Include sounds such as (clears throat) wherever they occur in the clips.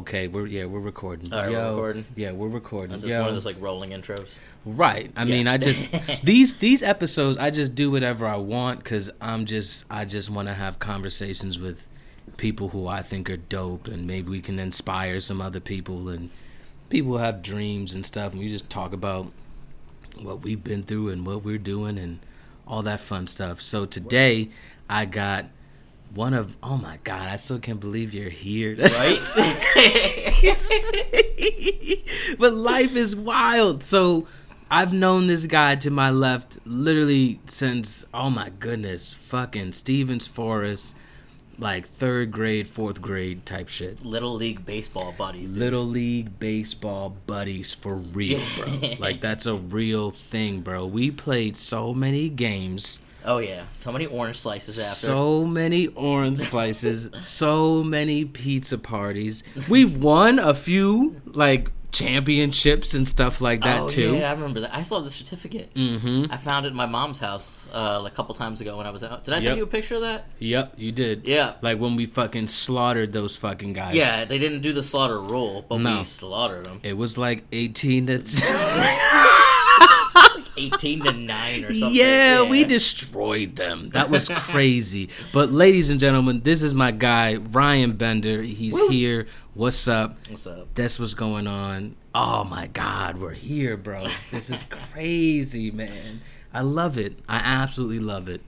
Okay. We're yeah, we're recording. All right, we're recording? Yeah, we're recording. Is this Yo. one of those like rolling intros? Right. I mean, I just (laughs) these these episodes I just do whatever I want cuz I'm just I just want to have conversations with people who I think are dope and maybe we can inspire some other people and people have dreams and stuff and we just talk about what we've been through and what we're doing and all that fun stuff. So today I got one of oh my god, I still can't believe you're here. (laughs) That's Right? but life is wild. So I've known this guy to my left literally since oh my goodness, fucking Stevens Forest, like third grade, fourth grade type shit. Little League baseball buddies. dude. Little league baseball buddies for real, bro. (laughs) like that's a real thing, bro. We played so many games. Oh yeah, so many orange slices after. So many orange slices, so many pizza parties. We've won a few like championships and stuff like that oh, too. Yeah, I remember that. I still have the certificate. Mm-hmm. I found it in my mom's house uh, a couple times ago when I was out. Did I Yep. send you a picture of that? Yep, you did. Yeah. Like when we fucking slaughtered those fucking guys. Yeah, they didn't do the slaughter rule, but No. we slaughtered them. It was like 18 to (laughs) (laughs) 18 to 9 or something. Yeah, we destroyed them. That was (laughs) crazy. but ladies and gentlemen, this is my guy Ryan Bender. He's here. What's up? What's up? That's what's going on. Oh my God, we're here, bro. This is crazy, man. I love it. I absolutely love it.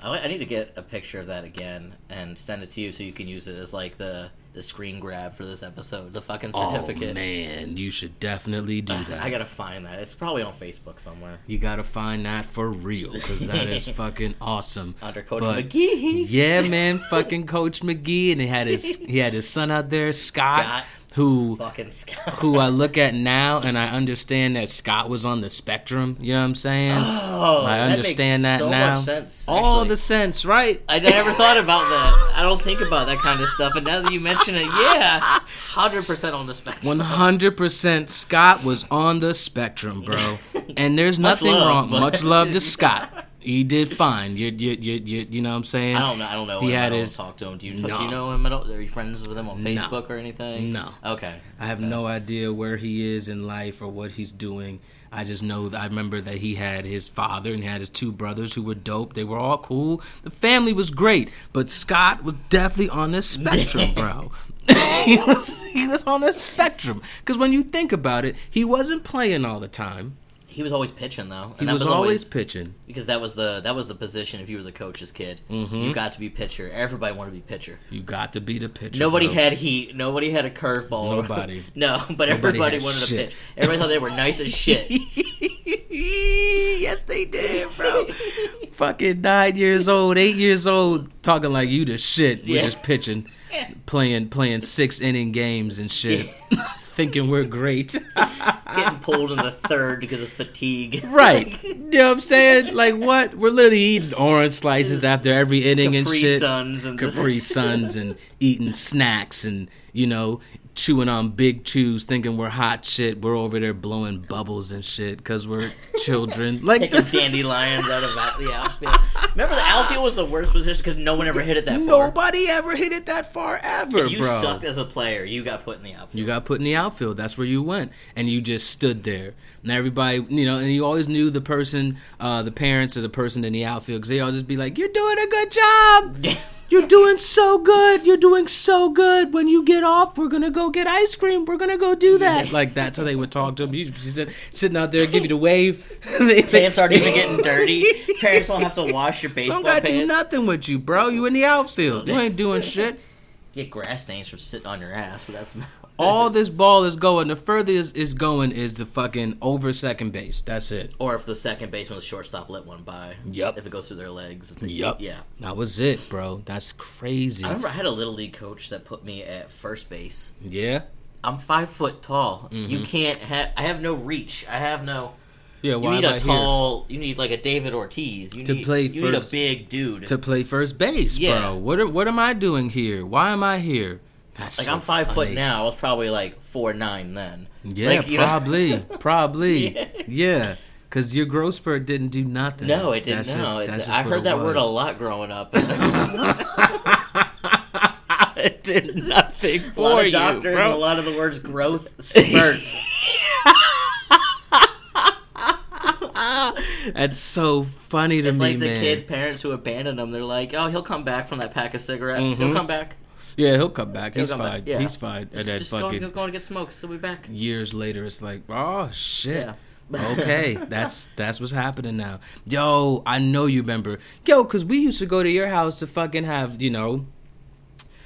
I, I need to get a picture of that again and send it to you so you can use it as like the the screen grab for this episode. The fucking oh, certificate. Oh man, you should definitely do that. I gotta find that. It's probably on Facebook somewhere. you gotta find that for real because that is (laughs) fucking awesome. Under Coach But- McGee. Yeah, man, fucking Coach McGee, and he had his he had his son out there, Scott, Scott. Who Fucking Scott. who I look at now, and I understand that Scott was on the spectrum. You know what I'm saying? Oh, I that understand makes that so now. Much sense, All the sense, right? I never (laughs) thought about that. I don't think about that kind of stuff, and now that you mention it, yeah, hundred percent on the spectrum. One hundred percent. Scott was on the spectrum, bro. (laughs) And there's Much nothing love, wrong. Much love to (laughs) Scott. He did fine. You, you, you, you, you know what I'm saying? I don't know. I don't know. He him. had I don't his- talk to him. Do you No. do you know him at all? Are you friends with him on No. Facebook or anything? No. Okay. I have no idea where he is in life or what he's doing. I just know I remember that he had his father and he had his two brothers who were dope. They were all cool. The family was great, but Scott was definitely on the spectrum, bro. (laughs) (laughs) he was he was on the spectrum because when you think about it, he wasn't playing all the time. He was always pitching though. He and that was, always pitching. because that was the that was the position. If you were the coach's kid, mm-hmm. you got to be pitcher. Everybody wanted to be pitcher. You got to be the pitcher. Nobody bro. had heat. Nobody had a curveball. Nobody. (laughs) no, but everybody had wanted to pitch. Everybody thought they were nice as shit. (laughs) yes, they did, bro. (laughs) Fucking nine years old, eight years old, talking like you the shit. We're Yeah. just pitching, playing, playing six inning games and shit, thinking we're great. (laughs) Getting pulled in the third because of fatigue. (laughs) right? You know what I'm saying? Like what? We're literally eating orange slices after every inning and Capri shit. Suns and Capri (laughs) Suns and eating snacks and you know chewing on big chews, thinking we're hot shit. We're over there blowing bubbles and shit because we're children. Like this dandelions out of the outfit. Remember, the outfield was the worst position because no one ever hit it that far. Nobody ever hit it that far ever, If you bro. sucked as a player, you got put in the outfield. You got put in the outfield. That's where you went, and you just stood there. And everybody, you know, and you always knew the person, uh, the parents, or the person in the outfield, because they all just be like, "You're doing a good job. (laughs) You're doing so good. You're doing so good. When you get off, we're gonna go get ice cream. We're gonna go do that." Like that's how they would talk to him. You sit, sitting out there, give you the wave. (laughs) They- Pants aren't even getting dirty. (laughs) Parents don't have to wash your baseball Don't gotta do nothing with you, bro. You in the outfield. You ain't doing (laughs) shit. Get grass stains from sitting on your ass, but that's All this ball is going. The furthest is going is the fucking over second base. That's it. Or if the second baseman, the shortstop, let one by. Yup. If it goes through their legs. they- Yup. Yeah. That was it, bro. That's crazy. I remember I had a little league coach that put me at first base. Yeah. I'm five foot tall. You Mm-hmm. can't have. I have no reach. I have no. Yeah. You need a tall. You need like a David Ortiz. You To need, play You need a big dude. To play first base, Yeah. bro. What am, What am I doing here? Why am I here? That's like so I'm five foot now. I was probably like four nine then. Yeah, Like, probably, (laughs) probably. Yeah. Yeah. Cause your growth spurt didn't do nothing. No, it didn't. That's no, just- it- I heard that word a lot growing up. (laughs) (laughs) it did nothing a for lot of you, doctors bro. a lot of the words growth spurt. (laughs) That's so funny to it's me, like the man. kids' parents who abandoned them. They're like, "Oh, he'll come back from that pack of cigarettes. He'll Mhm. come back. Yeah, he'll come back. He'll He's come back, fine. yeah. He's fine. And Just, then just fucking go, go and get smokes. He'll be back." years later, it's like, oh shit. Yeah. okay, (laughs) that's that's what's happening now. Yo, I know you remember. Yo, cause we used to go to your house to fucking have you know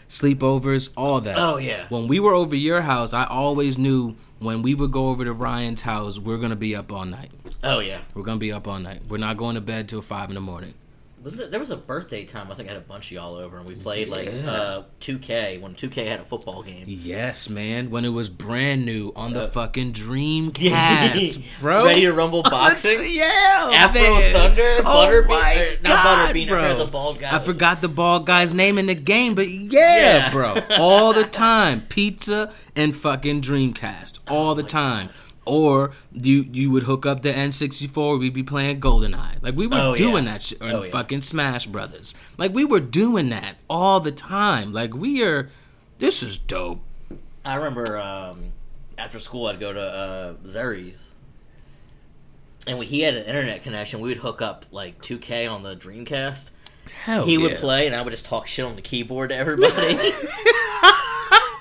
sleepovers, all that. Oh yeah. When we were over your house, I always knew when we would go over to Ryan's house, we're gonna be up all night. Oh yeah. We're gonna be up all night. We're not going to bed till five in the morning. Wasn't it, there was a birthday time? I think I had a bunch of y'all over, and we played like Yeah. uh, 2K when 2K had a football game. Yes, man. When it was brand new on the Uh, fucking (laughs) Dreamcast, bro. Ready to rumble (laughs) boxing? Yeah, Afro man. Thunder, Oh Butterbean, my not God, Butterbean, I bro. forgot the bald guy I forgot the bald guy's name in the game, but yeah, Yeah. bro, all the time, pizza and fucking Dreamcast, (laughs) all the my time. Or you you would hook up the N64, we'd be playing GoldenEye. Like we were Oh, doing yeah. that shit, or Oh, yeah. fucking Smash Brothers. Like we were doing that all the time. Like we are. This is dope. I remember um, after school I'd go to uh, Zeri's, and when he had an internet connection, we would hook up like 2K on the Dreamcast. Hell he would play, and I would just talk shit on the keyboard to everybody. (laughs) (laughs)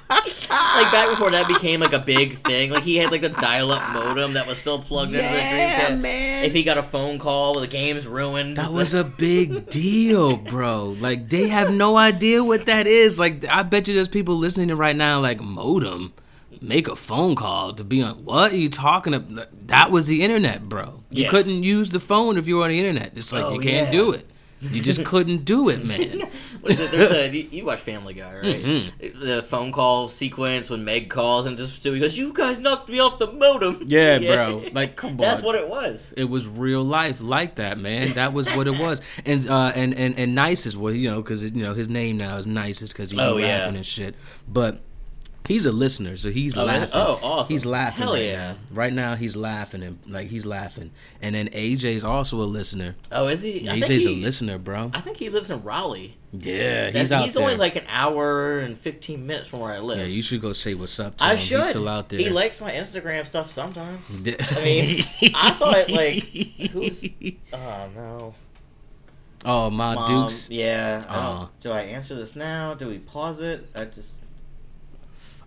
like back before that became like a big thing. Like he had like the dial-up modem that was still plugged into the Dreamcast. man. If he got a phone call, well, the game's ruined. That was a big deal, bro. Like they have no idea what that is. Like I bet you there's people listening to right now like modem. Make a phone call to be on what are you talking about? That was the internet, bro. You Yeah. couldn't use the phone if you were on the internet. It's like Oh, you can't yeah. do it. You just couldn't do it, man. (laughs) There's a, you, you watch Family Guy, right? Mhm. The phone call sequence when Meg calls and just he goes, "You guys knocked me off the modem." (laughs) Yeah, (laughs) bro. Like, come on. That's what it was. It was real life like that, man. That was what it was. And uh, and and and nice is what you know because you know his name now is nice is because he's Oh, rapping yeah. and shit. But he's a listener, so he's Oh, laughing. Oh, awesome. He's laughing Hell right yeah. now. Right now, he's laughing and like he's laughing. And then AJ's also a listener. Oh, is he? I AJ's a listener, bro. I think he lives in Raleigh. Yeah, That's- he's out he's there. only like an hour and fifteen minutes from where I live. yeah, you should go say what's up to I him. should. He's still out there. He likes my Instagram stuff sometimes. (laughs) I mean, I thought, like, who's- (laughs) Oh no, Oh, my Mom. Dukes. Yeah. I do I answer this now? Do we pause it? I just.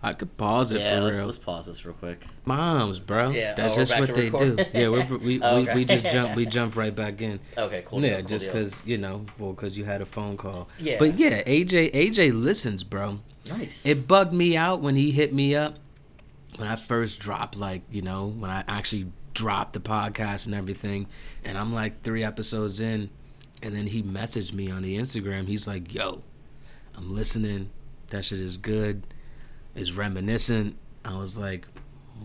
I could pause it Yeah. for Let's, real. let's pause this real quick. Moms, bro. Yeah, oh, That's oh, just what they do. Yeah, we're, we (laughs) we, Okay. we just jump we jump right back in. Okay. Cool. yeah, deal, cool just because you know, well, because you had a phone call. Yeah. But yeah, AJ AJ listens, bro. Nice. It bugged me out when he hit me up when I first dropped, like you know, when I actually dropped the podcast and everything, and I'm like three episodes in, and then he messaged me on the Instagram. He's like, "Yo, I'm listening. That shit is good. It's reminiscent." I was like,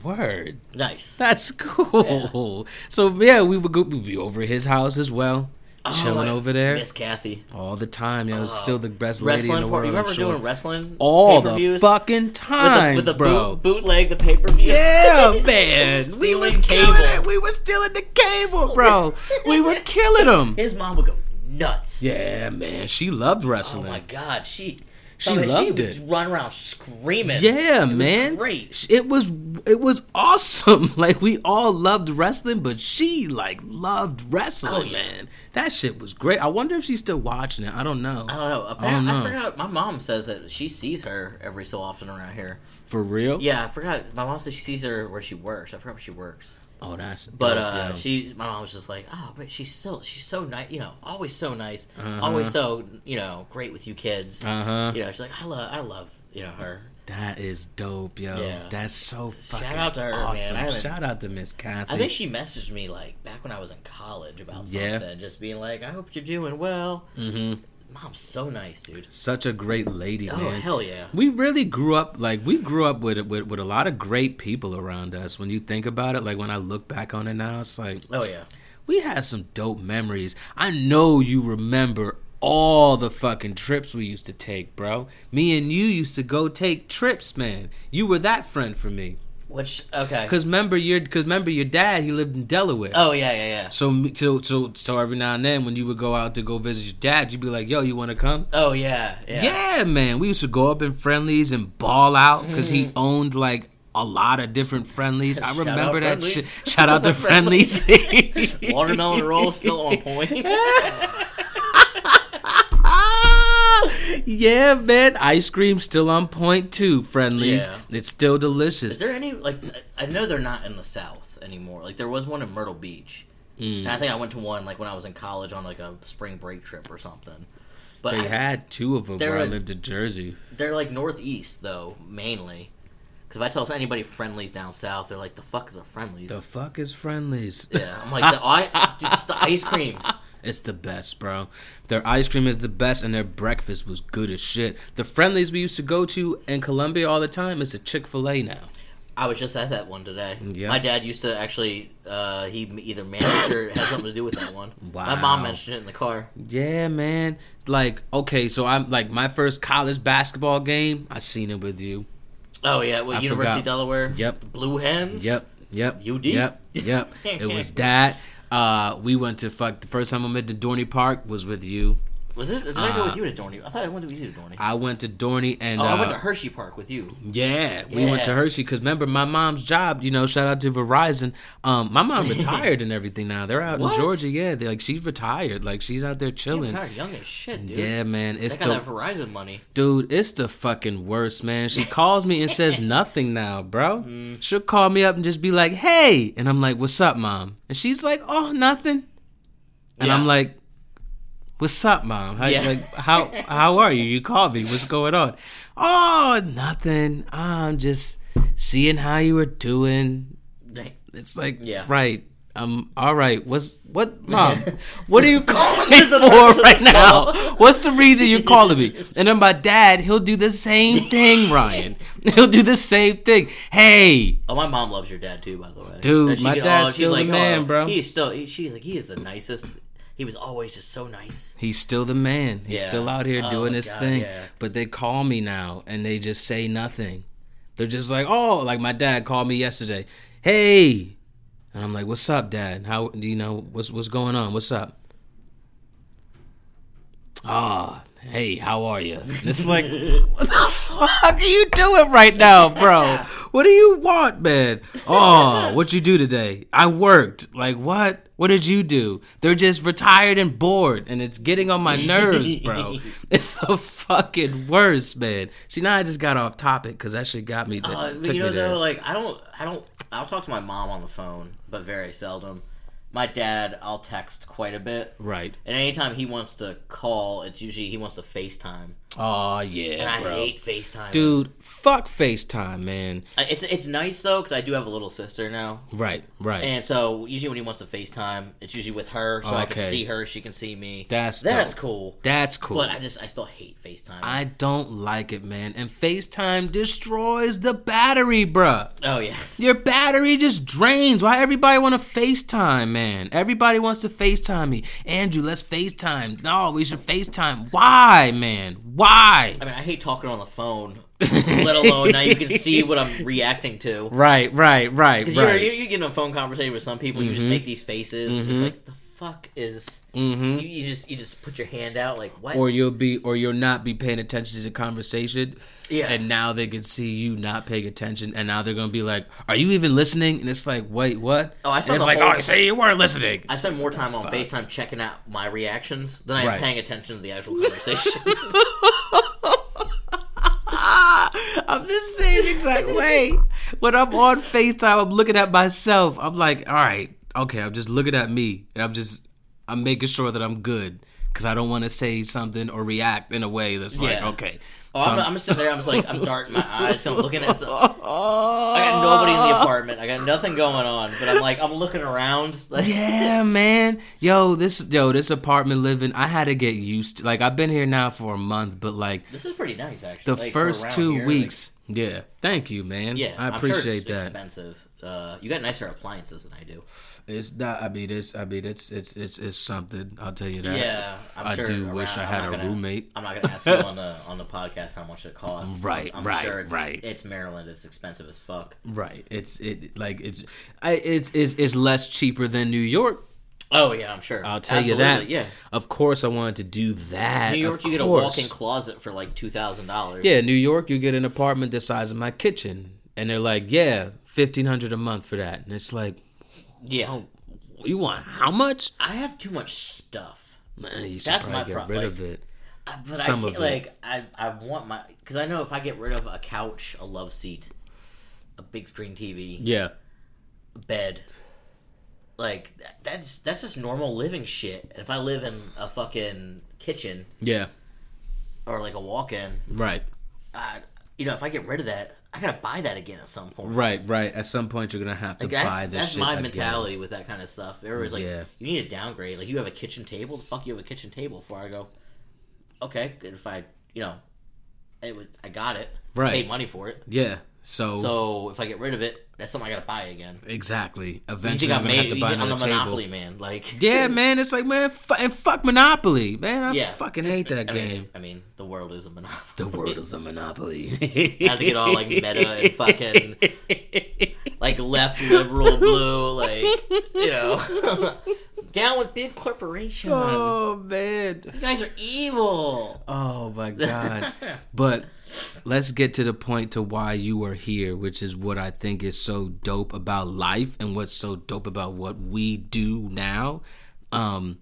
"Word." nice. That's cool. So yeah, we would go. We'd be over his house as well, Oh, chilling over there Miss Kathy. all the time. Yeah, it was Oh. still the best lady in Wrestling. the part- world. you remember sure. doing wrestling? all the fucking with the, time, with the bro. boot, bootleg the pay per view. yeah, (laughs) man. we was cable. killing it. We was stealing the cable, bro. we were (laughs) killing them. His mom would go nuts. Yeah, man, she loved oh, wrestling. Oh wrestling. my god, she She loved she it. would run around screaming. Yeah, It man. great. It was it was awesome. (laughs) Like we all loved wrestling, but she like loved wrestling, Oh, yeah. man. That shit was great. I wonder if she's still watching it. I don't know. I don't know. I don't I, forgot. My mom says that she sees her every so often around here. For real? Yeah, I forgot. My mom says she sees her where she works. I forgot where she works. Oh, that's But dope, uh, she, my mom was just like, oh, but she's still, she's so nice. You know, always so nice. Uh-huh. Always so, you know, great with you kids. Uh-huh. You know, she's like, I love, I love, you know, her. That is dope, yo. Yeah. That's so fucking Shout out to her, man. awesome. Haven't- Shout out to Miss Kathy. I think she messaged me like back when I was in college about Yeah. something, just being like, I hope you're doing well. hmm Mom's so nice, dude. Such a great lady, Oh man. hell yeah. We really grew up like we grew up with, with with a lot of great people around us. When you think about it, like when I look back on it now, it's like Oh yeah. we had some dope memories. I know you remember all the fucking trips we used to take, bro. Me and you used to go take trips, man. You were that friend for me. Which okay. Cause remember your, cause remember your dad. He lived in Delaware. Oh yeah, yeah, yeah. So, so, so, so every now and then, when you would go out to go visit your dad, you'd be like, "Yo, you want to come?" Oh yeah, yeah. Yeah. man. We used to go up in Friendly's and ball out because he Mm-hmm. owned like a lot of different Friendly's. I remember that Friendly's. shit. Shout out to (laughs) Friendly's. Watermelon roll still on point. (laughs) (laughs) yeah, man. Ice cream still on point too. Friendly's. Yeah. It's still delicious. Is there any like? I know they're not in the South anymore. Like there was one in Myrtle Beach, Mm. and I think I went to one like when I was in college on like a spring break trip or something. But They I- had two of them where I lived in Jersey. they're like northeast though mainly. Because if I tell anybody Friendly's down south, they're like, "The fuck is a Friendly's?" The fuck is Friendly's? yeah, I'm like, the, I, dude, it's the ice cream. (laughs) It's the best, bro. Their ice cream is the best, and their breakfast was good as shit. The Friendly's we used to go to in Columbia all the time is a Chick Fil A now. I was just at that one today. Yeah. My dad used to actually, uh, he either managed or had something to do with that one. Wow. My mom mentioned it in the car. Yeah, man. Like, okay, so I'm like my first college basketball game. I seen it with you. Oh yeah, I University forgot. of Delaware? Yep. Blue Hens. Yep, yep, UD? Yep, yep. (laughs) it was that. Uh, we went to fuck. The first time I went to Dorney Park was with you. Was it? Did I go Uh, with you to Dorney? I thought I went with you to Dorney. I went to Dorney and oh, uh, I went to Hershey Park with you. Yeah, we went to Hershey because remember my mom's job. You know, shout out to Verizon. Um, my mom (laughs) retired and everything now. They're out What? in Georgia. Yeah, they like she's retired. Like she's out there chilling. tired, young as shit, dude. Yeah, man, it's the that Verizon money. dude. It's the fucking worst, man. She calls me and says (laughs) nothing now, bro. Mm. She'll call me up and just be like, "Hey," and I'm like, "What's up, mom?" And she's like, "Oh, nothing." And Yeah. I'm like, "What's up, mom? How, Yeah. like, how how are you? You called me. What's going on?" Oh, nothing. I'm just seeing how you were doing. It's like, Yeah. right. Um, all right. What's what, mom? (laughs) What are you calling me (laughs) for right now? What's the reason you're calling me? (laughs) And then my dad, he'll do the same thing, Ryan. He'll do the same thing. Hey, Oh, my mom loves your dad too, by the way. Dude, my dad's all- she's still the man, bro. He's still. He, she's like, he is the nicest. He was always just so nice. he's still the man. He's Yeah. still out here Oh, doing his God, thing. yeah. But they call me now and they just say nothing. They're just like, oh, like my dad called me yesterday. Hey, and I'm like, what's up, dad? How do you know what's what's going on? What's up? Ah, hey, how are you? And it's like, what the (laughs) fuck are you doing right now, bro? What do you want, man? Oh, what you do today? I worked. Like what? What did you do? They're just retired and bored, and it's getting on my nerves, bro. (laughs) it's the fucking worst, man. See, now I just got off topic because that shit got me. Uh, you know, though, like I don't, I don't, I'll talk to my mom on the phone, but very seldom. My dad, I'll text quite a bit, right? and anytime he wants to call, it's usually he wants to FaceTime, Oh yeah, and I bro. hate FaceTime. Dude, fuck FaceTime, man. Uh, it's it's nice though because I do have a little sister now, Right, right. and so usually when he wants to FaceTime, it's usually with her, so I can see her, she can see me. That's that's dope. cool. That's cool. But I just I still hate FaceTime. I don't like it, man. And FaceTime destroys the battery, bruh. oh yeah, (laughs) Your battery just drains. Why everybody want to FaceTime, man? Everybody wants to FaceTime me. Andrew, let's FaceTime. No, we should FaceTime. Why, man? Why? I mean I hate talking on the phone, let alone now you can see (laughs) what I'm reacting to. Right, right, right, Because right. you're, you're getting a phone conversation with some people, you just mm-hmm. make these faces, and just mm-hmm. like the fuck is?" Mm-hmm. You, you just you just put your hand out like what? Or you'll be, or you'll not be paying attention to the conversation. Yeah. And now they can see you not paying attention, and now they're gonna be like, "Are you even listening?" And it's like, "Wait, what?" Oh, I and spent it's the like, whole- "Oh, say you weren't listening." I spend more time on Facetime checking out my reactions than I am Right. paying attention to the actual conversation. (laughs) (laughs) I'm the same exact way. When I'm on FaceTime, I'm looking at myself. I'm like, all right, okay, I'm just looking at me. And I'm just, I'm making sure that I'm good. Because I don't want to say something or react in a way that's like, okay. Oh, So I'm, I'm- I'm just sitting there. I'm just like I'm darting my eyes. So I'm looking at. Some, I got nobody in the (laughs) apartment. I got nothing going on. But I'm like I'm looking around. Like, yeah, man. Yo, this yo, this apartment living, I had to get used to. Like, I've been here now for a month, but like This is pretty nice, actually. the Like, first two here, like- weeks, yeah. Thank you, man. yeah, I I'm sure appreciate it's that. Expensive. Uh, you got nicer appliances than I do. It's not. I mean, it's. I mean, it's. It's. It's. It's something. I'll tell you that. Yeah, I'm I sure do around- wish I had a gonna- roommate. I'm not gonna ask you (laughs) on the on the podcast how much it costs. Right, I'm right, sure it's, right. It's Maryland. It's expensive as fuck. Right. It's it like it's I it's it's, it's less cheaper than New York. Oh yeah, I'm sure. I'll tell you that. Yeah, Of course, I wanted to do that. New York, you get a walk-in closet for like two thousand dollars. Yeah, New York, you get an apartment the size of my kitchen, and they're like, yeah, fifteen hundred a month for that, and it's like, yeah. you want how much? I have too much stuff. Man, you should That's probably my get pro- rid like- of it. I- But Some I of can't, it. like I I want my because I know if I get rid of a couch, a love seat, a big screen TV, Yeah, bed, like that's that's just normal living shit. And if I live in a fucking kitchen yeah, or like a walk-in, right, uh, you know, if I get rid of that, I gotta buy that again at some point. right, right. At some point, you're gonna have to Like that's, buy this. that's my again. mentality with that kind of stuff. Everybody's like, Yeah. you need a downgrade. Like you have a kitchen table. The fuck you have a kitchen table for? I go, okay. If I, you know, it would, I got it. Right. Paid money for it. Yeah. So, So if I get rid of it, that's something I gotta buy again. exactly. Eventually, I'm I'm, gonna made, have to buy I'm another table. monopoly man? Like Yeah, (laughs) man, it's like man, fu- and fuck Monopoly, man. I yeah. fucking hate that I game. Mean, I mean, the world is a monopoly. the world is a monopoly. I have to get all like meta and (laughs) fucking like left liberal blue, like you know, (laughs) down with big corporations. oh man. You guys are evil. Oh my god. but let's get to the point to why you are here, which is what I think is so dope about life and what's so dope about what we do now. Um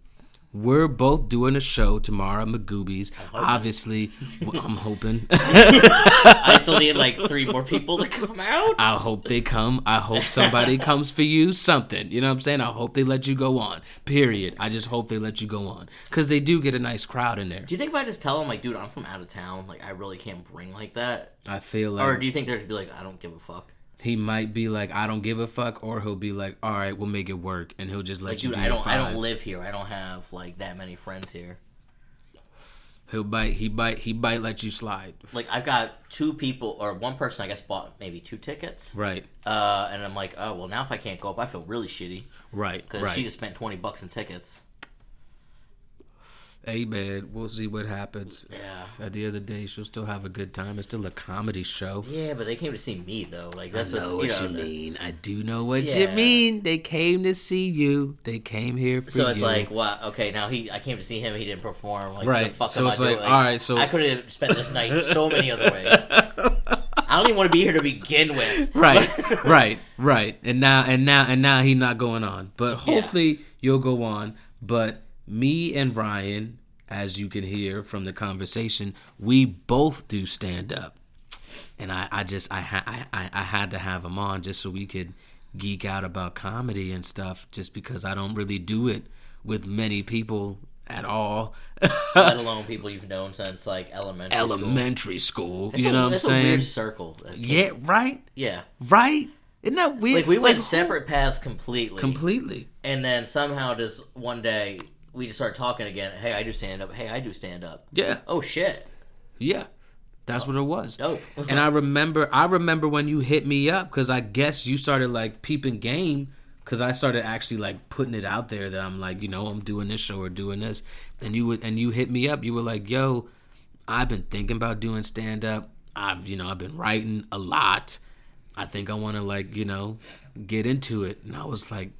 we're both doing a show tomorrow Magooby's. Obviously, well, I'm hoping. (laughs) I still need like three more people to come out. I hope they come. I hope somebody (laughs) comes for you. Something. You know what I'm saying? I hope they let you go on. Period. I just hope they let you go on. Because they do get a nice crowd in there. Do you think if I just tell them like, dude, I'm from out of town, like I really can't bring like that, I feel like. or do you think they'd be like, I don't give a fuck? He might be like, I don't give a fuck, or he'll be like, all right, we'll make it work. And he'll just let Like, you dude, do I don't, I don't live here. I don't have like that many friends here. He'll bite, he bite, he bite, let you slide. Like I've got two people or one person, I guess, bought maybe two tickets, Right, uh, and I'm like, oh well, now if I can't go up, I feel really shitty right, because right. she just spent twenty bucks in tickets. Hey, man, we'll see what happens. Yeah. At the end of the day, she'll still have a good time. It's still a comedy show. Yeah, but they came to see me though. Like that's I know what know, you mean. I do know what you mean. They came to see you. They came here for So it's you. like, what? Okay, now he, I came to see him. He didn't perform. Like, Right. The fuck So am it's I like, doing? all right, so- I could have spent this night so many other ways. (laughs) I don't even want to be here to begin with. right, (laughs) right, right. And now, and now, and now, he's not going on. But hopefully, you'll go on. But me and Ryan, as you can hear from the conversation, we both do stand up. And I, I just, I, ha- I, I, had to have him on just so we could geek out about comedy and stuff. Just because I don't really do it with many people at all. Let (laughs) alone people you've known since like elementary. Elementary school, It's you a, know what I'm saying? weird circle. came- yeah, right, Yeah. right. Isn't that weird? Like we went who- separate paths completely. completely. and then somehow just one day we just started talking again. Hey, I do stand up. Hey, I do stand up. Yeah, Oh shit. yeah. That's what it was. Dope. (laughs) and I remember, I remember when you hit me up because I guess you started like peeping game because I started actually like putting it out there that I'm like, you know, I'm doing this show or doing this, and you would, and you hit me up. You were like, yo, I've been thinking about doing stand up. I've, you know, I've been writing a lot. I think I want to like, you know, get into it. And I was like,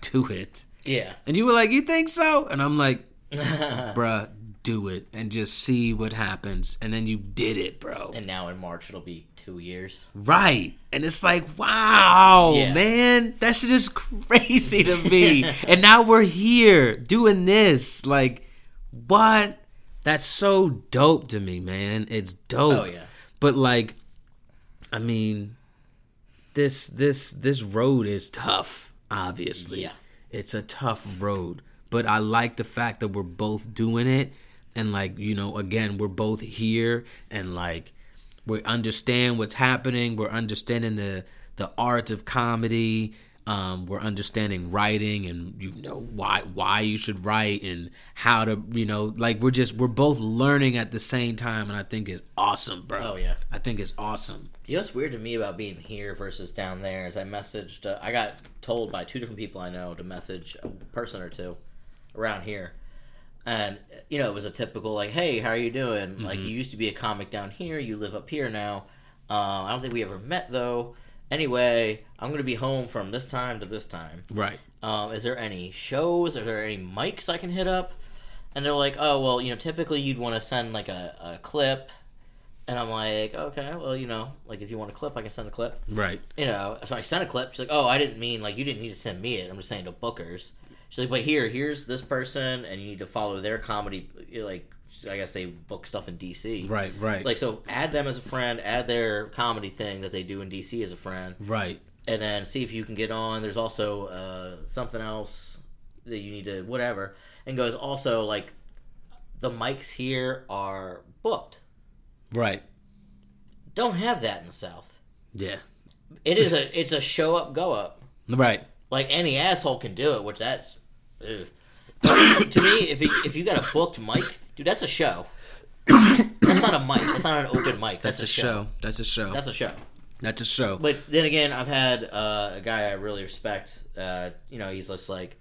do it. Yeah. And you were like, "You think so?" And I'm like, (laughs) "Bruh, do it and just see what happens." And then you did it, bro. and now in March it'll be two years. Right. And it's like, wow, Yeah. man, that shit is crazy to me. (laughs) and now we're here doing this. Like, what? That's so dope to me, man. It's dope. Oh, yeah. But like, I mean, this this this road is tough, obviously. Yeah. It's a tough road. But I like the fact that we're both doing it and like, you know, again, we're both here and like we understand what's happening. We're understanding the the art of comedy. Um, we're understanding writing and you know why why you should write and how to you know like we're just we're both learning at the same time and I think it's awesome, bro. Oh, yeah. I think it's awesome. You know what's weird to me about being here versus down there is I messaged. Uh, I got told by two different people I know to message a person or two around here, and you know it was a typical like, "Hey, how are you doing? Like you used to be a comic down here. You live up here now. Uh, I don't think we ever met though. Anyway, I'm gonna be home from this time to this time. Right. um, is there any shows? Are there any mics I can hit up? And they're like, oh, well, you know, typically you'd want to send like a, a clip. And I'm like, okay, well, you know, like if you want a clip, I can send a clip. Right. You know, so I sent a clip. She's like, oh, I didn't mean like you didn't need to send me it. I'm just saying to bookers. She's like, but here, here's this person, and you need to follow their comedy. Like, I guess they book stuff in DC. Right. Right. Like, so add them as a friend, add their comedy thing that they do in DC as a friend right. and then see if you can get on. There's also uh, something else that you need to whatever, and goes also like the mics here are booked. Right. Don't have that in the South. Yeah. It is a it's a show up go up. Right. Like any asshole can do it, which that's. (coughs) To me. If you, if you got a booked mic, dude, that's a show. (coughs) that's not a mic. That's not an open mic. That's, That's a show. That's a show. That's a show. That's a show. But then again, I've had uh, a guy I really respect. Uh, you know, he's just like,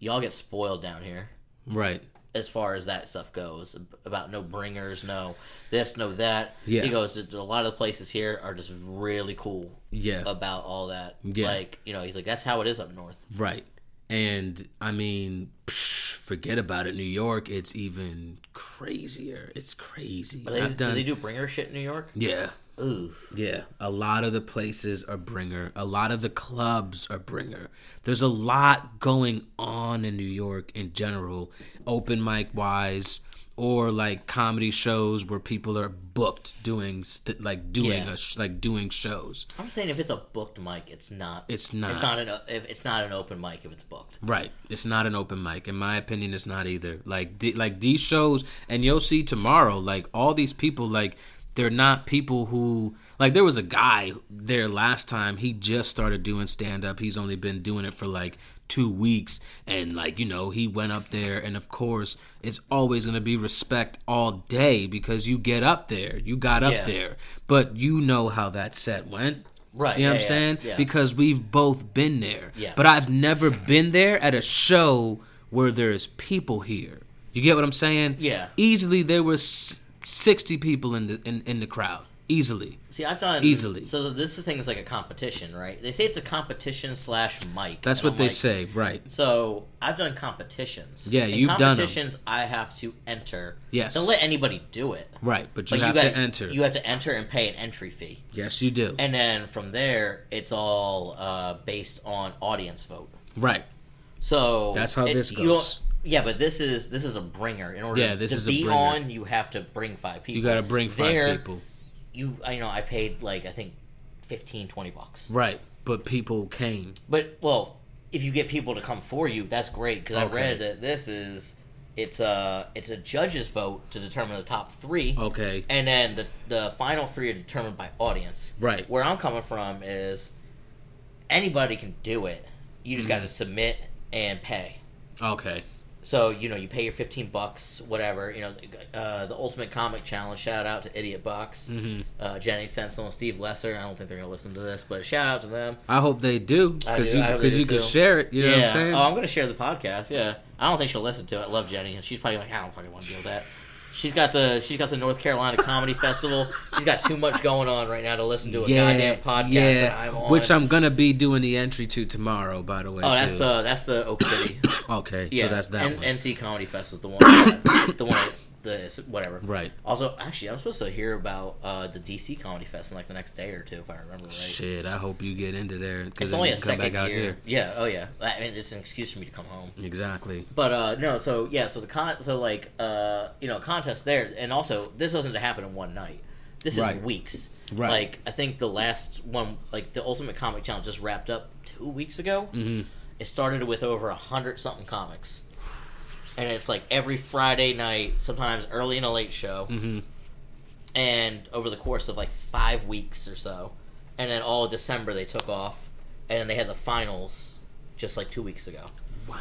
y'all get spoiled down here right. as far as that stuff goes. About no bringers, no this, no that. Yeah. He goes, a lot of the places here are just really cool Yeah. about all that. Yeah. Like, you know, he's like, that's how it is up north. Right. And I mean, psh, forget about it. New York, it's even crazier. It's crazy. They, done. do they do bringer shit in New York? yeah. Ooh. Yeah, a lot of the places are bringer. A lot of the clubs are bringer. There's a lot going on in New York in general, open mic wise, or like comedy shows where people are booked doing st- like doing Yeah. a sh- like doing shows. I'm saying if it's a booked mic, it's not. It's not. It's not an. If it's not an open mic, if it's booked. Right. It's not an open mic. In my opinion, it's not either. Like the, like these shows, and you'll see tomorrow. Like all these people, like they're not people who like. There was a guy there last time. He just started doing stand up. He's only been doing it for like two weeks, and like you know, he went up there, and of course, it's always gonna be respect all day because you get up there. You got up Yeah. there, but you know how that set went. Right, You know yeah, what I'm yeah, saying? yeah. Because we've both been there. Yeah. But I've never been there at a show where there's people here. You get what I'm saying? Yeah. Easily there were 60 people in the in, in the crowd. Easily. See, I've done Easily. So this thing is like a competition, right? They say it's a competition slash mic. That's what I'm they like, say, right? So I've done competitions. Yeah, you've done competitions. I have to enter. Yes. Don't let anybody do it. Right, but you But have gotta, to enter. You have to enter and pay an entry fee, yes, you do. and then from there, it's all uh, based on audience vote. right. So That's how it- this you goes. Yeah, but this is this is a bringer. In order Yeah, this to is a be on, you have to bring five people. You got to bring five There, people. You, I- you know, I paid like I think 15, 20 bucks. Right. But people came. But well, if you get people to come for you, that's great because I read that this is it's a it's a judge's vote to determine the top three, Okay. and then the the final three are determined by audience. Right. Where I'm coming from is anybody can do it. You just Mm-hmm. got to submit and pay. Okay. So you know you pay your fifteen bucks, whatever. You know, uh, the Ultimate Comic Challenge. Shout out to Idiot Box, Mhm. uh, Jenny Sensible, and Steve Lesser. I don't think they're gonna listen to this, but shout out to them. I hope they do because you because you can share it. You know yeah. what I'm saying? Oh, I'm gonna share the podcast. Yeah. I don't think she'll listen to it. I love Jenny, and she's probably like, I don't fucking want to deal with that. She's got the she's got the North Carolina Comedy (laughs) Festival. She's got too much going on right now to listen to a goddamn podcast that I'm which I'm gonna be doing the entry to tomorrow. By the way, Oh, that's too. uh that's the Oak City. (coughs) okay. Yeah, so that's that N- one. NC Comedy Fest is the one. that- (coughs) the one. The whatever. right. Also, actually, I'm supposed to hear about uh, the DC Comedy Fest in like the next day or two, if I remember right. Shit, I hope you get into there because It's only a second year. here. Yeah. Oh yeah. I mean, it's an excuse for me to come home. Exactly. But uh no, so yeah, so the con, so like uh you know contest there, and also this doesn't happen in one night. This is Right. weeks. Right. Like I think the last one, like the Ultimate Comic Challenge, just wrapped up two weeks ago. hmm It started with over a hundred something comics, and it's like every Friday night, sometimes early in a late show, hmm and over the course of like five weeks or so, and then all of December they took off, and then they had the finals just like two weeks ago. Wow!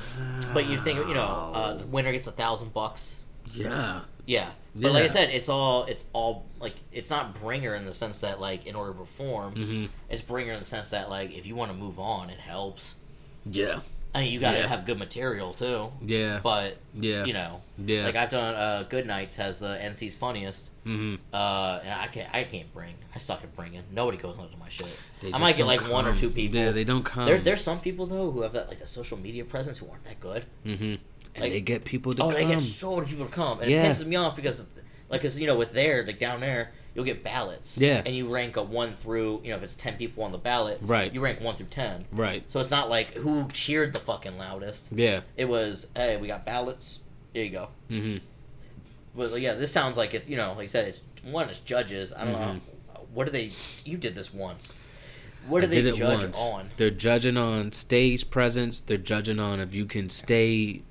But you think you know, uh, the winner gets a thousand bucks. Yeah. Yeah, but like I said, it's all it's all like it's not bringer in the sense that like in order to perform, hmm it's bringer in the sense that like if you want to move on, it helps. Yeah. I mean, you got to Yeah. have good material too. Yeah. But yeah. you know, yeah. like I've done uh, Good Nights has the NC's funniest, hmm uh, and I can't I can't bring. I suck at bringing. Nobody goes onto my shit. I might get like one or two people. Yeah, they don't come. There, there's some people though who have that like a social media presence who aren't that good. Mm-hmm. And Like- they get people to oh, come. they get so many people to come, and Yeah. it pisses me off because, like, cause you know, with there, like down there, you'll get ballots, Yeah. and you rank a one through, you know, if it's ten people on the ballot, Right. you rank one through ten. right. So it's not like who cheered the fucking loudest. Yeah. It was, hey, we got ballots. Here you go. Mm hmm. But yeah, this sounds like it's you know, like I said, it's one is judges. I don't Mhm. know what do they. You did this once. What do I they judge on? They're judging on stage presence. They're judging on if you can stay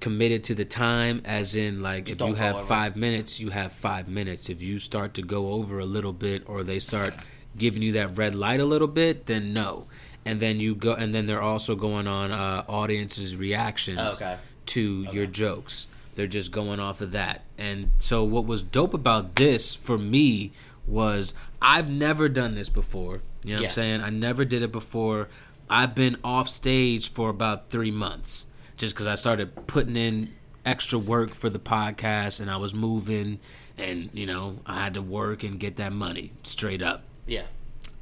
committed to the time, as in like if you have over. five minutes, you have five minutes. If you start to go over a little bit, or they start giving you that red light a little bit, then no. And then you go, and then they're also going on uh, audiences' reactions Oh, okay. to your jokes. They're just going off of that. And so what was dope about this for me was I've never done this before. You know what I'm saying? I never did it before. I've been off stage for about 3 months just cuz I started putting in extra work for the podcast and I was moving and you know, I had to work and get that money straight up. Yeah.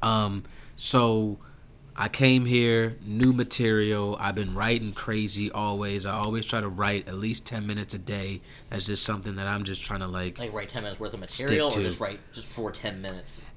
Um, so I came here, new material. I've been writing crazy always. I always try to write at least ten minutes a day. That's just something that I'm just trying to like. Like write ten minutes worth of material, or just write just for ten minutes in a day.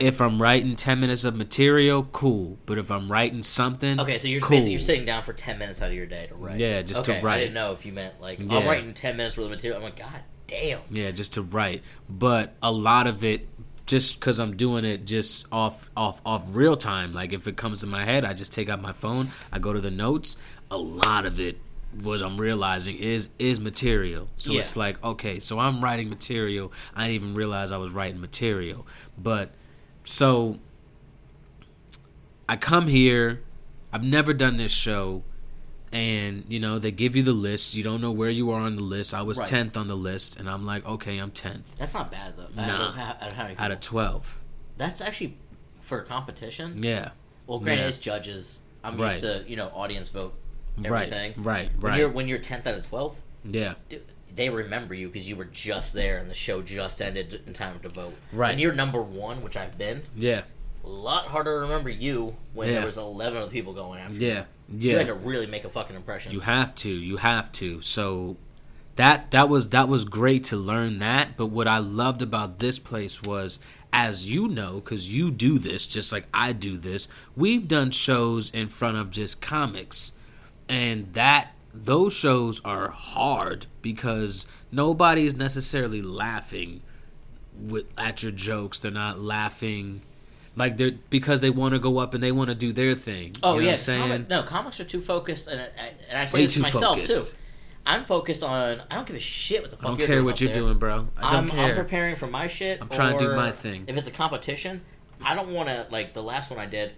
If I'm writing ten minutes of material, cool. But if I'm writing something, Okay, so you're cool. basically you're sitting down for ten minutes out of your day to write. Yeah, just to okay, I write. didn't know if you meant like Yeah. I'm writing ten minutes worth of material. I'm like, God damn. Yeah, just to write. But a lot of it, just because I'm doing it just off off off real time. Like if it comes to my head, I just take out my phone. I go to the notes. A lot of it, what I'm realizing is is material. So Yeah. it's like okay, so I'm writing material. I didn't even realize I was writing material. But so I come here. I've never done this show and you know they give you the list you don't know where you are on the list i was Right. 10th on the list and i'm like okay i'm 10th That's not bad though. Out Nah. of, how- out of how many out of 12 That's actually for a competition. yeah Well, granted, Yeah. it's judges. I'm Right. used to you know audience vote right everything. right When right you're when you're tenth out of twelfth, yeah they remember you because you were just there and the show just ended in time to vote. Right. And you're number one, which I've been, yeah a lot harder to remember you when Yeah. there was eleven other people going after you. yeah Yeah. You had to really make a fucking impression. you have to you have to so that that was that was great to learn that but what i loved about this place was as you know because you do this just like i do this we've done shows in front of just comics and that those shows are hard because nobody is necessarily laughing with at your jokes they're not laughing like they're because they want to go up and they want to do their thing Oh you know yeah, what i'm saying comic, no, comics are too focused, and, and I say Way this to myself focused. too. I'm focused on. I don't give a shit what the fuck i don't you're care doing what you're there. doing bro i don't I'm, care I'm preparing for my shit. I'm trying to do my thing. If it's a competition, I don't want to like the last one I did.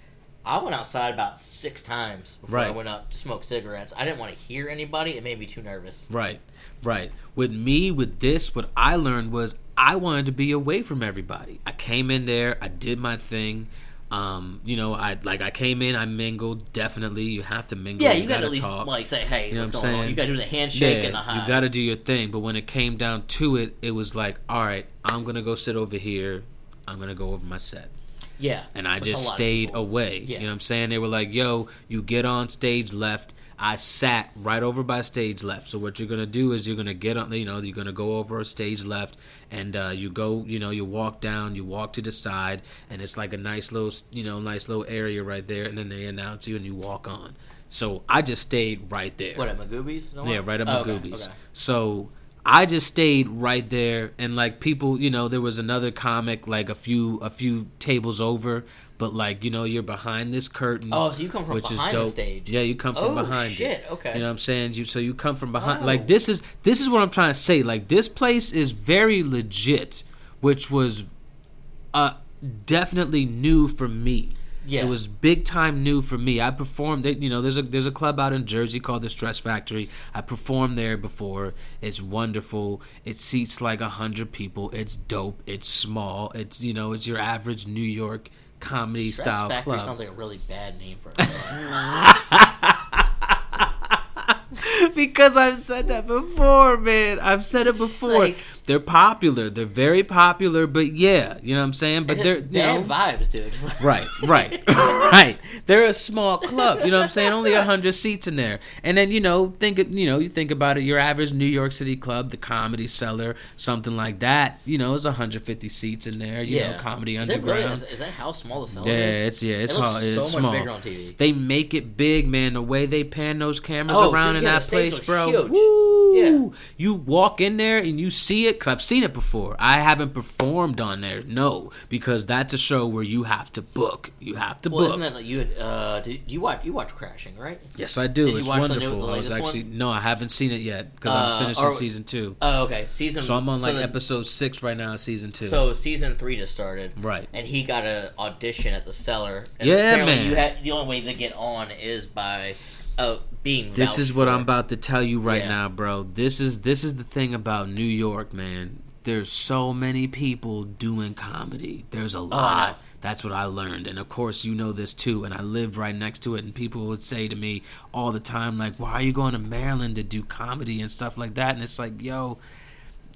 I went outside about six times before I went up to smoke cigarettes. I didn't want to hear anybody. It made me too nervous. Right, right. With me, with this, what I learned was I wanted to be away from everybody. I came in there, I did my thing. Um, you know, I like I came in, I mingled. Definitely, you have to mingle. Yeah, you, gotta, gotta at least talk. like say, hey, You know what's what I'm going on? saying? You gotta do the handshake yeah, and the hi. you got to do your thing. But when it came down to it, it was like, all right, I'm gonna go sit over here. I'm gonna go over my set. Yeah, and I just stayed away. Yeah. You know what I'm saying? They were like, "Yo, you get on stage left." I sat right over by stage left. So what you're gonna do is you're gonna get on. You know, you're gonna go over stage left, and uh, you go. You know, you walk down. You walk to the side, and it's like a nice little, you know, nice little area right there. And then they announce you, and you walk on. So I just stayed right there. What at Magooby's? No Yeah, right at Oh, okay, okay. So I just stayed right there, and like people, you know, there was another comic like a few a few tables over, but like you know, you're behind this curtain. Oh, so you come from which is behind the dope. stage. Yeah, you come from Oh, behind. it. shit, okay. You know what I'm saying? You so you come from behind. Oh. Like this is this is what I'm trying to say. Like this place is very legit, which was uh definitely new for me. Yeah. It was big time new for me. I performed you know, there's a there's a club out in Jersey called the Stress Factory. I performed there before. It's wonderful. It seats like a hundred people. It's dope. It's small. It's you know, it's your average New York comedy Stress style Factory club. sounds like a really bad name for a club. (laughs) because I've said that before, man. I've said it before. like- they're popular. They're very popular, but yeah, you know what I'm saying? But they're bad know, vibes, dude. Right, right, (laughs) (laughs) right. They're a small club. You know what I'm saying? Only hundred seats in there. And then you know, think of- you know, you think about it. Your average New York City club, the Comedy Cellar, something like that. You know, it's 150 seats in there. You know, Comedy Is, it really, Underground. is, is that how small the cellar yeah, is? it's yeah, it's it so It's much small. bigger on TV. They make it big, man. The way they pan those cameras Oh, around dude, in yeah, that place, bro. huge. Woo! Yeah. You walk in there and you see it because I've seen it before. I haven't performed on there, no, because that's a show where you have to book. You have to Well, book. isn't that like you had? Uh, did you watch? You watch Crashing, right? Yes, I do. Did it's watch the new- wonderful. the I was actually one? no, I haven't seen it yet because Uh, I'm finishing or- season two. Oh, okay. Season. So I'm on like the- episode six right now, season two. So season three just started, Right. And he got an audition at the cellar. And Yeah, man. You had the only way to get on is by uh, being. this is what for. I'm about to tell you right Yeah. now, bro. This is this is the thing about New York, man. There's so many people doing comedy. There's a Oh, lot. That's what I learned. And of course, you know this too. And I lived right next to it. And people would say to me all the time, like, why are you going to Maryland to do comedy and stuff like that? And it's like, yo,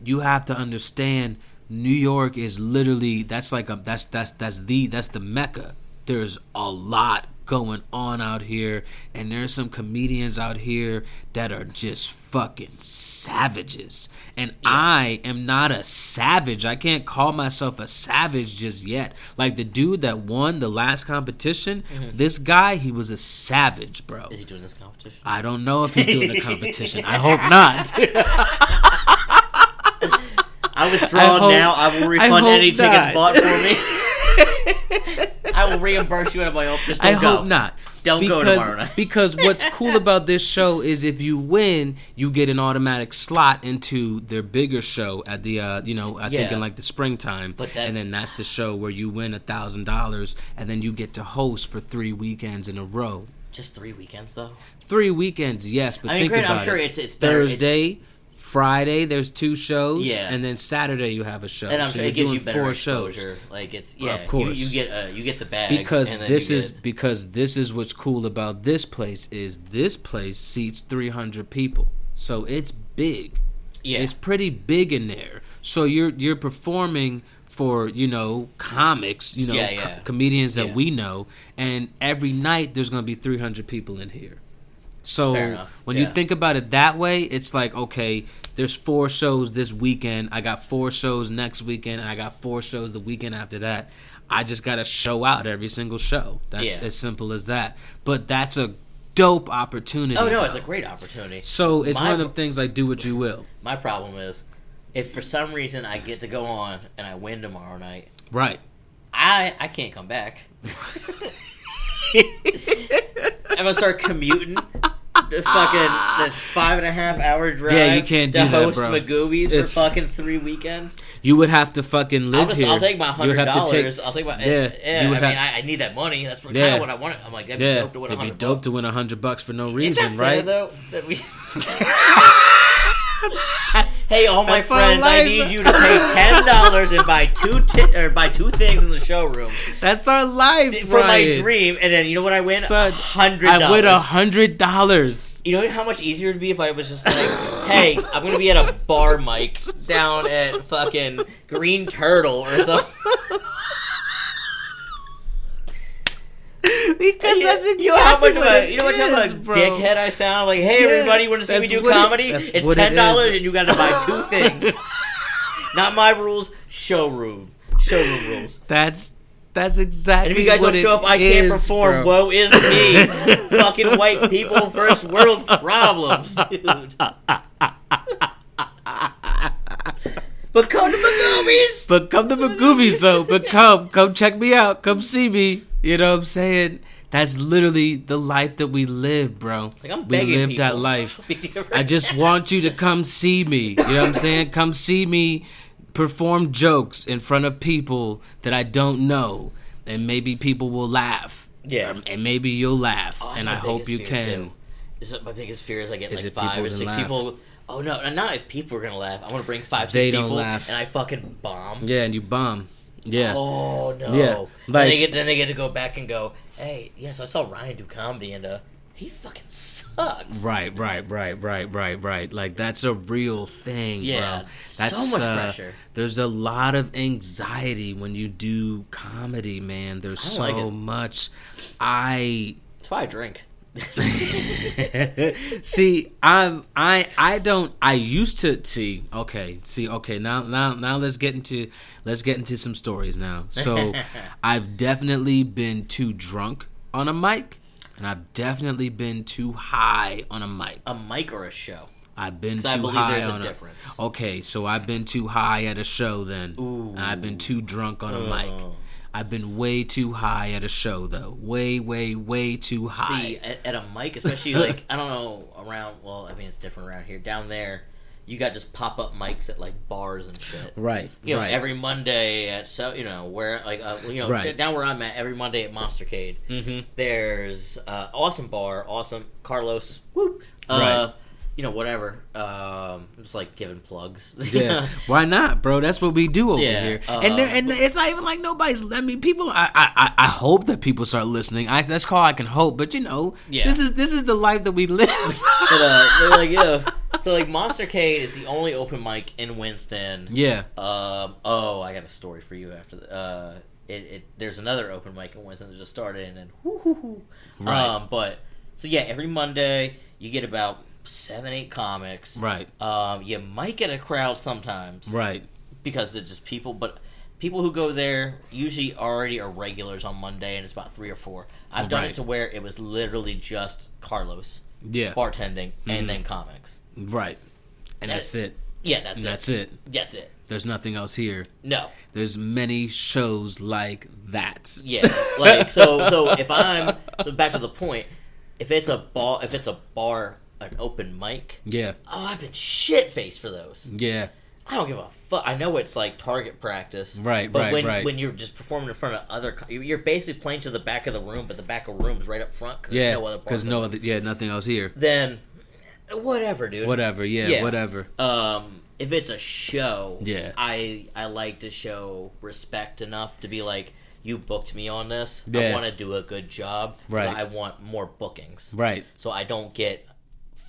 you have to understand New York is literally that's like a that's that's that's the that's the mecca. There's a lot going on out here and there's some comedians out here that are just fucking savages. And I am not a savage. I can't call myself a savage just yet. Like the dude that won the last competition, mm-hmm. this guy, he was a savage, bro. Is he doing this competition? I don't know if he's doing the competition. I hope (laughs) not. I withdraw I hope- now. I will refund hope any tickets not. bought for me. (laughs) (laughs) I will reimburse you out of my own. Just I don't go. hope not. Don't go because, tomorrow night. because what's cool (laughs) about this show is if you win, you get an automatic slot into their bigger show at the uh, you know I think in like the springtime, But that- and then that's the show where you win a thousand dollars, and then you get to host for three weekends in a row. Just three weekends though. Three weekends, yes, but I mean, think great. about I'm sure it. it's it's better. it's- Thursday, Friday, there's two shows, Yeah. and then Saturday you have a show. and I'm so sure you're it gives doing you better four shows. Like it's yeah, Of course. You, you get uh, you get the bag because this is get- because this is what's cool about this place is this place seats 300 people so it's big yeah. it's pretty big in there so you're you're performing for you know comics you know Yeah, co- comedians that Yeah. we know and every night there's going to be 300 people in here so when yeah. you think about it that way it's like okay there's four shows this weekend i got four shows next weekend and i got four shows the weekend after that i just gotta show out every single show that's Yeah. as simple as that but that's a dope opportunity oh no, it's a great opportunity. so it's My- one of them things like do what you will My problem is, if for some reason I get to go on and I win tomorrow night, right I I can't come back. (laughs) I'm gonna start commuting. The fucking ah. this five and a half hour drive. Yeah, you can't to do that, host bro. Magooby's It's- for fucking three weekends. you would have to fucking live I'll just here I'll take my hundred would have to take- dollars. I'll take my Yeah, yeah. you would I mean, have- I, I need that money. That's kind Yeah. of what I want. I'm like, that'd be yeah dope to win it'd be hundred. dope to win a hundred bucks for no Is reason that sad, right though? That we. (laughs) Hey, all my That's friends, I need you to pay ten dollars and buy two ti- or buy two things in the showroom That's our life, for my Ryan. dream, and then you know what I win? Son, A hundred I win a dollars. hundred dollars. You know how much easier it'd be if I was just like, "Hey, I'm gonna be at a bar mic down at fucking Green Turtle or something." (laughs) Because that's exactly you know how much of what a you know how much is, of a bro. dickhead I sound. Like, hey, Yeah, everybody, want to see me do what it- comedy? it's ten dollars, is. and you got to buy two (laughs) things. Not my rules. Showroom. Showroom rules. That's that's exactly. And if you guys what don't show up, I can't perform. bro. Woe is me. (laughs) Fucking white people, first world problems, dude. but come to the movies. But come to Magooby's though. But come, come check me out. Come see me. You know what I'm saying? That's literally the life that we live, bro. Like I'm we live that life. (laughs) I just want you to come see me. You know what I'm saying? Come see me perform jokes in front of people that I don't know, and maybe people will laugh. Yeah. Um, and maybe you'll laugh, Oh, and I hope you can. too. Is my biggest fear is I get Is like five or six laugh? people. Oh no, not if people are gonna laugh. I want to bring five, six They don't people, laugh. and I fucking bomb. Yeah, and you bomb. Yeah. Oh no! Yeah, then like- they get then they get to go back and go, hey, yes, I saw Ryan do comedy, and uh, he fucking sucks. Right, right, right, right, right, right. Like that's a real thing, Yeah, bro. so That's much uh, pressure. There's a lot of anxiety when you do comedy, man. There's so like much. I That's why I drink. (laughs) see. I'm. I. I don't. I used to see. Okay. See. Okay. Now. Now. Now. Let's get into. Let's get into some stories now. So, (laughs) I've definitely been too drunk on a mic, and I've definitely been too high on a mic. a mic or a show? I've been too I believe high there's a on difference. Okay, so I've been too high at a show then. Ooh. And I've been too drunk on a mic. I've been way too high at a show though. Way, way, way too high. See, at, at a mic, especially (laughs) like I don't know around. Well, I mean it's different around here. Down there, you got just pop up mics at like bars and shit. right. You know, right. every Monday at so you know where like uh, you know Right. down where I'm at every Monday at Monstercade. Mhm. There's uh, awesome bar, awesome Carlos. Whoop. Uh, Right. You know whatever. Um, just like giving plugs. (laughs) Yeah, why not, bro? That's what we do over Yeah, here, uh, and there- and it's not even like nobody's. I mean, people. I, I I- hope that people start listening. I that's all I can hope. But you know, Yeah. this is this is the life that we live. (laughs) but uh, they're like yeah. (laughs) So like Monstercade is the only open mic in Winston. yeah, Um. Oh, I got a story for you after the. Uh, it, it there's another open mic in Winston that just started and then. Right. Um. But so yeah, every Monday you get about seven eight comics. right, Um. You might get a crowd sometimes right, because they're just people, but people who go there usually already are regulars on Monday, and it's about three or four. I've done Right. it to where it was literally just Carlos yeah, bartending Mm-hmm. and then comics. right, and that's it. Yeah, that's And it. that's it. That's it. There's nothing else here. No. There's many shows like that. Yeah, like so. So if I'm so back to the point, if it's a bar, if it's a bar, an open mic, Yeah, oh, I've been shit faced for those. yeah, I don't give a fuck. I know it's like target practice, Right, But right, when right. when you're just performing in front of other, co- you're- basically playing to the back of the room, but the back of the room is right up front because yeah. there's no other. Because no other, yeah, nothing else here. Then, whatever, dude. Whatever, yeah, Yeah. whatever. Um, if it's a show, Yeah. I I like to show respect enough to be like, you booked me on this. I want to do a good job. Right. I want more bookings, Right, so I don't get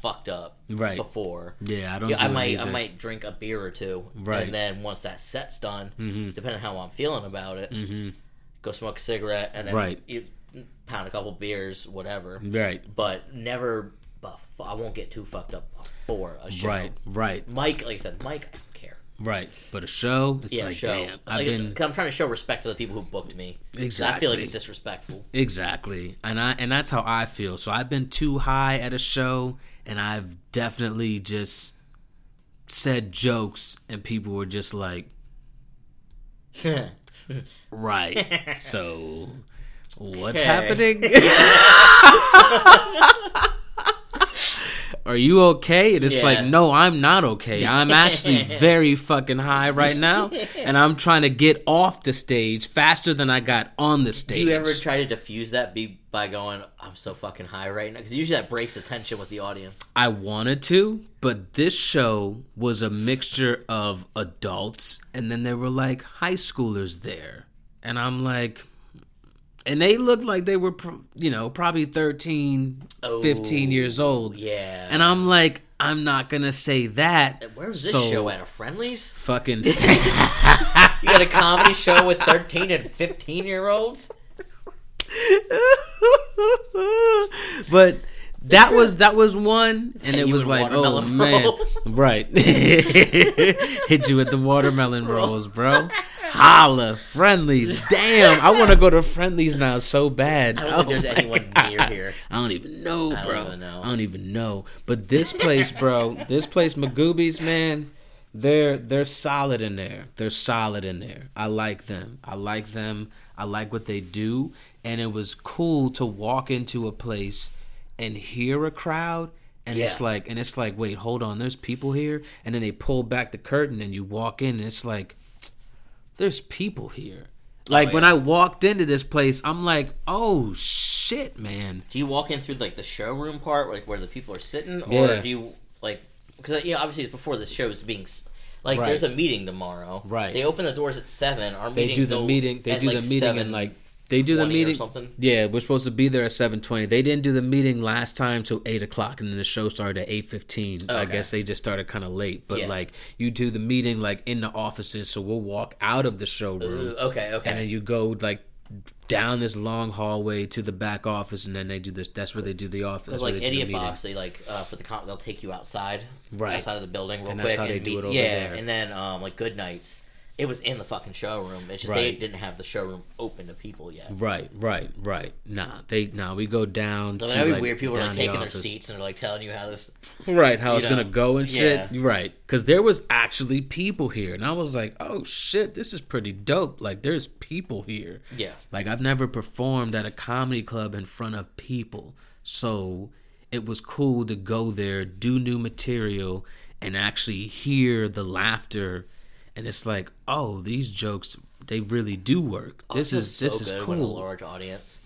fucked up right. before. Yeah, I don't. Yeah, do I might I might drink a beer or two, Right. and then once that set's done, Mhm. depending on how I'm feeling about it, Mhm. go smoke a cigarette and then Right. you pound a couple beers, whatever. Right, But never, bef- I won't get too fucked up before a show. right, right, Mike, like I said, Mike, I don't care. right. But a show, it's Yeah, like, show. damn, I've Like, been I'm trying to show respect to the people who booked me. Exactly, I feel like it's disrespectful. Exactly. And I and that's how I feel. So I've been too high at a show and I've definitely just said jokes and people were just like, (laughs) "Right. so what's happening?" (laughs) are you okay? And it's Yeah. like, no, I'm not okay. I'm actually (laughs) very fucking high right now, (laughs) and I'm trying to get off the stage faster than I got on the stage. Do you ever try to diffuse that be by going, "I'm so fucking high right now"? Because usually that breaks the tension with the audience. I wanted to, but this show was a mixture of adults, and then there were like high schoolers there, and I'm like. And they looked like they were, you know, probably 13, 15 years old. Yeah. And I'm like, I'm not gonna say that. Where's this So- show at? A Friendly's? Fucking. (laughs) You got a comedy show with 13 and 15 year olds? (laughs) but that was that was one, and it was like, oh watermelon man, right? (laughs) Hit you with the watermelon rolls, bro. Holla, Friendly's. (laughs) Damn, I want to go to Friendly's now so bad. I don't think Oh there's anyone God. near here. I don't even know, I don't bro. know. I don't even know. But this place, bro, this place, Magooby's, man, they're they're solid in there. They're solid in there. I like them. I like them. I like what they do, and it was cool to walk into a place and hear a crowd. And it's like, and it's like, wait, hold on, there's people here, and then they pull back the curtain, and you walk in, and it's like, there's people here. Oh, like when Oh, yeah. I walked into this place, I'm like, oh shit, man. Do you walk in through like the showroom part, like where the people are sitting, or Yeah. do you like because you know obviously it's before the show is being like Right. there's a meeting tomorrow. Right. They open the doors at seven. Our meeting. They do the meeting. They do like, the meeting and 7:20 like they do the meeting. something. Yeah, we're supposed to be there at seven twenty. They didn't do the meeting last time till eight o'clock, and then the show started at eight fifteen. I guess they just started kind of late. But Yeah. like you do the meeting like in the offices, so we'll walk out of the showroom, Ooh, okay, okay. and then you go like down this long hallway to the back office, and then they do this. That's where they do the office. Like the idiot meeting. box. They like uh, for the comp, they'll take you outside, Right. outside of the building, real And quick. that's how they and do meet- it over yeah, there. and then um, like good nights. It was in the fucking showroom. It's just they didn't have the showroom open to people yet. Right, right, right. Nah, they nah. We go down. To, that'd be like, weird. People are like the taking their seats and they're like telling you how this. right how it's know, gonna go and shit yeah. right because there was actually people here and i was like oh shit this is pretty dope like there's people here Yeah. like i've never performed at a comedy club in front of people so it was cool to go there do new material and actually hear the laughter and it's like oh these jokes they really do work this is feels this so is when a cool large audience.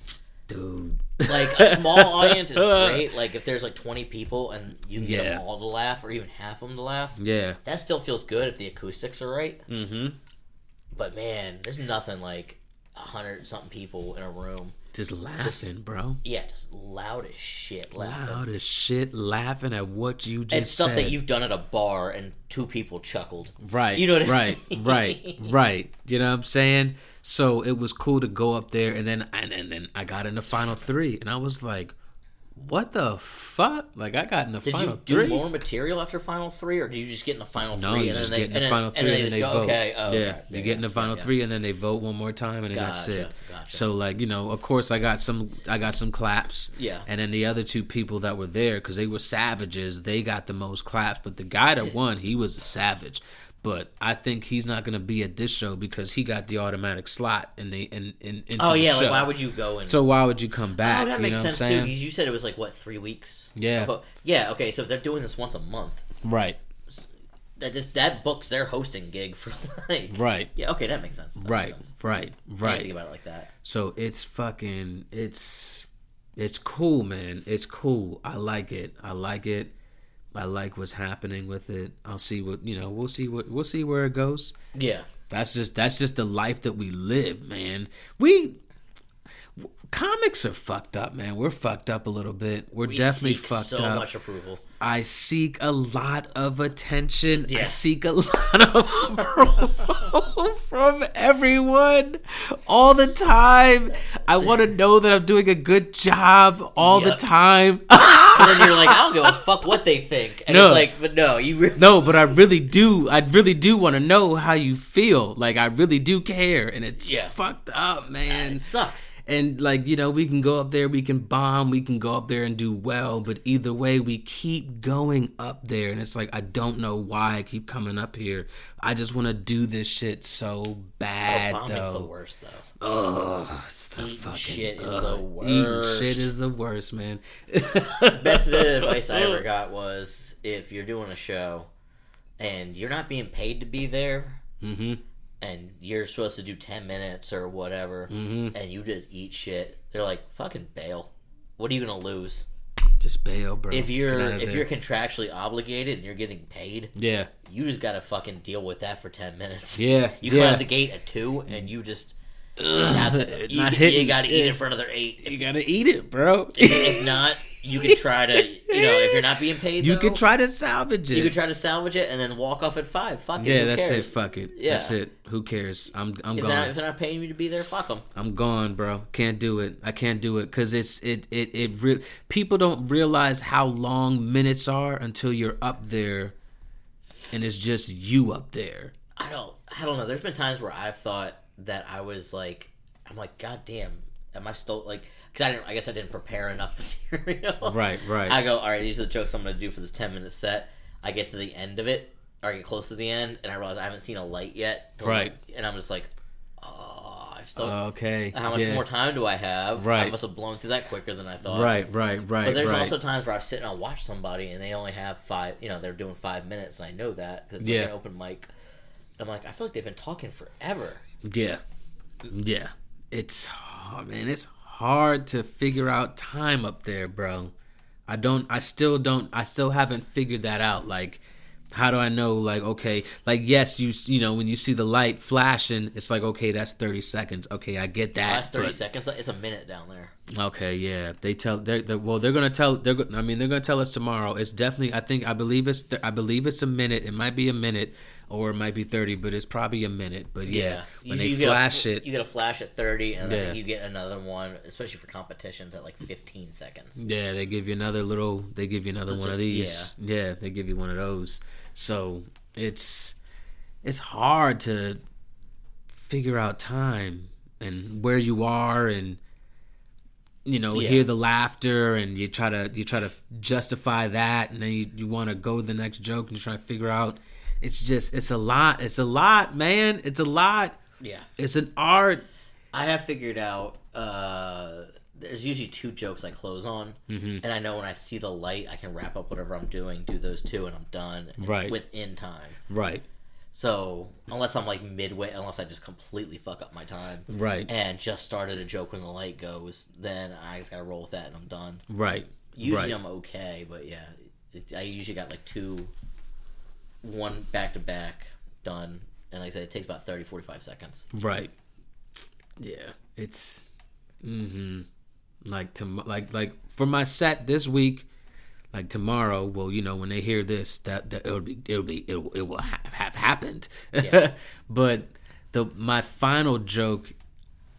dude Like a small (laughs) audience is great. (laughs) Like if there's like 20 people and you can get them all to laugh, or even half of them to laugh, yeah that still feels good if the acoustics are right. mm-hmm But man, there's nothing like a hundred something people in a room. Just laughing bro Yeah, just loud as shit laughing. loud as shit laughing at what you just and stuff said. that you've done at a bar and two people chuckled. Right. You know what I right, mean? (laughs) right, right. You know what I'm saying? So it was cool to go up there and then and, and then I got in the final three and I was like, what the fuck? Like I got in the Did final you do three. more material after final three, or do you just get in the final no, three you just get in the final three and and then then they go, vote. okay, oh, yeah, okay, you get in the final yeah. three and then they vote one more time and then that's Gotcha, it. gotcha. So like you know, of course I got some I got some claps. Yeah. And then the other two people that were there because they were savages, they got the most claps. But the guy that (laughs) won, he was a savage. But I think he's not gonna be at this show because he got the automatic slot in the in, in into Oh yeah, like why would you go and? So why would you come back? oh, that you makes sense too. You said it was like what three weeks? Yeah. But- yeah. Okay, so if they're doing this once a month, Right, that just that books their hosting gig for (laughs) like. right, Yeah. Okay, that makes sense. That right, Makes sense. right, right. think about it like that. So it's fucking it's it's cool, man. It's cool. I like it. I like it. I like what's happening with it. I'll see what you know. We'll see what we'll see where it goes. Yeah. That's just that's just the life that we live, man. We comics are fucked up, man. We're fucked up a little bit. We're We definitely fucked so up. much approval. I seek a lot of attention. I seek a lot of approval (laughs) from everyone all the time. I want to know that I'm doing a good job all Yep. the time. (laughs) And then you're like, I don't give a fuck what they think. And No. it's like, but no, you. Re- no, but I really do. I really do want to know how you feel. Like I really do care, and it's Yeah. fucked up, man. it sucks. And like you know we can go up there we can bomb we can go up there and do well but either way we keep going up there. And it's like i don't know why i keep coming up here. I just want to do this shit so bad Oh, bombing's though. the worst though. Ugh, it's the Eating fucking- shit is the worst. eating shit is the worst man. (laughs) Best bit of advice I ever (laughs) got was if you're doing a show and you're not being paid to be there mm-hmm and you're supposed to do 10 minutes or whatever mm-hmm and you just eat shit, they're like, fucking bail. What are you going to lose? just bail bro If you're of if there. you're contractually obligated and you're getting paid, yeah you just gotta fucking deal with that for ten minutes. Yeah, you come yeah. out the gate at two, and you just (laughs) it. You, you gotta eat it for another eight. you gotta eat it bro if not, you could try to you know if you're not being paid, you though, can try to salvage it you could try to salvage it and then walk off at five. Fuck it. yeah that's cares? it fuck it Yeah. that's it who cares i'm i'm If they're, not, gone if they're not paying you to be there, fuck them. I'm gone, bro. Can't do it. I can't do it because it's it it it. Re- people don't realize how long minutes are until you're up there, and it's just you up there. I don't I don't know. There's been times where I've thought that I was like I'm like God damn am I still like because I didn't I guess I didn't prepare enough (laughs) material. Right, right. I go all right. These are the jokes I'm gonna do for this 10 minute set. I get to the end of it or I get close to the end and I realize I haven't seen a light yet. Right. And I'm just like oh I've still okay. how much yeah. more time do I have? Right. I must have blown through that quicker than I thought. Right, right, right, But there's right. also times where I sit and I watch somebody and they only have five, you know, they're doing five minutes and I know that because it's Yeah. like an open mic. I'm like, I feel like they've been talking forever. yeah, yeah. It's oh, man, it's hard to figure out time up there, bro. I don't. I still don't. I still haven't figured that out. Like, how do I know? Like, okay, like yes, you you know when you see the light flashing, it's like okay, that's thirty seconds. Okay, I get that. Last 30 but- seconds, it's a minute down there. Okay, yeah, they tell. They're, they're well. They're gonna tell. They're. I mean, they're gonna tell us tomorrow. It's definitely. I think. I believe it's. th- I believe it's a minute. It might be a minute, or it might be thirty, but it's probably a minute. But yeah, when Usually they you get a- flash it, You get a flash at 30, and Yeah. think you get another one, especially for competitions, at like 15 seconds. yeah, they give you another little. They give you another one of Just- these. Yeah. they give you one of those. So it's it's hard to figure out time and where you are and you know Yeah. hear the laughter and you try to you try to justify that and then you, you want to go to the next joke and you try to figure out it's just it's a lot it's a lot man it's a lot Yeah. it's an art I have figured out uh, there's usually two jokes I close on, Mm-hmm. and I know when I see the light, I can wrap up whatever I'm doing, do those two, and I'm done Right. within time. right So unless I'm like midway, unless I just completely fuck up my time right and just started a joke when the light goes, then I just gotta roll with that and I'm done. right Usually right. I'm okay, but yeah, it's, I usually got like two, one back to back done, and like I said, it takes about 30, 45 seconds. Right. Yeah, it's mm-hmm. like to like like for my set this week, like tomorrow. Well, you know when they hear this, that that it'll be it'll be it'll, it will have, have happened. Yeah. (laughs) but the my final joke,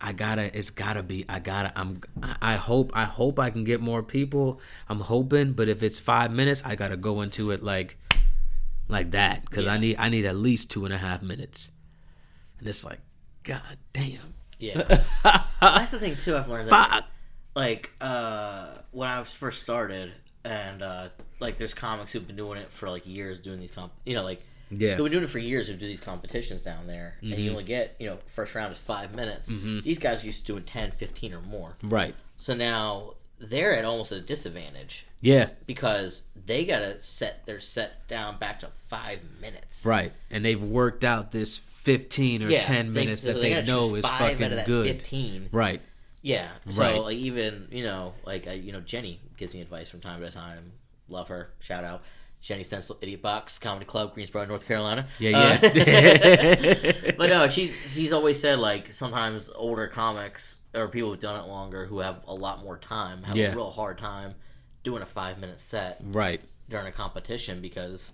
I gotta it's gotta be I gotta I'm I hope I hope I can get more people. I'm hoping, but if it's five minutes, I gotta go into it like like that because I need I need at least two and a half minutes, and it's like, god damn. Yeah, (laughs) that's the thing too. I've learned that Fuck. like uh, when I was first started, and uh, like there's comics who've been doing it for like years, doing these comp, you know, like Yeah. they've been doing it for years who do these competitions down there, and you only get you know first round is five minutes. These guys are used to doing 10, 15 or more. Right. So now they're at almost a disadvantage Yeah. because they gotta set their set down back to five minutes. Right. And they've worked out this 15 or 10 they- minutes so that they, gotta know is fucking out of that good. Fifteen. Right. Yeah. So Right. like even you know like I, you know Jenny gives me advice from time to time. Love her. Shout out. Jenny Stencil Idiot Box Comedy Club, Greensboro, North Carolina. Yeah, Uh, yeah. (laughs) but no, (laughs) she's she's always said like sometimes older comics or people who've done it longer who have a lot more time have Yeah. a real hard time doing a five minute set right. during a competition because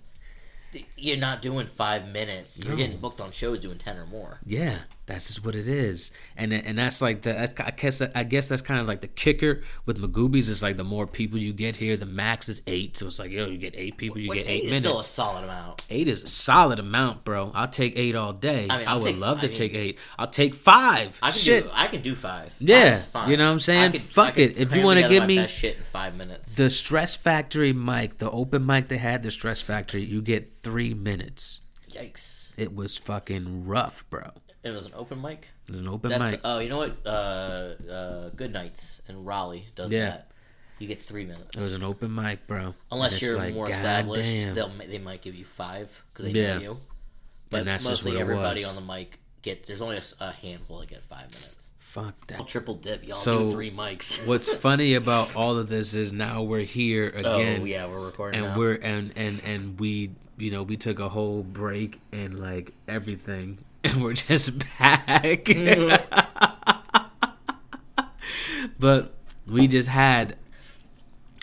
you're not doing five minutes. You're No. getting booked on shows doing ten or more. Yeah. That's just what it is, and and that's like the that's, I guess I guess that's kind of like the kicker with Magooby's. It's like the more people you get here, the max is eight. So it's like yo, you get eight people, you Which get eight, is minutes. still a solid amount. Eight is a solid amount, bro. I'll take eight all day. I, I mean, I'll would take love to I take eight. I'll take five. I can Shit. do. I can do five. Yeah, you know what I'm saying? Could- Fuck it. If you wanna give me shit in five minutes. The Stress Factory mic, the open mic they had, the Stress Factory, you get three minutes. Yikes! It was fucking rough, bro. It was an open mic. It was an open That's mic. oh, you know what? Uh, uh, Goodnights in Raleigh does Yeah. that. You get three minutes. It was an open mic, bro. Unless you're like, more God established, damn. they'll they might give you five because they Yeah. know you. But And that's just mostly everybody was. on the mic get. There's only a handful that get five minutes. Fuck that. I'll triple dip. Y'all So, do three mics. (laughs) What's funny about all of this is now we're here again. oh yeah, we're recording and now. we're and and and we you know we took a whole break and like everything (laughs) and we're just back (laughs) but we just had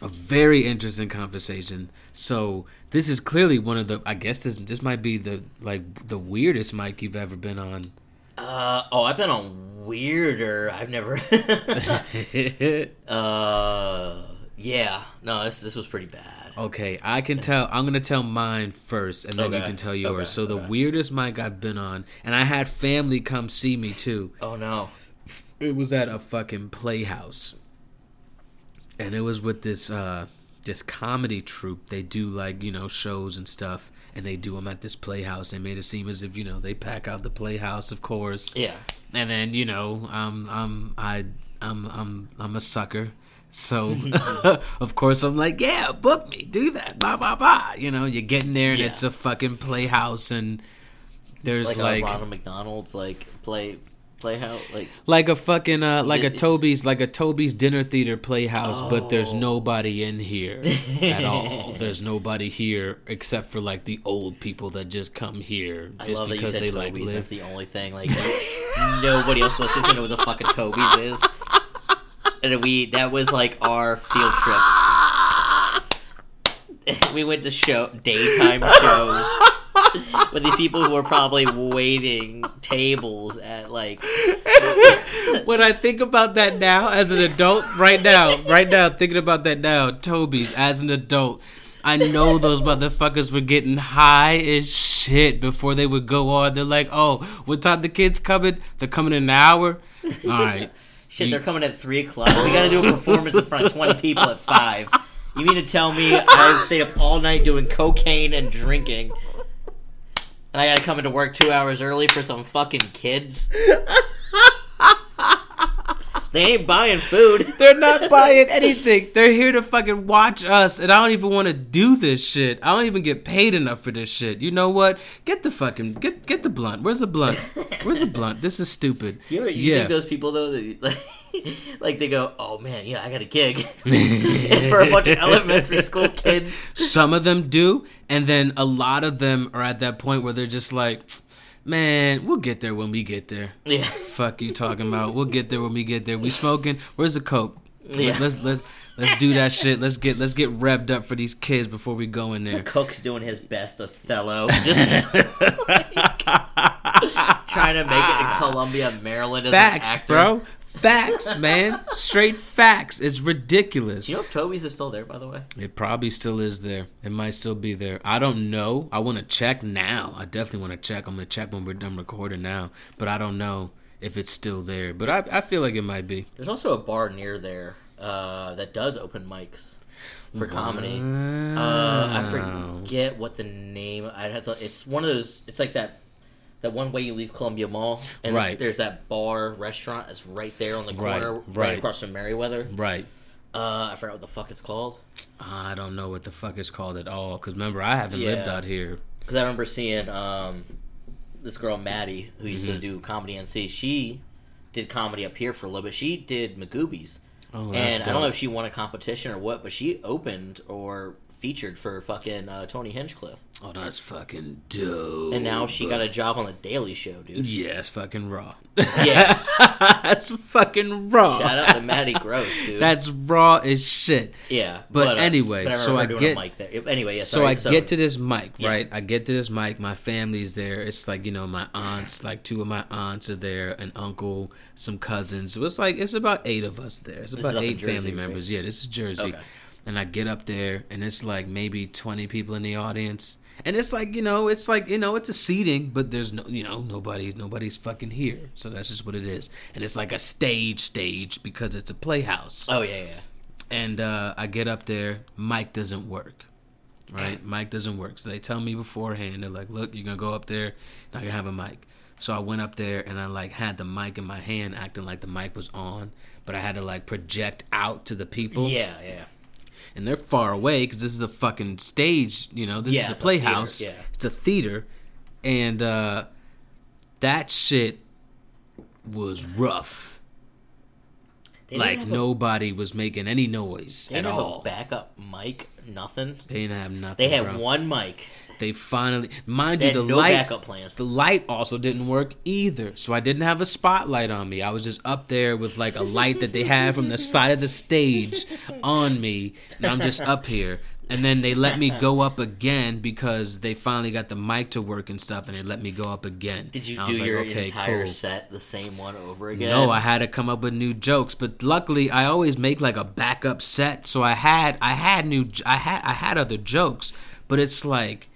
a very interesting conversation so this is clearly one of the i guess this this might be the like the weirdest mic you've ever been on Uh, oh, I've been on weirder. I've never. (laughs) uh, yeah. No, this this was pretty bad. Okay, I can tell. I'm gonna tell mine first, and then you can tell yours. okay, so the okay. weirdest mic I've been on, and I had family come see me too. Oh no. It was at a fucking playhouse, and it was with this uh this comedy troupe. They do like you know shows and stuff, and they do them at this playhouse. They made it seem as if you know they pack out the playhouse, of course, Yeah. and then you know um I'm I I'm I'm I'm a sucker. So (laughs) (laughs) of course I'm like, yeah, book me, do that, blah blah blah. You know, you're getting there and Yeah. it's a fucking playhouse and there's Like, like a Ronald McDonald's like play playhouse like like a fucking uh like a Toby's like a Toby's dinner theater playhouse, but there's Oh. nobody in here (laughs) at all. There's nobody here except for like the old people that just come here I just love that you because they Toby's. like live. That's the only thing. Like nobody else listens to know what the fucking Toby's is. And we that was like our field trips. (laughs) we went to show daytime shows (laughs) with these people who were probably waiting tables at like (laughs) when I think about that now as an adult, right now, right now, thinking about that now, Toby's as an adult, I know those motherfuckers were getting high as shit before they would go on. They're like, "Oh, what time the kids coming? They're coming in an hour." All right, shit. They're coming at three o'clock. We got to do a (laughs) performance in front of twenty people at five. You mean to tell me I stayed up all night doing cocaine and drinking? And I gotta come into work two hours early for some fucking kids. (laughs) They ain't buying food. (laughs) they're not buying anything. They're here to fucking watch us, and I don't even want to do this shit. I don't even get paid enough for this shit. You know what? Get the fucking get get the blunt. Where's the blunt? Where's the blunt? This is stupid. (laughs) You, ever, you yeah. think those people though, that, (laughs) like, like they go, "Oh man, yeah, I got a gig." it's for a bunch of elementary school kids. Some of them do, and then a lot of them are at that point where they're just like, "Man, we'll get there when we get there." Yeah, Fuck you talking about? We'll get there when we get there. We smoking? Where's the coke? Yeah. Let's let's let's do that shit. Let's get let's get revved up for these kids before we go in there. Cook's doing his best Othello, just (laughs) trying to make it in Columbia, Maryland as Facts, an actor. bro. Facts, man. Straight facts. It's ridiculous. Do you know if Toby's is still there, by the way? It probably still is there. It might still be there. I don't know. I want to check now. I definitely want to check. I'm gonna check when we're done recording now. But I don't know if it's still there. But I, I feel like it might be. There's also a bar near there uh, that does open mics for comedy. Uh, I forget what the name. I have to. It's one of those. It's like that. That one way you leave Columbia Mall, and Right. there's that bar restaurant that's right there on the corner, right, right. across from Merriweather. Right. Uh, I forgot what the fuck it's called. I don't know what the fuck it's called at all. Because remember, I haven't lived out here. Because I remember seeing um, this girl Maddie who used Mm-hmm. to do comedy NC. She did comedy up here for a little bit. She did Magooby's, Oh, and I don't know if she won a competition or what, but she opened or featured for fucking uh, Tony Hinchcliffe. Oh, that's fucking dope. and now she got a job on the Daily Show, dude. Yeah, it's fucking raw. Yeah. (laughs) that's fucking raw. Shout out to Maddie Gross, (laughs) dude. That's raw as shit. yeah, but uh, anyway, but I so I get- mic there. Anyway, yeah. So I so- get to this mic, Yeah. right? I get to this mic. My family's there. It's like you know, my aunts, like two of my aunts are there, an uncle, some cousins. So it's like it's about eight of us there. It's about eight Jersey, family right? members. Yeah, this is Jersey. Okay. And I get up there, and it's like maybe twenty people in the audience. And it's like you know, it's like you know, it's a seating, but there's no, you know, nobody's nobody's fucking here. So that's just what it is. And it's like a stage, stage because it's a playhouse Oh yeah, yeah. and uh, I get up there, mic doesn't work. Right, (clears throat) mic doesn't work. So they tell me beforehand. They're like, "Look, you're gonna go up there, not gonna have a mic." So I went up there and I like had the mic in my hand, acting like the mic was on, but I had to like project out to the people, Yeah, yeah. And they're far away because this is a fucking stage. You know, this Yeah, is a a playhouse. theater, yeah. It's a theater, and uh, that shit was rough. Like have a- nobody was making any noise they at all. a backup mic. Nothing. They didn't have nothing. They had bro. one mic. They finally, mind you, the no light, backup plan. the light also didn't work either. So I didn't have a spotlight on me. I was just up there with like a light that they had from the side of the stage on me, and I'm just up here. And then they let me go up again because they finally got the mic to work and stuff, and they let me go up again. Did you do like, your "Okay, entire cool." set the same one over again? No, I had to come up with new jokes, but luckily I always make like a backup set, so I had I had new I had I had other jokes, but it's like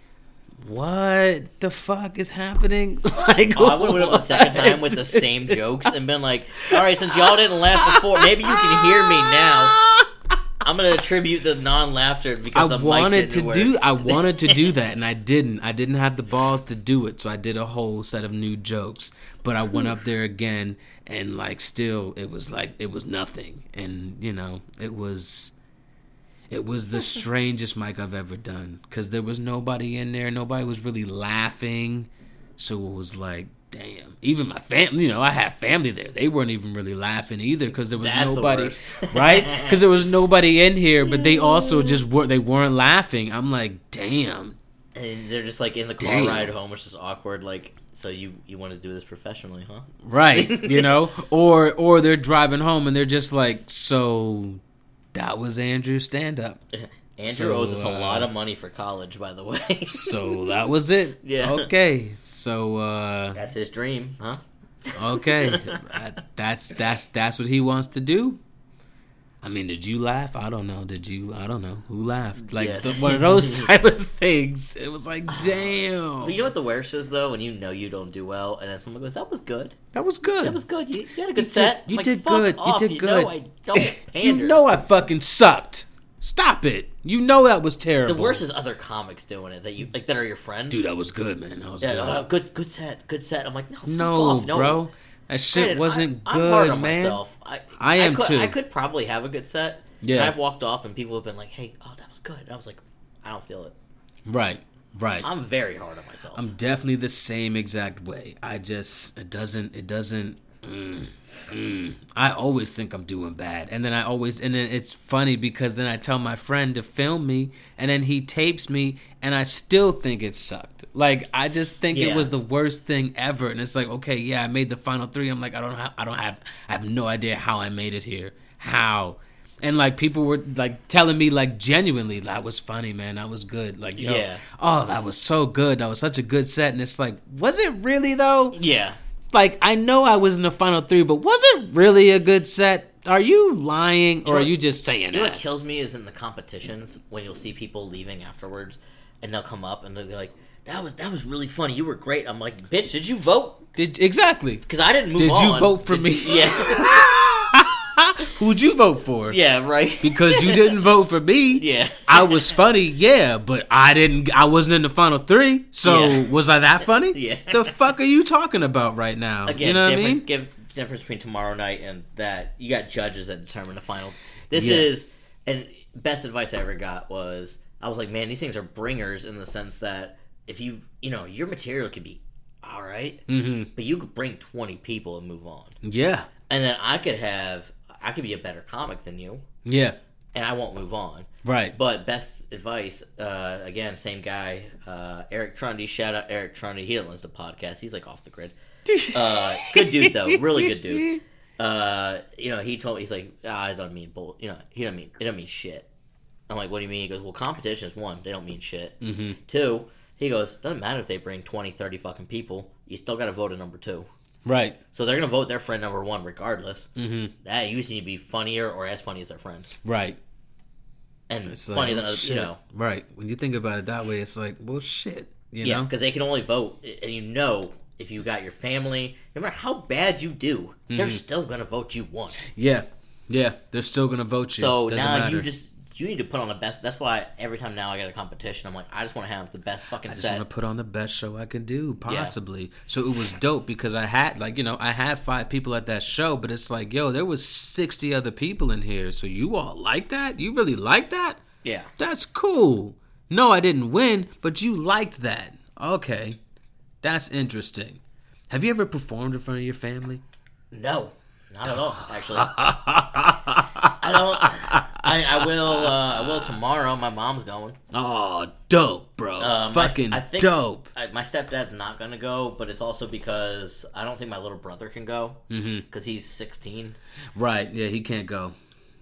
what the fuck is happening? (laughs) like Oh, I would have went up the second time with (laughs) the same jokes and been like, "All right, since y'all didn't laugh before, maybe you can hear me now." (laughs) I'm gonna attribute the non-laughter because I the wanted to didn't do work. I wanted to do that and I didn't. I didn't have the balls to do it, so I did a whole set of new jokes. But I went up (sighs) there again and like still it was like it was nothing. And you know, it was it was the (laughs) strangest mic I've ever done cuz there was nobody in there, nobody was really laughing. So it was like Damn. Even my family, you know, I had family there. They weren't even really laughing either because there was That's nobody, worst. (laughs) right? Because there was nobody in here, but they also just were they weren't laughing. I'm like, damn. and they're just like in the car Damn. ride home, which is awkward. Like, so you you want to do this professionally, huh? Right, you (laughs) know, or or they're driving home and they're just like, so that was Andrew's stand up. (laughs) Andrew So, owes us a uh, lot of money for college, by the way. (laughs) So that was it. (laughs) Yeah. Okay. So uh That's his dream, huh? okay. That- that's that's that's what he wants to do. I mean, did you laugh? I don't know. Did you? I don't know. Who laughed? Like Yeah. the, one of those (laughs) type of things. It was like, (sighs) damn. But you know what the worst is though, when you know you don't do well, and then someone goes, "That was good. That was good. That was good. You, you had a good did- set." you like, did "Fuck good. You did You good." know I (laughs) don't pander. you know I fucking sucked. Stop it. You know that was terrible. the worst is other comics doing it that you like that are your friends. Dude, that was good, man. That was yeah, good. uh, good, good set, good set. I'm like, no, fuck no, off, no, bro. That shit Granted, wasn't I, good, I'm hard on man. myself. I, I am could, too. I could probably have a good set. Yeah. I've walked off and people have been like, "Hey, oh, that was good." And I was like, "I don't feel it." Right, right. I'm very hard on myself. I'm definitely the same exact way. I just it doesn't it doesn't. Mm, mm. I always think I'm doing bad, and then I always and then it's funny because then I tell my friend to film me, and then he tapes me, and I still think it sucked. Like I just think it was the worst thing ever, and it's like okay, yeah, I made the final three. I'm like I don't have I don't have I have no idea how I made it here. How. And like people were like telling me like genuinely that was funny, man. That was good. Like yo, Yeah. oh, that was so good. That was such a good set. And it's like, was it really though? yeah. Like I know I was in the final three, but was it really a good set? Are you lying or know- are you just saying You know what kills me is in the competitions when you'll see people leaving afterwards, and they'll come up and they'll be like, "That was that was really funny. You were great." I'm like, "Bitch, did you vote?" Did exactly? Because I didn't move Did you vote for Did me? you- Yeah. (laughs) (laughs) Who'd you vote for? (laughs) yeah. Right. Because you didn't vote for me. (laughs) Yes. I was funny, yeah, but I didn't. I wasn't in the final three. So Yeah. (laughs) was I that funny? Yeah. The fuck are you talking about right now? Again, you know what I mean? give difference between tomorrow night and that. You got judges that determine the final. This Yeah. is and best advice I ever got was I was like, man, these things are bringers in the sense that if you you know your material could be all right, Mm-hmm. but you could bring twenty people and move on, Yeah. and then I could have I could be a better comic than you, Yeah. and I won't move on. Right. But best advice, uh, again, same guy, uh, Eric Trundy. Shout out Eric Trundy. He doesn't listen to podcasts. He's like off the grid. (laughs) Uh, good dude though, really good dude. (laughs) Uh, you know, he told me he's like, ah, I don't mean bull. You know, he don't mean it. Don't mean shit. I'm like, what do you mean? He goes, well, competition is one. They don't mean shit. Mm-hmm. Two, he goes, doesn't matter if they bring 20, 30 fucking people. You still got to vote a number two. Right. So they're gonna vote their friend number one regardless. Mm-hmm. That you just need to be funnier or as funny as their friend, Right. and It's like, funnier than oh, other, shit. you know. Right. When you think about it that way, it's like, well, shit. You Yeah, know. because they can only vote, and you know if you got your family, no matter how bad you do, they're Mm-hmm. still gonna vote you one. Yeah. Yeah. They're still gonna vote you. So Doesn't now matter. you just you need to put on the best. That's why every time now I get a competition, I'm like, I just want to have the best fucking I just set. want to put on the best show I can do, possibly. So it was dope because I had, like, you know, I had five people at that show, but it's like, yo, there was sixty other people in here. So you all like that? You really like that? Yeah, That's cool. No, I didn't win, but you liked that. Okay, that's interesting. Have you ever performed in front of your family? no, not at all. Actually, (laughs) I don't. I, I will. Uh, I will tomorrow. My mom's going. Oh, dope, bro. Uh, my- Fucking I think- dope. I, my stepdad's not gonna go, but it's also because I don't think my little brother can go Mm-hmm. because he's 16. Right? Yeah, he can't go.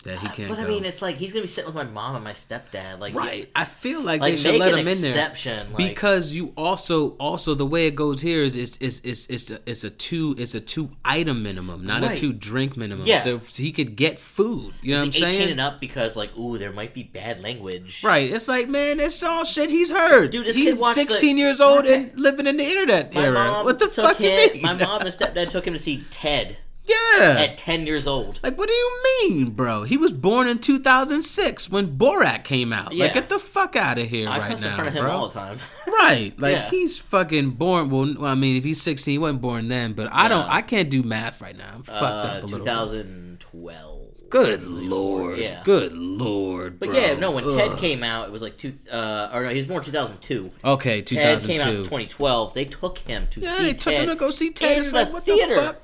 Yeah, he uh, can't But go. I mean, it's like he's gonna be sitting with my mom and my stepdad. Like, right. I feel like, like they should let him in there. exception. Like, because you also also the way it goes here is it's it's it's it's a, it's a two it's a two item minimum, not a two drink minimum. Yeah. So he could get food. You know what I'm Is 18 saying? and up because like, ooh, there might be bad language. Right. It's like, man, it's all shit he's heard. Dude, this he's kid watched the- 16 years old and living in the internet My era. What the fuck him? My mom (laughs) and stepdad took him to see Ted yeah. at 10 years old. Like, what do you mean, bro? He was born in 2006 when Borat came out. Yeah. Like, get the fuck out of here I right cuss in now, front of him bro. all the time. (laughs) Right. Like, Yeah. he's fucking born. Well, I mean, if he's 16, he wasn't born then, but I don't, I can't do math right now. I'm fucked Uh, up a little bit. 2012. Good lord. Yeah. Good lord, But bro. yeah, no, when Ted came out, it was like two, uh, or no, he was born 2002. Okay, Ted came out in 2012. They took him to Yeah, see they took Ted him to go see Ted. in It's the like, what theater. the fuck?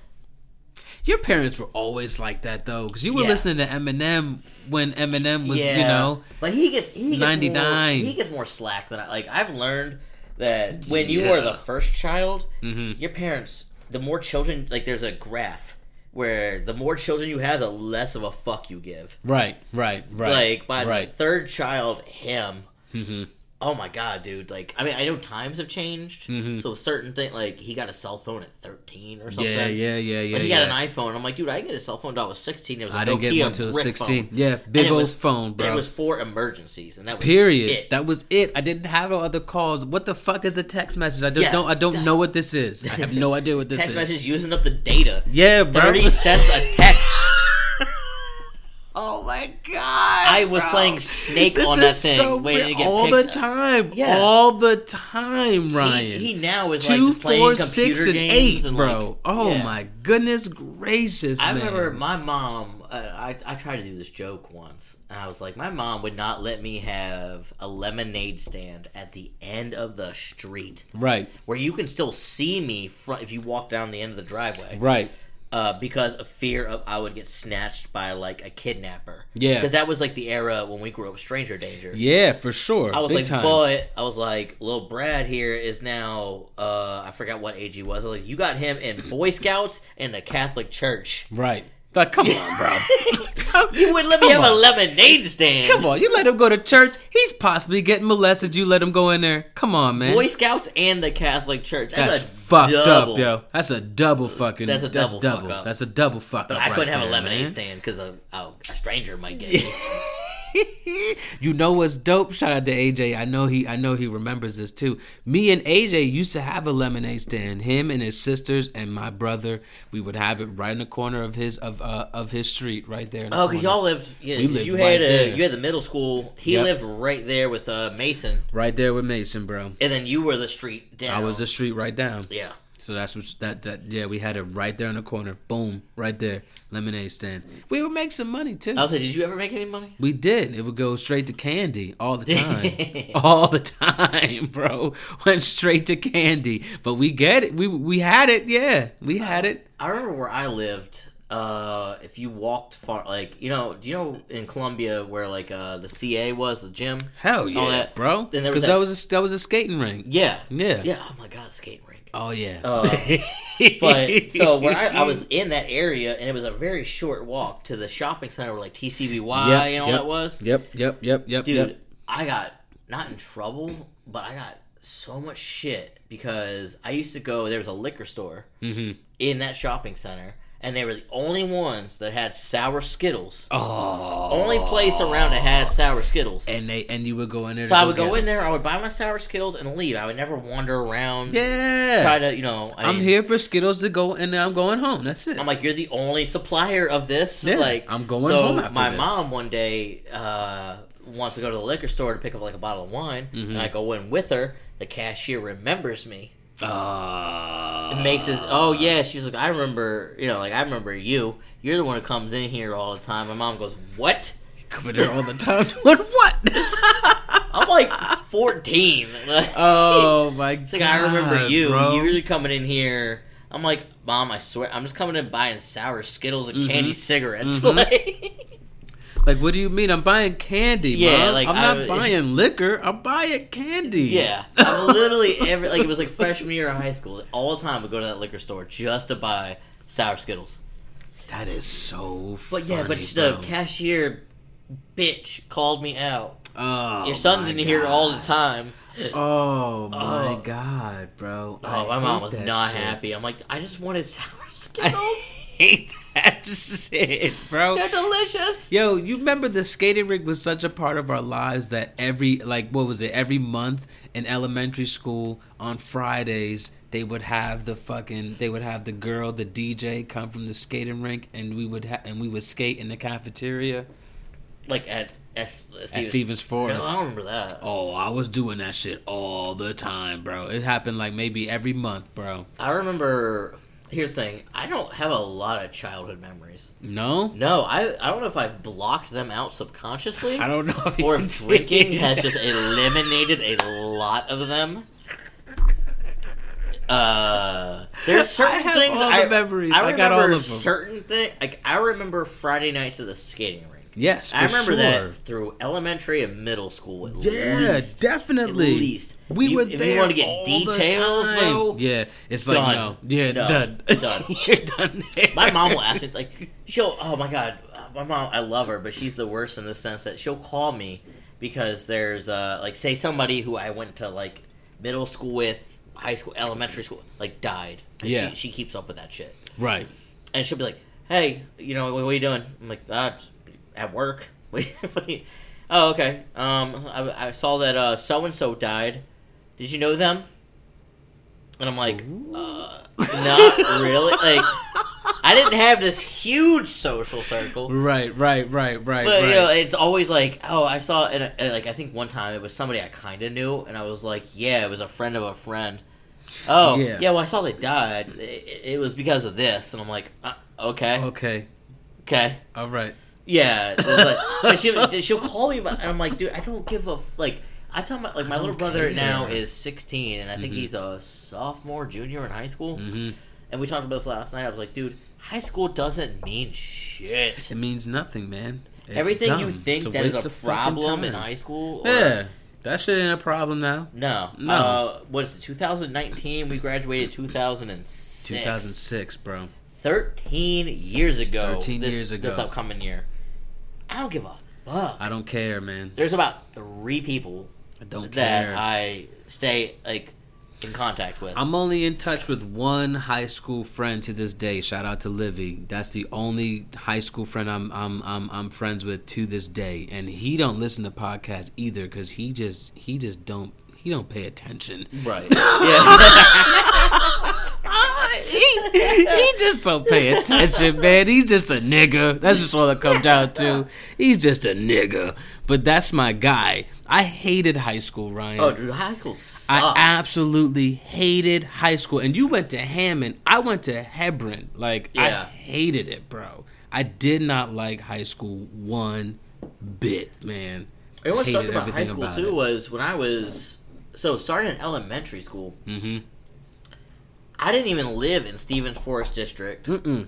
Your parents were always like that though, because you were Yeah. listening to Eminem when Eminem was, you know, but he gets he gets 99. More, he gets more slack than I like. I've learned that when you Yeah. are the first child, Mhm. your parents, the more children, like there's a graph where the more children you have, the less of a fuck you give. right, right, right. Like by right. the third child, him. hmm Oh my god, dude! Like, I mean, I know times have changed, Mhm. so certain thing like he got a cell phone at thirteen or something. Yeah, yeah, yeah, yeah. But he yeah. got an iPhone. I'm like, dude, I didn't get a cell phone until I was 16. It was a I didn't get Nokia one till brick 16. phone. Yeah, big old was- phone, bro. It was for emergencies, and that was Period. It. That was it. I didn't have no other calls. What the fuck is a text message? I don't Yeah, don't I don't that- know what this is. I have no idea what this text is. Text message using up the data. Yeah, bro. Thirty cents a text. Oh my god! I was bro. playing Snake This on that thing, so waiting to get all the up. time. Yeah. all the time, Ryan. He, he now is like Two, just playing four, computer six, and games eight, and bro. like- oh yeah. my goodness gracious! I man. remember my mom. Uh, I I tried to do this joke once, and I was like, my mom would not let me have a lemonade stand at the end of the street Right, where you can still see me front if you walk down the end of the driveway. right. Uh, because of fear of I would get snatched by like a kidnapper. Yeah. because that was like the era when we grew up, stranger danger. Yeah, for sure. I was Big like, time. but I was like, little Brad here is now. uh I forgot what age he was. I was like, you got him in Boy Scouts and the Catholic Church. Right. Like, come on, bro. (laughs) Come- You wouldn't let me have a lemonade stand. Come on, you let him go to church. He's possibly getting molested. You let him go in there. Come on, man. Boy Scouts and the Catholic Church. That's, That's fucked double. up, yo. That's a double fucking. That's a That's double double. That's a double fuck But up. I couldn't right have a lemonade man. stand because a, a, a stranger might get (laughs) me. (laughs) you know what's dope? Shout out to AJ. I know he. I know he remembers this too. Me and AJ used to have a lemonade stand. Him and his sisters and my brother. We would have it right in the corner of his of uh, of his street, right there. Oh, because y'all lived. Yeah, We lived you right had a there. you had the middle school. He Yep. lived right there with uh, Mason, right there with Mason, bro. and then you were the street down. I was the street right down. yeah. So that's what that that yeah. We had it right there in the corner. Boom, right there. Lemonade stand. We would make some money too. I'll say, did you ever make any money? We did. It would go straight to candy all the time. (laughs) all the time, (laughs) bro. Went straight to candy. But we get it. We we had it. Yeah, we had it. I remember where I lived. uh, if you walked far, like you know, do you know in Columbia where like uh the CA was the gym? Hell yeah, that- bro. Then there was Because that- that was a, that was a skating rink. Yeah, Yeah. yeah. Oh my god, skating rink. Oh yeah. Uh, (laughs) But so when I, I was in that area, and it was a very short walk to the shopping center where like TCBY Yep, and all yep. that was. Yep. Yep. Yep. Yep. Dude, Yep. I got not in trouble, but I got so much shit because I used to go. There was a liquor store Mm-hmm. in that shopping center, and they were the only ones that had sour Skittles. Oh. Only place around that had sour Skittles. And they and you would go in there. So I would go get in there, I would buy my sour Skittles and leave. I would never wander around. Yeah. Try to, you know. I I'm mean, here for Skittles to go, and then I'm going home. That's it. I'm like, you're the only supplier of this. Yeah, like, I'm going so home after my this. mom one day uh, wants to go to the liquor store to pick up like a bottle of wine, Mm-hmm. and I go in with her. The cashier remembers me. Uh, It makes it. Oh yeah, she's like, I remember. You know, like I remember you. You're the one who comes in here all the time. My mom goes, what? come in there all the time (laughs) doing what? (laughs) I'm like 14. (laughs) Oh my god! like I remember you. bro. You really coming in here. I'm like, mom, I swear, I'm just coming in buying sour Skittles and Mhm. candy cigarettes. Mhm. Like, Like, what do you mean? I'm buying candy, Yeah, Mom. like, I'm not I- buying liquor. I'm buying candy. yeah, I'm (laughs) literally every like it was like freshman year of high school. All the time, I go to that liquor store just to buy sour Skittles. that is so. But yeah, but funny, the cashier bitch called me out. Oh, Your son's in here all the time. Oh (laughs) my Oh. god, bro! Oh, I Oh, my mom was not shit. happy. I'm like, I just wanted (laughs) sour I Skittles. hate that shit, bro. They're delicious. Yo, you remember the skating rink was such a part of our lives that every like what was it? Every month in elementary school on Fridays they would have the fucking they would have the girl, the DJ come from the skating rink and we would ha- and we would skate in the cafeteria Like at S- at Stevens No, Forest. I don't remember that. Oh, I was doing that shit all the time, bro. It happened like maybe every month, bro. I remember. Here's the thing. I don't have a lot of childhood memories. No? No, I I don't know if I've blocked them out subconsciously, I don't know if or if (laughs) drinking did. has just eliminated a lot of them. Uh, there's (laughs) certain I have things I, memories. I, I remember got all of them. certain things. Like I remember Friday nights at the skating rink. Yes, for I remember sure. that through elementary and middle school. At Yeah, least. definitely. At least We You- were if there you want to get details, though, Yeah, it's like Done. no, yeah, No. done, (laughs) Done. You're done. There. My mom will ask me like, she'll. Oh my god, my mom. I love her, but she's the worst in the sense that she'll call me because there's uh like say somebody who I went to like middle school with, high school, elementary school, like died. Yeah. she, she keeps up with that shit, right. and she'll be like, "Hey, you know what, what are you doing?" I'm like, "Ah, at work." What are you- oh, okay. Um, I, I saw that uh so and so died. Did you know them? And I'm like, uh, not really. (laughs) Like, I didn't have this huge social circle. Right, right, right, right, But right. you know, it's always like, oh, I saw, and, and like I think one time it was somebody I kind of knew, and I was like, yeah, it was a friend of a friend. Oh, Yeah. yeah. well, I saw they died. It, it was because of this, and I'm like, uh, okay, okay, okay, all right. Yeah. It was like, (laughs) but she, she'll call me, about- and I'm like, dude, I don't give a like. I tell my like my little brother now is 16, and I think Mhm. he's a sophomore, junior in high school. hmm And we talked about this last night. I was like, dude, high school doesn't mean shit. It means nothing, man. It's Everything you think that is a problem in high school. or- Yeah, that shit ain't a problem now. No. No. Uh, what is it? 2019. We graduated 2006. 2006, bro. 13 years ago. 13 this, years ago. This upcoming year. I don't give a fuck. I don't care, man. There's about three people I don't that care. I stay like in contact with. I'm only in touch with one high school friend to this day. Shout out to Livy. That's the only high school friend I'm I'm I'm, I'm friends with to this day, and he don't listen to podcasts either because he just he just don't he don't pay attention. right. (laughs) yeah. (laughs) he, he just don't pay attention, man. He's just a nigga. That's just all it comes down to. He's just a nigga. But that's my guy. I hated high school, Ryan. oh, dude, high school sucks. I absolutely hated high school. And you went to Hammond. I went to Hebron. Like I hated it, bro. I did not like high school one bit, man. And what sucked about high school about too it. was when I was so starting in elementary school. Mm-hmm. I didn't even live in Stevens Forest District. Mm-mm.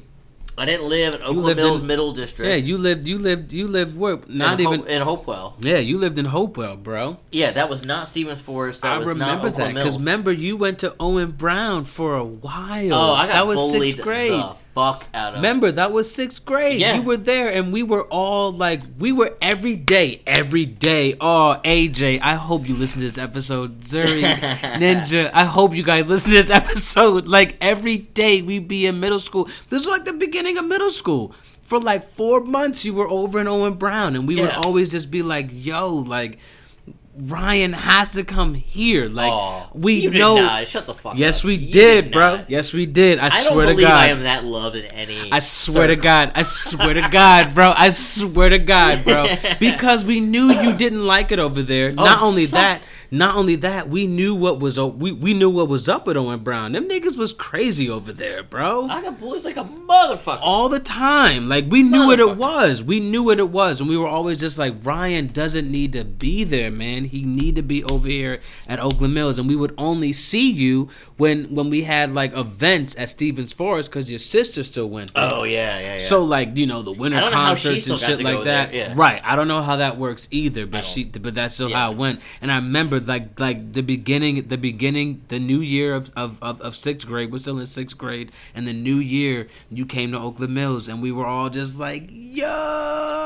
I didn't live in Oakland Mills in- Middle District. Yeah, you lived. You lived. You lived. Where? Not Hope- even. in Hopewell. Yeah, you lived in Hopewell, bro. Yeah, that was not Stevens Forest. That I remember that because remember you went to Owen Brown for a while. oh, I got that was bullied sixth grade. the fuck out of. Remember that was sixth grade. Yeah. You were there, and we were all like, we were every day, every day. Oh, AJ, I hope you listen to this episode, Zuri, (laughs) Ninja. I hope you guys listen to this episode. (laughs) Like every day, we'd be in middle school. This was like the beginning of middle school. For like four months, you were over in Owen Brown, and we would always just be like, "Yo, like." Ryan has to come here. Like Aw, we did know. not. Shut the fuck up. Yes, we You did, bro. Yes, we did. I, I swear to God. I am that loved in any. I swear to. God. I swear to God, bro. I swear to God, bro. (laughs) Because we knew you didn't like it over there. Oh, not only sucked. that, not only that, we knew what was we we knew what was up with Owen Brown. Them niggas was crazy over there, bro. I got bullied like a motherfucker. All the time. Like we knew what it was. We knew what it was. And we were always just like, Ryan doesn't need to be there, man. He need to be over here at Oakland Mills. And we would only see you when when we had like events at Stevens Forest because your sister still went there. Oh yeah, yeah, yeah. So like you know the winter I don't know how she concerts and shit like that, yeah. right? I don't know how that works either, but she, but that's still Yeah. how it went. And I remember like like the beginning, the beginning, the new year of of, of, of sixth grade. We're still in sixth grade, and the new year you came to Oakland Mills, and we were all just like, yo.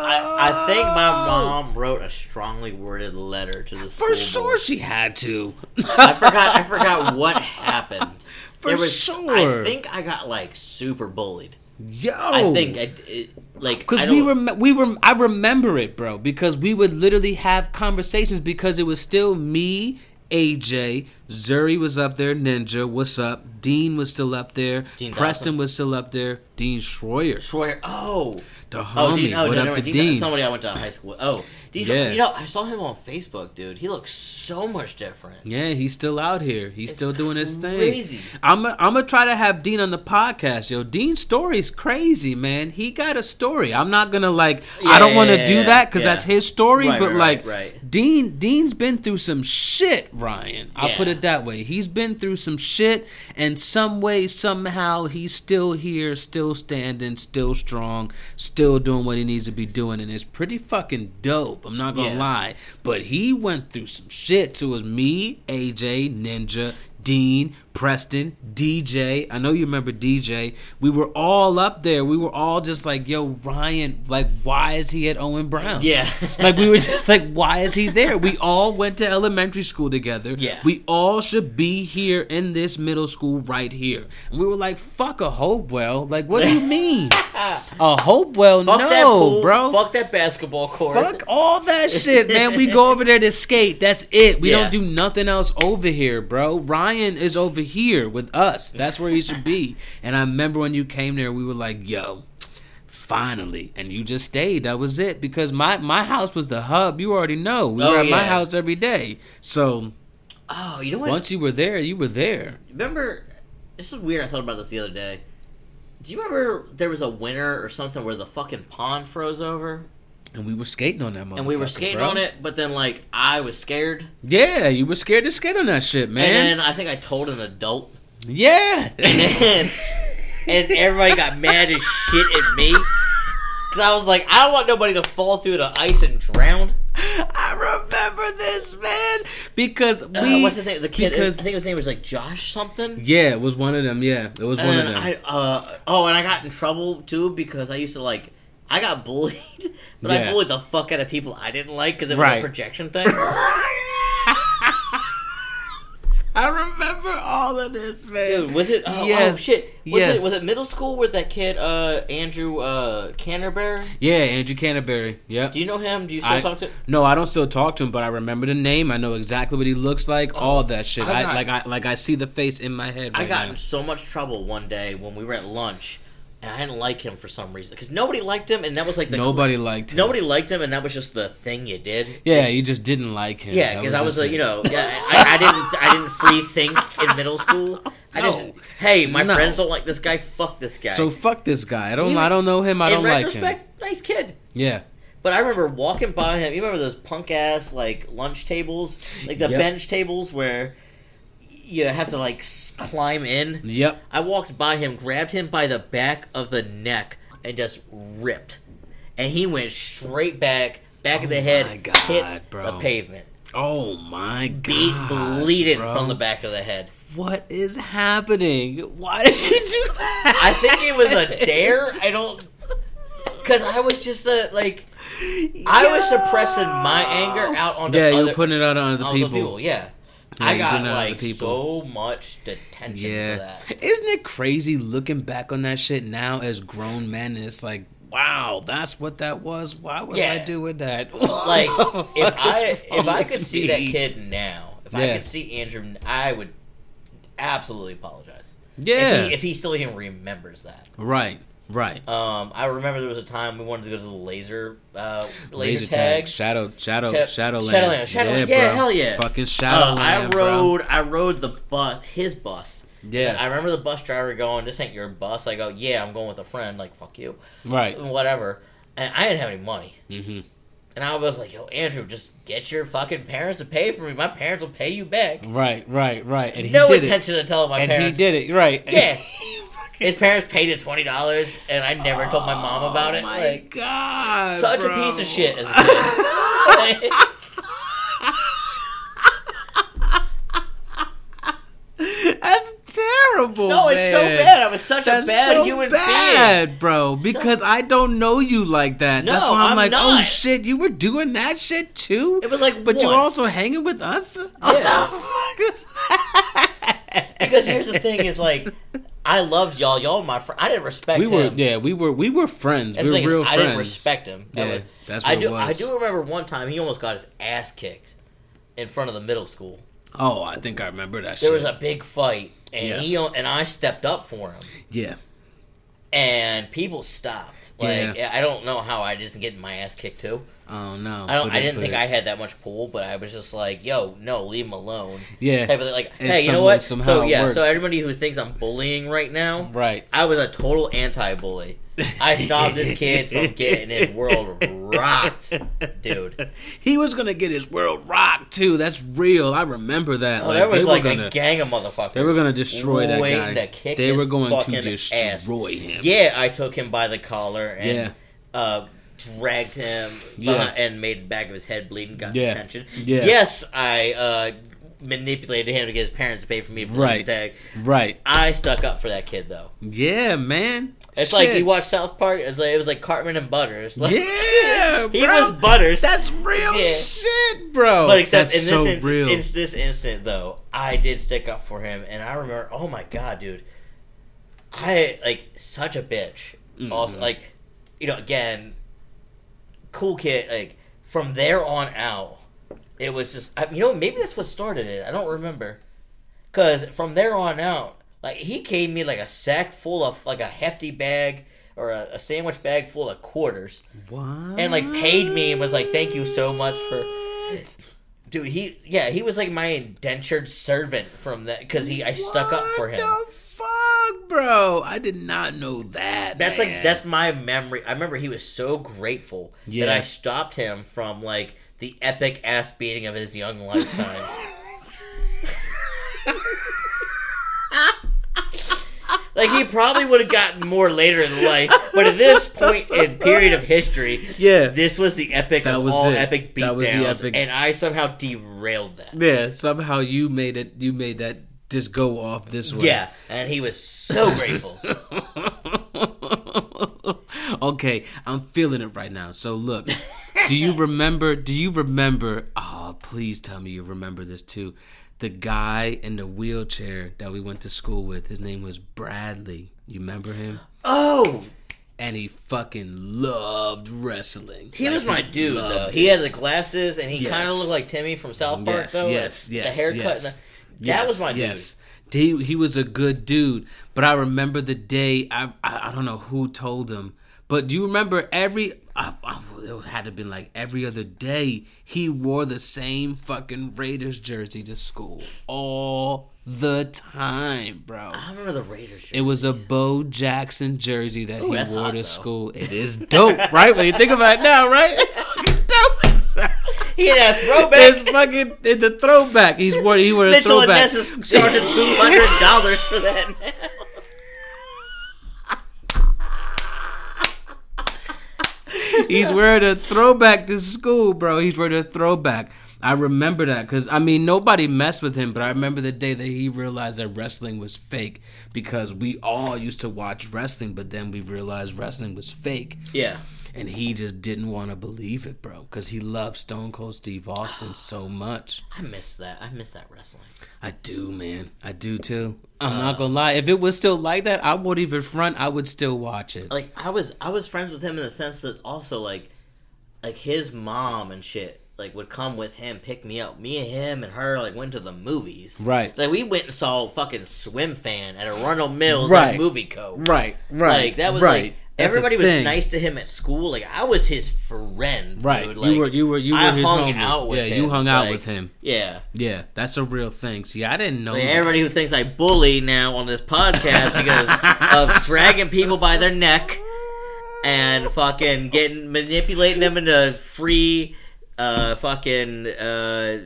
I, I think my mom wrote a strongly worded letter to the school. For sure, board. she had to. I forgot. I forgot what happened. (laughs) (laughs) For There was, sure. I think I got like super bullied. Yo, I think I, it, like Because we rem- we rem- I remember it, bro. Because we would literally have conversations because it was still me, AJ, Zuri was up there, Ninja, what's up? Dean was still up there, Dean Preston Dawson. was still up there, Dean Schroyer, Schroyer. Oh, the oh. Dean, oh what no, up no, to Dean, Dean? Somebody I went to high school. with. Oh, Yeah. you know, I saw him on Facebook, dude. He looks so much different. Yeah, he's still out here. He's It's still doing his thing. I'm gonna try to have Dean on the podcast, yo. Dean's story's crazy, man. He got a story. I'm not gonna like. I don't want to yeah, do yeah, that because yeah. that's his story. Right, but right, like, right. Dean Dean's been through some shit, Ryan. I'll Yeah. put it that way. He's been through some shit, and some way, somehow, he's still here, still standing, still strong, still doing what he needs to be doing, and it's pretty fucking dope. I'm not gonna Yeah. lie. But he went through some shit. So it was me, AJ, Ninja, Dean, Preston, DJ. I know you remember DJ. We were all up there. We were all just like, yo, Ryan, like, why is he at Owen Brown? Yeah. (laughs) like, we were just like, why is he there? We all went to elementary school together. Yeah. We all should be here in this middle school right here. And we were like, fuck a Hopewell. Like, what do you mean? (laughs) a Hopewell? Fuck no, that pool, bro. Fuck that basketball court. Fuck all that shit, man. We go over there to skate. That's it. We Yeah. don't do nothing else over here, bro. Ryan is over here with us. That's where he should be. And I remember when you came there, we were like, yo, finally. And you just stayed. That was it. Because my, my house was the hub. You already know. We Oh, were at my house every day. So Oh, you know what? once you were there, you were there. Remember, this is weird. I thought about this the other day. Do you remember there was a winter or something where the fucking pond froze over And we were skating on that and we were skating bro. on it, but then like I was scared, Yeah, you were scared to skate on that shit, man. and then I think I told an adult, yeah. (laughs) and then and everybody got mad as shit at me because I was like, I don't want nobody to fall through the ice and drown. I remember this, man, because Uh, we. what's his name? The kid. Because I think his name was like Josh something. yeah, it was one of them. Yeah, it was one of them. I, uh, oh, and I got in trouble too because I used to like. I got bullied, (laughs) but I bullied the fuck out of people I didn't like because it was Right. a projection thing. (laughs) I remember all of this, man. Dude, was it? Oh, Yes. oh shit! Was Yes. it? Was it middle school with that kid, uh, Andrew uh, Canterbury? Yeah, Andrew Canterbury. Yep. Do you know him? Do you still I- talk to? him? No, I don't still talk to him, but I remember the name. I know exactly what he looks like. all that shit. I I, like I like I see the face in my head. I got now. in so much trouble one day when we were at lunch, and I didn't like him for some reason because nobody liked him, and that was like the Nobody liked him. nobody liked him, and that was just the thing you did. Yeah, you just didn't like him. Yeah, because I was, just uh, you know, yeah, I, I didn't, I didn't free think in middle school. I just, No. hey, my No. friends don't like this guy. Fuck this guy. So fuck this guy. I don't. He- I don't know him. I don't like him. retrospect, nice kid. Yeah. But I remember walking by him. You remember those punk ass like lunch tables, like the Yep. bench tables where you have to like climb in. Yep. I walked by him, grabbed him by the back of the neck, and just ripped, and he went straight back, back of the Oh head, God, hits bro. the pavement, Oh my beat god. bleeding from the back of the head. What is happening? Why did you do that? I think it was a (laughs) dare. I don't, because I was just uh, like, I was suppressing my anger out onto Yeah, you other, were putting it out on other onto people. people. Yeah, Yeah, I got did it on other like so much detention for that. Isn't it crazy looking back on that shit now as grown men? And it's like, wow, that's what that was. Why was I doing that? (laughs) Like if I if I could see that kid now, if I could see Andrew, I would absolutely apologize. Yeah. If he, if he still even remembers that. Right, right. Um, I remember there was a time we wanted to go to the laser uh, laser, tag. Shadow, Shadow, Sha- Shadowland. Shadowland, Shadowland, yeah, bro. hell yeah. Fucking Uh, Shadowland, I bro. rode I rode the bus his bus. Yeah. I remember the bus driver going, "This ain't your bus." I go, "Yeah, I'm going with a friend." Like, "Fuck you," Right. whatever. And I didn't have any money. hmm And I was like, yo, Andrew, just get your fucking parents to pay for me. My parents will pay you back. Right, right, right. And he no intention of telling my. And parents. he did it. Right. Yeah. (laughs) His parents paid it twenty dollars, and I never told my mom about oh it. Oh my Like, god. such bro. a piece of shit as a kid. (laughs) That's terrible. no, it's so bad. I was such That's a bad so human bad, bro. Because I don't know you like that. That's why I'm, I'm like, oh shit, you were doing that shit too. It was like but you were also hanging with us. Yeah. (laughs) What the fuck is that? Because here's the thing: is like, I loved y'all. Y'all were my friend. I didn't respect we were, him. yeah, we were, we were friends. That's we were real I friends. I didn't respect him. Yeah, was- that's I what it do. I do remember one time he almost got his ass kicked in front of the middle school. Oh, I think I remember that. There shit. was a big fight, and Yeah. he and I stepped up for him, yeah, and people stopped. Like Yeah. I don't know how I just get my ass kicked too. Oh no, I don't. but I didn't but think it- I had that much pull, but I was just like, "Yo, no, leave him alone." Yeah, Hey, but like, And hey, you know what? somehow So yeah, worked. so everybody who thinks I'm bullying right now, right. I was a total anti-bully. (laughs) I stopped this kid from getting his world rocked, dude. (laughs) He was gonna get his world rocked too. That's real. I remember that. Oh, like, there was like gonna, a gang of motherfuckers. They were gonna destroy that guy. they were going to destroy ass. him. Yeah, I took him by the collar and Yeah. uh, dragged him Yeah. behind- and made the back of his head bleed and got Yeah. detention. Yeah. Yes, I uh, manipulated him to get his parents to pay for me for Right. his tag. Right. I stuck up for that kid though. Yeah, man. It's Shit. like you watch South Park. It's like it was like Cartman and Butters. (laughs) Like, Yeah, he bro. was Butters. That's real Yeah. shit, bro. But except That's in so this in, real. in this instant though, I did stick up for him, and I remember, oh my god, dude, I like such a bitch. Mm-hmm. Also, like, you know, again, cool kid. Like from there on out, it was just, I, you know, maybe that's what started it. I don't remember, because from there on out, like he gave me like a sack full of like a hefty bag or a, a sandwich bag full of quarters what? and like paid me and was like, "Thank you so much for." Dude, he yeah, he was like my indentured servant from that because he I stuck up for him. What fuck, bro? I did not know that. That's man. like that's my memory. I remember he was so grateful Yeah. that I stopped him from like the epic ass beating of his young lifetime. (laughs) like he probably would have gotten more later in life, but at this point in period of history, yeah. this was the epic That of was all it. epic beatdowns, epic- and I somehow derailed that. Yeah, somehow you made it. You made that just go off this way. Yeah, and he was so (laughs) grateful. okay, I'm feeling it right now. So look, do you remember? Do you remember? Oh, please tell me you remember this too. The guy in the wheelchair that we went to school with. His name was Bradley. You remember him? Oh, And he fucking loved wrestling. he Like, was my dude though. loved He had the glasses, and he Yes. kind of looked like Timmy from South Park Yes, though. yes, yes, The haircut. yes. And the, that was my yes. He he was a good dude, but I remember the day. I I, I don't know who told him, but do you remember every? I, I, it had to have been like every other day. He wore the same fucking Raiders jersey to school all the time, bro. I remember the Raiders. Shirt. It was a Bo Jackson jersey that Ooh, he wore hot, to though. school. It is dope, right? When you think about it now, right? It's fucking dope. (laughs) he had a throwback. It's fucking in the throwback. He's wore he wore a Mitchell and throwback. Ness is charging two hundred dollars for that. He's wearing a throwback to school, bro. He's wearing a throwback. I remember that because I mean nobody messed with him, but I remember the day that he realized that wrestling was fake because we all used to watch wrestling, but then we realized wrestling was fake, Yeah. And he just didn't want to believe it, bro, because he loved Stone Cold Steve Austin so (gasps) much. I miss that. I miss that wrestling. I do, man. I do too. I'm not uh, gonna lie. If it was still like that, I wouldn't even front. I would still watch it. Like I was I was friends with him in the sense that also like like his mom and shit like would come with him, pick me up. Me and him and her like went to the movies. Right. Like we went and saw fucking Swimfan at Arundel Mills Right. at Muvico Right, right. Like that was right. like That's everybody was thing. nice to him at school. Like I was his friend. Right. Dude. Like, you were you were you were I his hung homie. out with yeah, him. you hung out Like, with him. Yeah. Yeah, that's a real thing. See, I didn't know. Like, that. everybody who thinks I bully now on this podcast because (laughs) of dragging people by their neck and fucking getting manipulating them into free uh fucking uh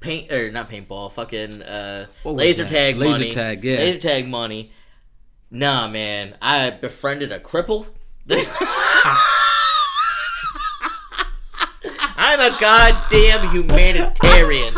paint or not paintball fucking uh laser that? tag Laser money. tag, yeah. laser tag money. Nah man. I befriended a cripple. (laughs) I'm a goddamn humanitarian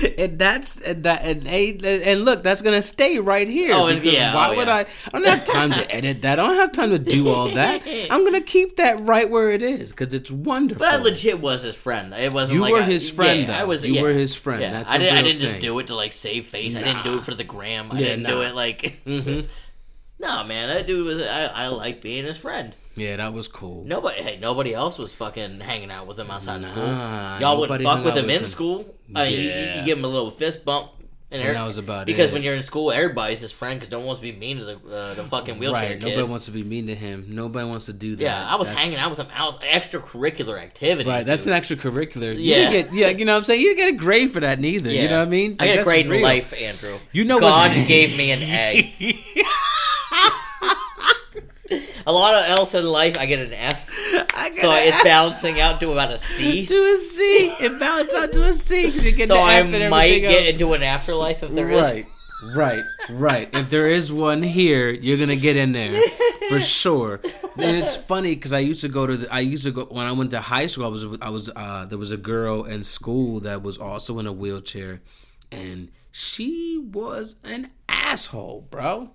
(laughs) and that's and that and hey, and look, that's gonna stay right here. Oh, because yeah, why oh, would yeah. I? I don't have time to edit that. I don't have time to do all that. (laughs) I'm gonna keep that right where it is because it's wonderful. But I legit was his friend. It wasn't You like were I- his friend, Yeah, though. I was. You yeah. were his friend. Yeah. That's I a didn't. I didn't just do it to like save face. I didn't do it for the gram. I didn't do it like. (laughs) Mhm. no, man. That dude was. I, I like being his friend. Yeah, that was cool. Nobody. Hey, nobody else was fucking hanging out with him outside of school. Y'all would nobody fuck with him with in him. school. I mean, you- you, Yeah. you give him a little fist bump. And, And that was about it. because it. when you're in school, everybody's his friend because no one wants to be mean to the uh, the fucking wheelchair Right. kid. Nobody wants to be mean to him. Nobody wants to do that. yeah, I was That's- hanging out with him. I was extracurricular activities. Right, that's dude. an extracurricular. You Yeah. didn't get, yeah, you know what I'm saying? You didn't get a grade for that neither. You know what I mean? I Like, got a that's grade in life, Andrew. You know God what's- gave me an A. (laughs) a lot of else in life, I get an F. I So got it's balancing out to about a C. (laughs) to a C. It balances out to a C because you get So the I F and might everything get else. into an afterlife if there is. right, right, right. If there is one here, you're gonna get in there for (laughs) sure. And it's funny because I used to go to the. I used to go when I went to high school. I was I was uh, there was a girl in school that was also in a wheelchair, and she was an asshole, bro.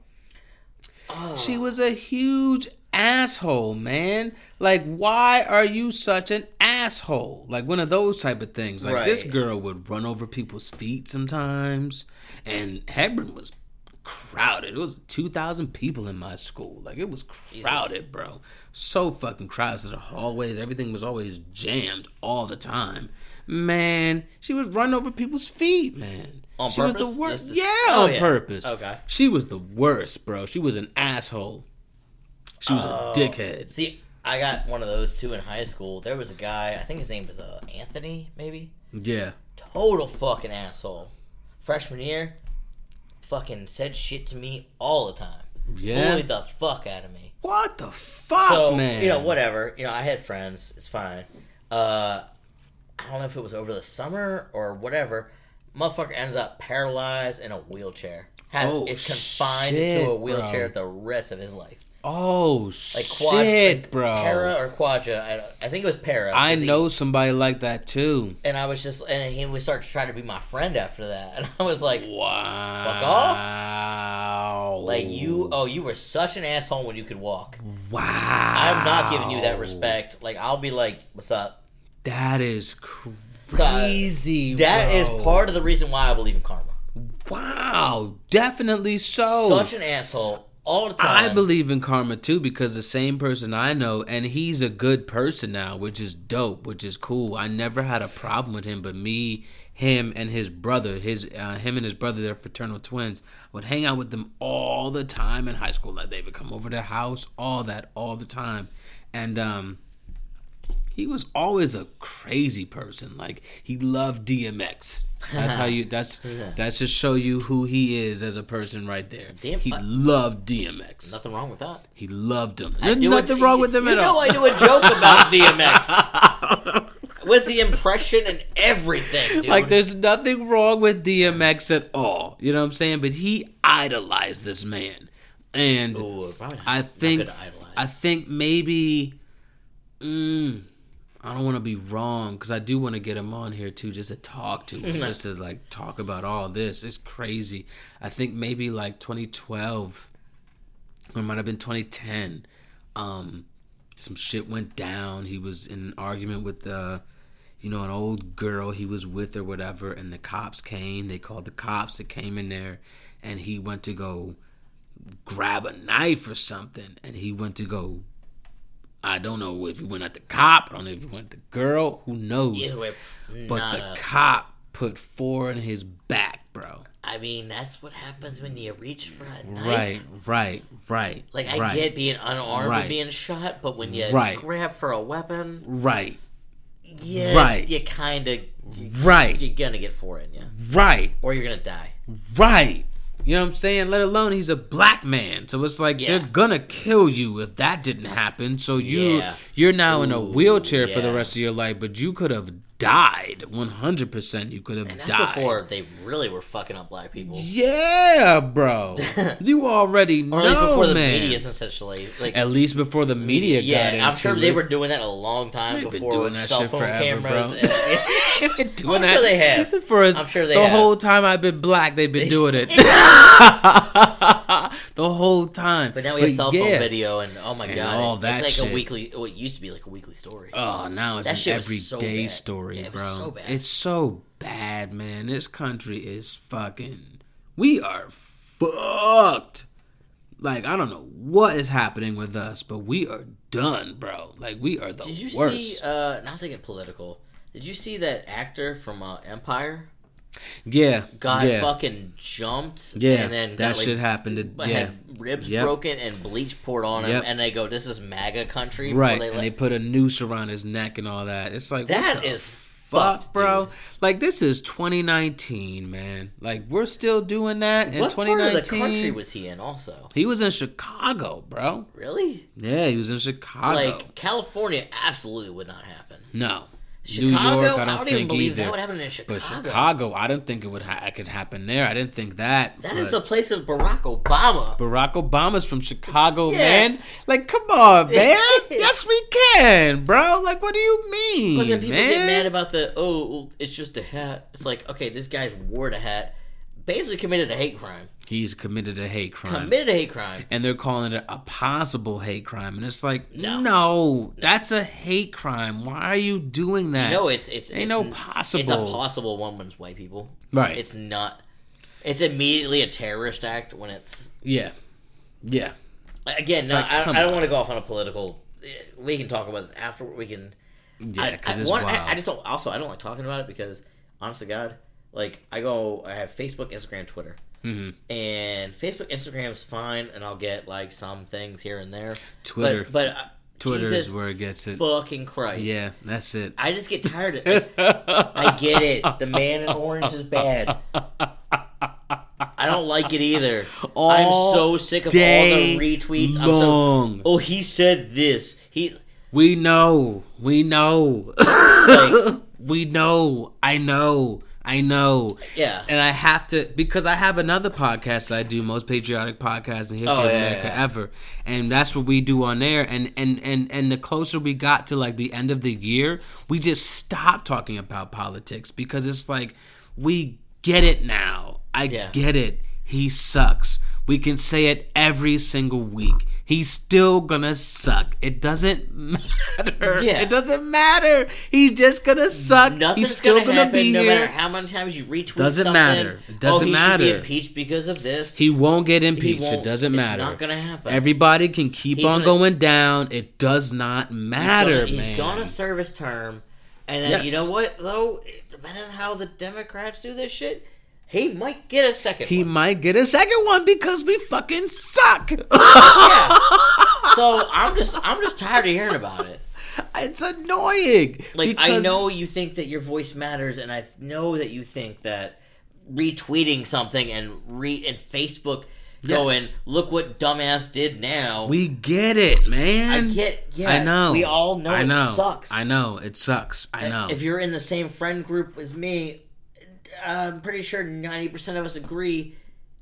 Oh. She was a huge asshole, man. Like, why are you such an asshole? Like one of those type of things. Like this girl would run over people's feet sometimes, and Hebron was crowded. It was two thousand people in my school. Like it was crowded, bro. So fucking crowded. The hallways, everything was always jammed all the time. Man, she would run over people's feet, man. On she was purpose? the worst. This is- Yeah, Oh, on yeah. purpose. Okay. She was the worst, bro. She was an asshole. She was Oh. a dickhead. See, I got one of those too in high school. There was a guy, I think his name was uh, Anthony, maybe? Yeah. Total fucking asshole. Freshman year, fucking said shit to me all the time. Yeah. Bullied the fuck out of me. What the fuck, so man? you know whatever you know i had friends it's fine uh i don't know if it was over the summer or whatever motherfucker ends up paralyzed in a wheelchair Had, Oh, is confined shit, to a wheelchair bro. the rest of his life Oh like shit, quad like bro. para or quadra I, I think it was para I 'cause he- know somebody like that too. and i was just and he would start to try to be my friend after that (laughs) and i was like Wow. Fuck off. like you oh you were such an asshole when you could walk Wow. i'm not giving you that respect like i'll be like what's up That is So, crazy. That is bro. part of the reason why I believe in karma. Wow, definitely so. Such an asshole all the time. I believe in karma too because the same person I know, and he's a good person now, which is dope, which is cool. I never had a problem with him, but me, him, and his brother, his uh, him and his brother, they're fraternal twins. Would hang out with them all the time in high school. Like they would come over to the house, all that, all the time, and um. He was always a crazy person. Like he loved DMX. That's how you. (laughs) That's that's just show you who he is as a person right there. DM he I- loved DMX. Nothing wrong with that. He loved him. There's nothing a- wrong with him at all. you at know all. I do a joke about (laughs) DMX with the impression and everything, dude. Like there's nothing wrong with DMX at all. You know what I'm saying? But he idolized this man and Ooh, I think good to idolize. I think maybe mm, I don't want to be wrong because I do want to get him on here too, just to talk to him, (laughs) just to like talk about all this. It's crazy. I think maybe like 2012, or it might have been 2010. Um, some shit went down. He was in an argument with uh, you know, an old girl he was with or whatever, and the cops came. They called the cops. That came in there, and he went to go grab a knife or something, and he went to go. I don't know if he went at the cop. I don't know if he went at the girl. Who knows? Either way, but the a- cop put four in his back, bro. I mean, that's what happens when you reach for a knife. Right, right, right. Like I right, get being unarmed Right. and being shot, but when you Right. grab for a weapon, right, yeah, Right. you kind of right, you're gonna get four in you, right. or you're gonna die. Right. You know what I'm saying? Let alone he's a black man. So it's like Yeah. they're gonna kill you if that didn't happen. So you Yeah. you're now in a Ooh, wheelchair for the rest of your life, but you could have died. 100% you could have And that's died. before they really were fucking up black people, Yeah, bro. (laughs) you already or at least know, before the man. media essentially. Like, At least before the media yeah, got into it. I'm sure they were doing that a long time They've before doing that cell shit phone forever, cameras. bro. And, (laughs) (laughs) doing I'm that sure they have. For I'm sure they the have. whole time I've been black, they've been doing it. the whole time. But now we have cell phone yeah. video, and oh my And god, all it- that it's like shit. a weekly. Oh, it used to be like a weekly story. Oh, now it's That an everyday so everyday Yeah, it was bro. so bad. It's so bad, man. This country is fucking. We are fucked. Like I don't know what is happening with us, but we are done, bro. Like we are the Did you worst. see? Uh, not to get political. Did you see that actor from uh, Empire yeah, got yeah, fucking jumped? yeah. and then that got, like, shit happened. To, yeah, had ribs Yep. broken and bleach poured on him, Yep. and they go, "This is MAGA country." right. They and let- they put a noose around his neck and all that. It's like that is fuck, bro. dude. Like this is 2019, man. Like we're still doing that in What part 2019. of the country was he in? Also, he was in Chicago, bro. really? Yeah, he was in Chicago. Like California, absolutely would not happen. no, Chicago, New York, I I don't, don't think even believe either. that would happen in Chicago. but Chicago, I didn't think it would. Ha- it could happen there. I didn't think that. That is the place of Barack Obama. Barack Obama's from Chicago, Yeah. man. Like, come on, (laughs) man. yes, we can, bro. Like, what do you mean, But then people man? get mad about the oh, it's just a hat. It's like okay, this guy's wore a hat, basically committed a hate crime. He's committed a hate crime. Committed a hate crime. and they're calling it a possible hate crime, and it's like, No. no, that's a hate crime. Why are you doing that? No, it's it's Ain't it's, no It's a possible. possible one when it's white people. Right. It's not. It's immediately a terrorist act when it's yeah, yeah. again. No, Like, I, I don't on. want to go off on a political. Eh, we can talk about this after. We can. Yeah, I- because it's one, wild. I, I just don't. Also, I don't like talking about it because, honest to God, like I go, I have Facebook, Instagram, Twitter, hmm and Facebook, Instagram's fine, and I'll get like some things here and there. Twitter, but, but uh, Twitter Jesus is where it gets it. fucking Christ, Yeah, that's it. I just get tired of it. (laughs) I get it. The man in orange is bad. I don't like it either. I'm so sick of all the retweets. I'm long. so. Oh, he said this. He We know. We know. like (laughs) we know. I know. I know. yeah. And I have to because I have another podcast that I do, most patriotic podcast in history Oh, of yeah, America yeah. ever, and that's what we do on there. And and and and the closer we got to like the end of the year, we just stopped talking about politics because it's like we get it now. I Yeah. get it. He sucks. We can say it every single week. He's still gonna suck. It doesn't matter. Yeah. It doesn't matter. He's just gonna suck. Nothing's He's still gonna, gonna, happen be no here. matter how many times you retweet It Doesn't something. matter. It oh, doesn't oh, he matter. Should be impeached because of this. He won't get impeached. won't. It doesn't It's matter. not gonna happen. Everybody can keep He's on gonna- going down. It does not He's matter, gonna, he's gonna serve his term, and then Yes. you know what though? Depending on how the Democrats do this shit, he might get a second. he one. might get a second one because we fucking suck. Yeah. (laughs) So I'm just I'm just tired of hearing about it. it's annoying. Like I know you think that your voice matters, and I know that you think that retweeting something and re and Facebook going, Yes. look what dumbass did now. we get it, man. I get, yeah, I know. We all know, I know. it sucks. I know it sucks. I uh, know. If you're in the same friend group as me, I'm pretty sure ninety percent of us agree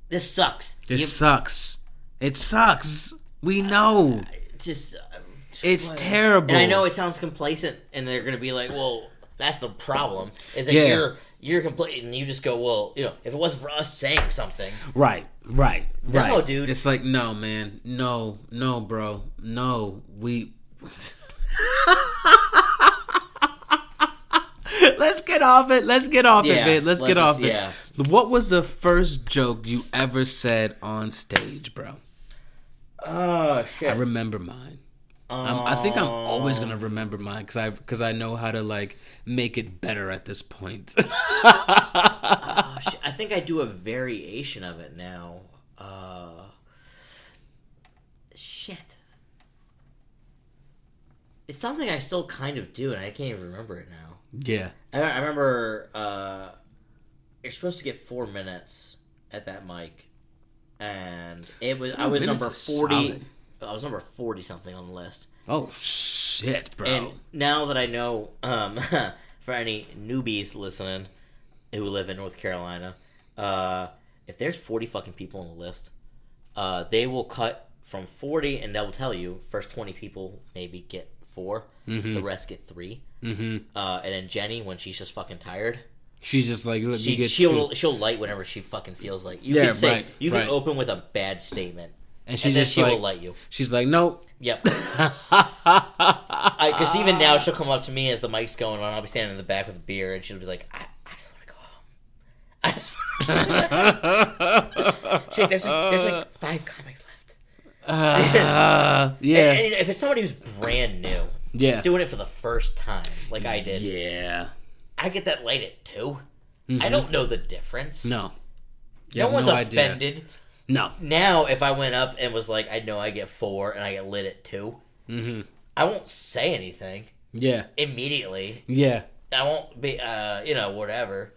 this sucks. this You- sucks. It sucks. We know. Just uh, It's what- terrible. And I know it sounds complacent, and they're gonna be like, "Well, that's the problem." Is that Yeah. you're you're complacent, and you just go, "Well, you know, if it wasn't for us saying something, Right, right, No, dude. It's like, no, man. No, no, bro. No. We. (laughs) (laughs) Let's get off it. Let's get off Yeah, it, man. Let's, let's get off just- it. yeah. What was the first joke you ever said on stage, bro? oh shit." I remember mine. I'm, I think I'm always gonna remember mine because I because I know how to like make it better at this point. (laughs) Oh. I think I do a variation of it now. Uh, shit. It's something I still kind of do, and I can't even remember it now. Yeah. I, I remember uh, you're supposed to get four minutes at that mic, and it was I was number forty. solid. I was number forty something on the list. Oh shit, bro. And now that I know, um, (laughs) for any newbies listening who live in North Carolina, uh, if there's 40 fucking people on the list, uh, they will cut from 40 and they'll tell you first 20 people maybe get 4 the rest get 3 mm-hmm. Uh, and then Jenny, when she's just fucking tired, She's just like, let me she, get she'll two. she'll light whenever she fucking feels like. You Yeah, can say right, you can right. open with a bad statement, and she and just she like, will light you. she's like, nope. Yep. (laughs) Because even now, she'll come up to me as the mic's going on. I'll be standing in the back with a beer, and she'll be like, "I, I just want to go home. I just." (laughs) (laughs) Like, there's like, there's like five comics. Uh, yeah, And if it's somebody who's brand new, Yeah. just doing it for the first time, like I did, yeah. I get that light at 2 I don't know the difference. No, You no have one's idea. offended. No, Now, if I went up and was like, I know I get four, and I get lit at 2 mm-hmm. I won't say anything yeah, immediately. yeah. I won't be, uh, you know, whatever.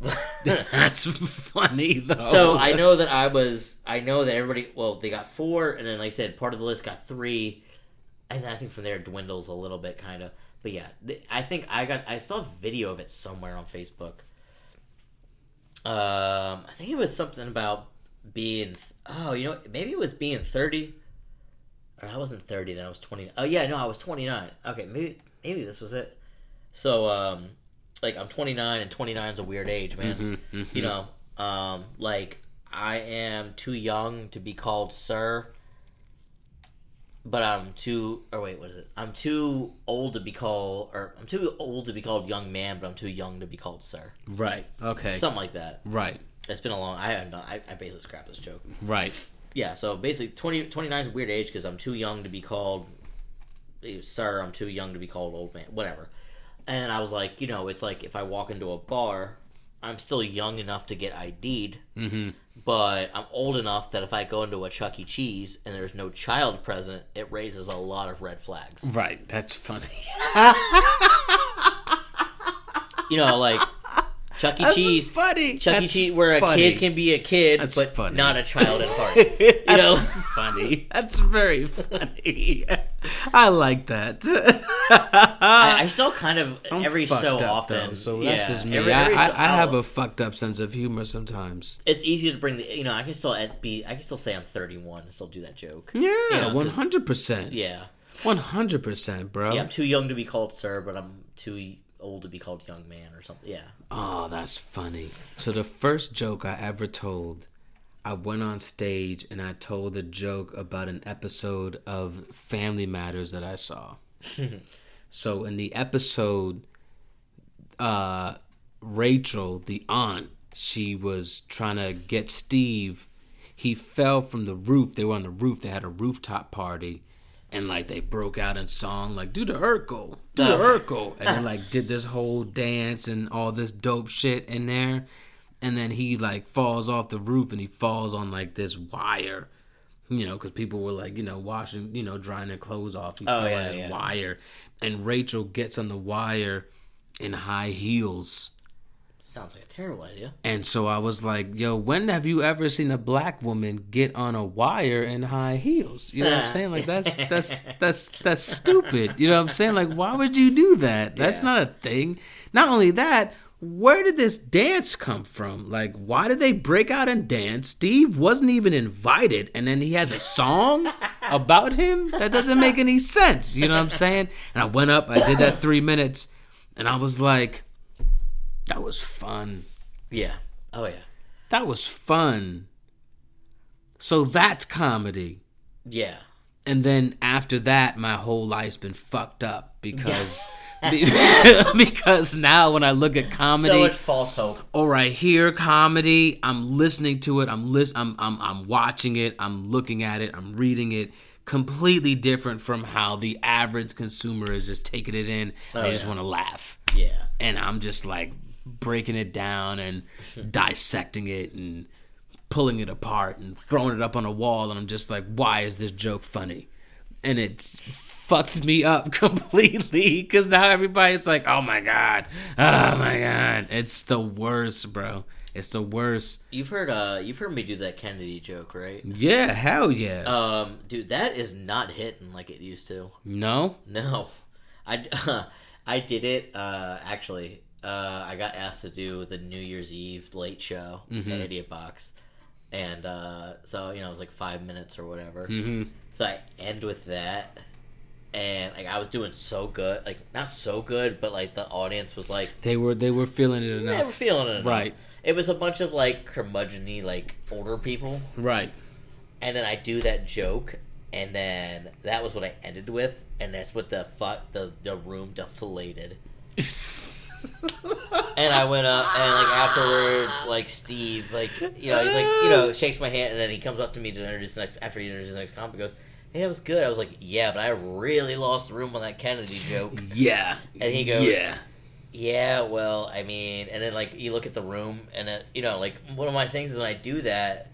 (laughs) That's funny though. so I know that I was, I know that everybody, well, they got four, and then, like I said, part of the list got three, and then I think from there it dwindles a little bit, kind of. But yeah, I think I got, I saw a video of it somewhere on Facebook. Um, I think it was something about being, oh, you know, maybe it was being 30. Or I wasn't 30 then, I was 20. Oh, yeah, no, I was 29. Okay, maybe, maybe this was it. So, um, like, I'm 29, and 29 is a weird age, man. You know, um, like, I am too young to be called sir, but I'm too, or wait, what is it? I'm too old to be called, or I'm too old to be called young man, but I'm too young to be called sir. right, okay, Something like that. right, It's been a long, I haven't done, I, I basically scrapped this joke. right. Yeah, so basically 20, 29 is a weird age because I'm too young to be called sir. I'm too young to be called old man, whatever. And I was like, you know, it's like if I walk into a bar, I'm still young enough to get ID'd, Mm-hmm. but I'm old enough that if I go into a Chuck E. Cheese and there's no child present, it raises a lot of red flags. Right, that's funny. (laughs) You know, like Chuck E. That's Cheese. funny. Chuck E. Cheese, where a kid can be a kid, That's but funny. not a child at heart. (laughs) you know? funny. That's very funny. I like that. I, I still kind of I'm every so up, often. though, so yeah, that's just me. every- I, every I, so- I have I'll- a fucked up sense of humor sometimes. It's easy to bring the. You know, I can still at- be. I can still say I'm 31 and still do that joke. Yeah, You know, 'cause- one hundred percent. Yeah, One hundred percent, bro. yeah. I'm too young to be called sir, but I'm too old to be called young man or something. Yeah. Oh, that's funny. So the first joke I ever told, I went on stage and I told a joke about an episode of Family Matters that I saw. (laughs) so in the episode, uh, Rachel, the aunt, she was trying to get Steve. He fell from the roof. They were on the roof. They had a rooftop party. And like they broke out in song, like do the Urkel, do the. Urkel, and then (laughs) like did this whole dance and all this dope shit in there, and then he like falls off the roof and he falls on like this wire, you know, because people were like you know washing, you know, drying their clothes off. He Oh, fell yeah, on this yeah. wire, and Rachel gets on the wire in high heels. Sounds like a terrible idea. And so I was like, yo, when have you ever seen a black woman get on a wire in high heels? You know what I'm saying? Like that's (laughs) that's that's that's stupid. You know what I'm saying? Like why would you do that? That's Yeah. not a thing. Not only that, where did this dance come from? Like, why did they break out and dance? Steve wasn't even invited, and then he has a song (laughs) about him? That doesn't make any sense. You know what I'm saying? And I went up, I did that three minutes, and I was like, that was fun. Yeah. Oh yeah. That was fun. So that's comedy. Yeah. And then after that, my whole life's been fucked up because (laughs) (laughs) because now when I look at comedy, So much false hope. or I hear comedy, I'm listening to it, I'm list, I'm, I'm I'm watching it, I'm looking at it, I'm reading it. Completely different from how the average consumer is just taking it in. they oh, just want to laugh, Yeah. and I'm just like breaking it down and dissecting it and pulling it apart and throwing it up on a wall, and I'm just like, why is this joke funny? And it's fucks me up (laughs) completely because now everybody's like, oh my god, oh my god, it's the worst, bro. It's the worst. You've heard uh you've heard me do that Kennedy joke, right? Yeah, hell yeah. Um, dude, that is not hitting like it used to. no, No, I uh, (laughs) I did it. Uh, actually, uh, I got asked to do the New Year's Eve late show Mm-hmm. at Idiot Box, and uh, so you know it was like five minutes or whatever. hmm So I end with that, and like I was doing so good, like not so good, but like the audience was like they were they were feeling it they were enough. feeling it. enough. Right. It was a bunch of like curmudgeony, like older people, Right. and then I do that joke, and then that was what I ended with, and that's what the fuck the the room deflated. (laughs) And I went up, and like afterwards, like Steve, like you know, he's like you know, (laughs) shakes my hand, and then he comes up to me to introduce the next. After he introduces the next comic, goes, "Hey, that was good." I was like, "Yeah, but I really lost the room on that Kennedy joke." yeah. And he goes, yeah. Yeah, well, I mean, and then like you look at the room, and it, you know, like one of my things when I do that,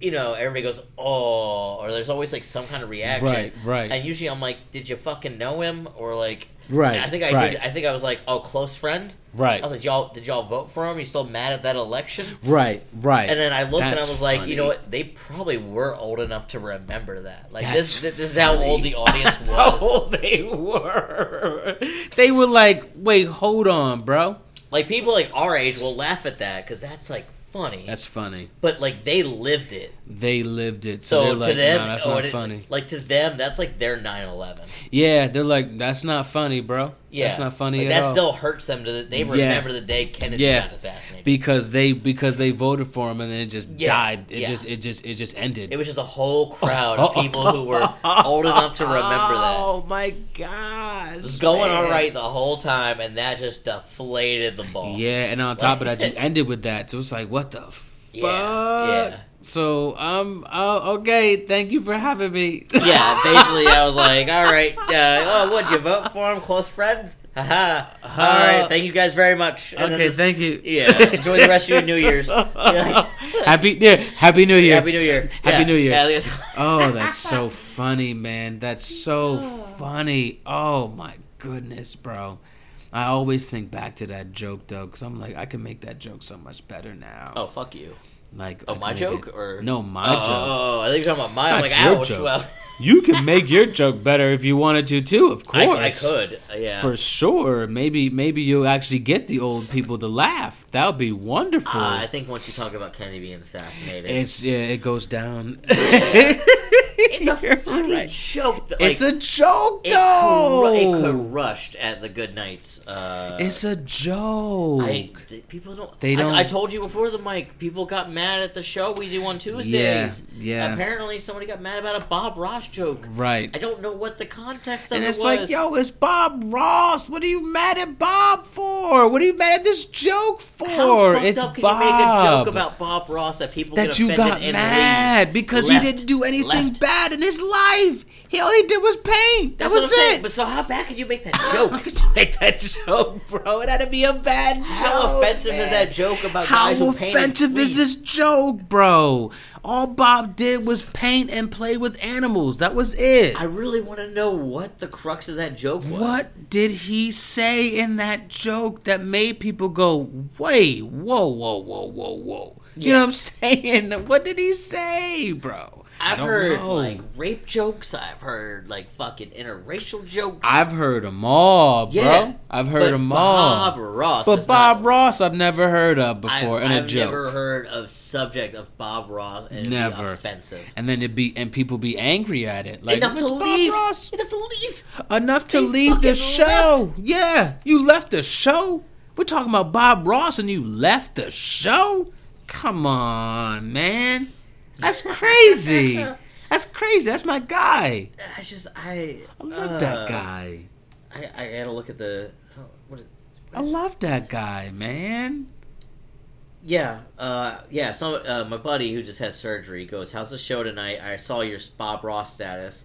you know, everybody goes, "Oh," or there's always like some kind of reaction, Right, right. And usually I'm like, "Did you fucking know him?" Or like, Right, I think I right. did. I think I was like, "Oh, close friend." Right. I was like, "Y'all, did y'all vote for him? You still mad at that election?" Right. Right. And then I looked and I was like, funny. you know what? They probably were old enough to remember that. Like That's this, this is how old the (laughs) audience was. How old they were. They were like, wait, hold on, bro. Like people like our age will laugh at that because that's like funny. That's funny. but like they lived it. They lived it. So, So they're to like, them, nah, that's not it- funny. Like to them, that's like their 9-11. Yeah, they're like, that's not funny, bro. Yeah, That's not funny Like, at that all. still hurts them. To the, they remember the day Kennedy Yeah. got assassinated. because they because they voted for him and then it just Yeah, died. It yeah. just it just it just ended. it was just a whole crowd of people who were (laughs) old enough to remember that. Oh my gosh. It was going all man. right the whole time, and that just deflated the ball. Yeah, and on top of that, you (laughs) ended with that. So it's like, what the fuck? Yeah, yeah. So um, uh, okay, thank you for having me. Yeah, basically, I was like, all right, uh, oh, what, you vote for him? Close friends? Haha. All right, thank you guys very much. And okay, just- thank you. Yeah, enjoy the rest of your New Year's. (laughs) Happy yeah, Happy New Year. Happy New Year. Happy Yeah. New Year. Yeah. Oh, (laughs) that's so funny, man. That's so funny. Oh my goodness, bro. I always think back to that joke though, because I'm like, I can make that joke so much better now. Oh, fuck you. Like Oh, I my joke? it- Or no, my oh, joke. Oh, oh, I think you're talking about. I'm Not like, your ouch. joke. Well, (laughs) You can make your joke better if you wanted to too. Of course, I could. uh, Yeah. for sure. Maybe maybe you'll actually get the old people to laugh. That would be wonderful. Uh, I think once you talk about Kennedy being assassinated, it's yeah, it goes down. (laughs) (laughs) it's a (laughs) You're funny right. joke. That, It's a joke it, though. it crushed at the Goodnights. Uh, It's a joke. I, people don't. They don't- I, told you before the mic. People got mad at the show we do on Tuesdays. yeah. Apparently, somebody got mad about a Bob Ross joke. right. I don't know what the context of And it it's was. like, yo, it's Bob Ross. What are you mad at Bob for? What are you mad at this joke for? How fucked it's up can Bob. you make a joke about Bob Ross that people that you got mad because Left. he didn't do anything Left. bad in his life. He all he did was paint. That That's was it. But so how bad could you make that How joke? could you make that (laughs) joke, bro? It had to be a bad joke. How offensive man. is that joke about How guys who paint and offensive is this joke, bro? All Bob did was paint and play with animals. That was it. I really want to know what the crux of that joke was. What did he say in that joke that made people go, wait, whoa, whoa, whoa, whoa, whoa? You know what I'm (laughs) saying? What did he say, bro? I've heard know. like rape jokes. I've heard like fucking interracial jokes. I've heard them all, bro. Yeah, I've heard them all. Bob Ross, but Bob not- Ross, I've never heard of I've, before in a I've joke. never heard of subject of Bob Ross and Never. offensive. and then it be and people be angry at it. Like Enough to "It's Bob leave. Ross. Enough to leave. Enough to They leave the show. Yeah, you left the show. We're talking about Bob Ross and you left the show. Come on, man. That's crazy. (laughs) That's crazy. That's my guy. I just I I love uh, that guy. I, I gotta look at the oh, what is I love that guy, man. Yeah, uh, yeah. So uh, my buddy who just had surgery goes, "How's the show tonight? I saw your Bob Ross status.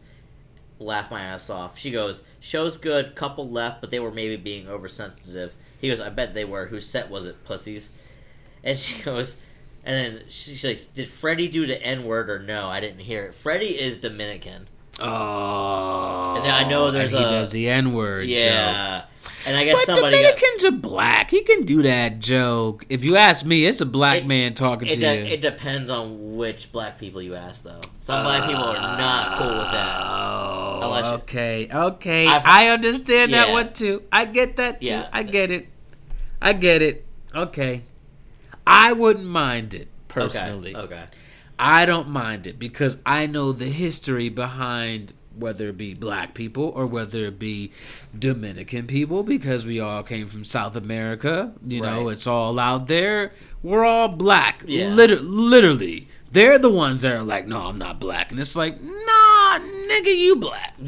Laugh my ass off." She goes, "Show's good. Couple left, but they were maybe being oversensitive." He goes, "I bet they were. Whose set was it, pussies?" And she (laughs) goes, and then she's like, "Did Freddie do the N word or no? I didn't hear it. Freddie is Dominican. Oh, And I know there's and he a- does the N word. yeah, and I guess But somebody got, Dominicans are black. He can do that joke. If you ask me, it's a black It- man talking it, to de- you. it depends on which black people you ask, though. Some black people are not cool with that. Oh, Unless you- okay, okay. I've- I understand that one too. I get that too. Yeah. I get it. I get it. Okay. I wouldn't mind it personally. Okay. okay. I don't mind it because I know the history behind whether it be black people or whether it be Dominican people because we all came from South America. You know, it's all out there. We're all black. Yeah. Liter- literally. They're the ones that are like, no, I'm not black. And it's like, nah, nigga, you black. (laughs)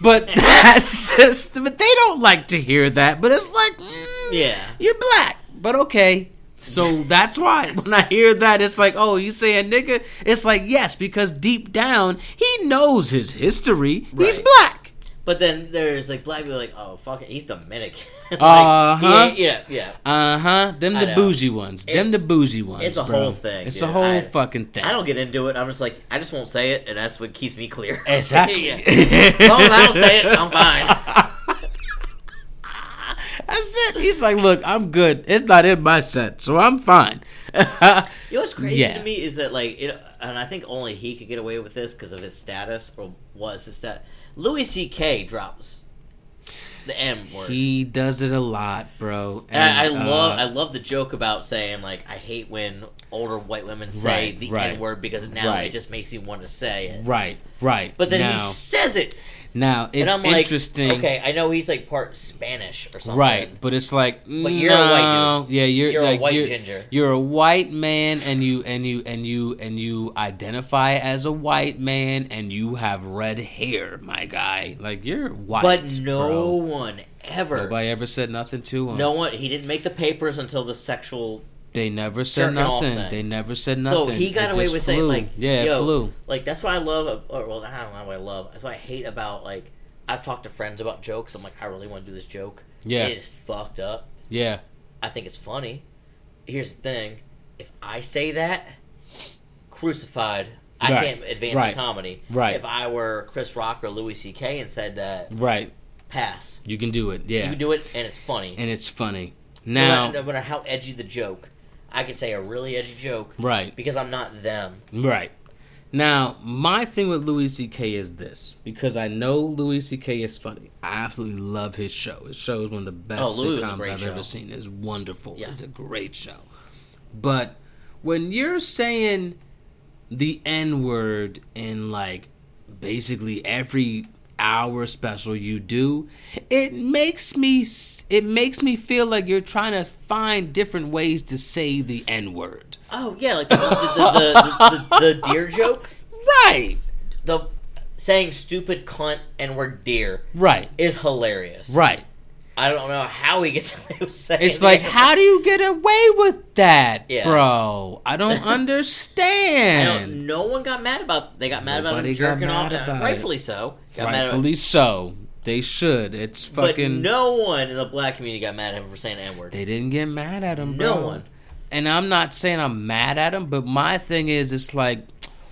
But that's just, but they don't like to hear that. But it's like, mm, Yeah. you're black. But okay. So that's why (laughs) when I hear that, it's like, oh, you saying nigga? It's like, yes, because deep down, he knows his history. He's black. But then there's like black people like, oh fuck it, he's Dominican. (laughs) like, Uh-huh. yeah, yeah. Uh huh. Them the bougie ones. Them the bougie ones. it's a bro. whole thing, It's a whole I- fucking thing. I don't get into it. I'm just like, I just won't say it, and that's what keeps me clear. (laughs) Exactly. Yeah. As long as I don't say it, I'm fine. That's it. He's like, look, I'm good. It's not in my set, so I'm fine. (laughs) You know what's crazy Yeah. to me is that like, it, and I think only he could get away with this because of his status or was his stat. Louis C.K. drops the M word. he does it a lot, bro. And I, I And, love uh, I love the joke about saying like I hate when older white women say Right, the right. N word because now Right. it just makes you want to say it. Right, right. But then now, he says it, now it's I'm like, interesting. okay, I know he's like part Spanish or something, Right, but it's like, But you're a white no, Yeah, you're, You're a white you're, ginger. You're a white man, and you and you and you and you identify as a white man, and you have red hair, my guy. Like you're white, But no bro. one ever, Nobody ever said nothing to him. no one. He didn't make the papers until the sexual. They never said nothing. They never said nothing. So he got It away with saying like, yeah, yo, flew. Like that's what I love. Or well, I don't know what I love. That's what I hate about like. I've talked to friends about jokes. I'm like, I really want to do this joke. Yeah. it is fucked up. Yeah, I think it's funny. Here's the thing: if I say that, crucified. I Right. can't advance Right. in comedy. Right. If I were Chris Rock or Louis C.K. and said that, right. pass. You can do it. Yeah, You can do it, and it's funny. and it's funny. no, Now, matter, no matter how edgy the joke, I can say a really edgy joke right. because I'm not them. Right. Now, my thing with Louis C.K. is this because I know Louis C.K. is funny. I absolutely love his show. His show is one of the oh, best Oh, was a sitcoms I've show. ever seen. It's wonderful. Yeah. It's a great show. But when you're saying the N word in like basically every hour special you do, it makes me it makes me feel like you're trying to find different ways to say the N word. Oh yeah, like the the, the, the, the, the deer joke. Right. The saying stupid cunt and we're deer Right. is hilarious. Right. I don't know how he gets (laughs) away with saying. It's like, how do you get away with that, Yeah. bro? I don't (laughs) I understand. don't, no one got mad about. They got mad about Nobody him got jerking off. about it. rightfully so. Got about, Rightfully so. They should. It's but fucking. no one in the black community got mad at him for saying N word. They didn't get mad at him, No bro. one. And I'm not saying I'm mad at him, but my thing is, it's like,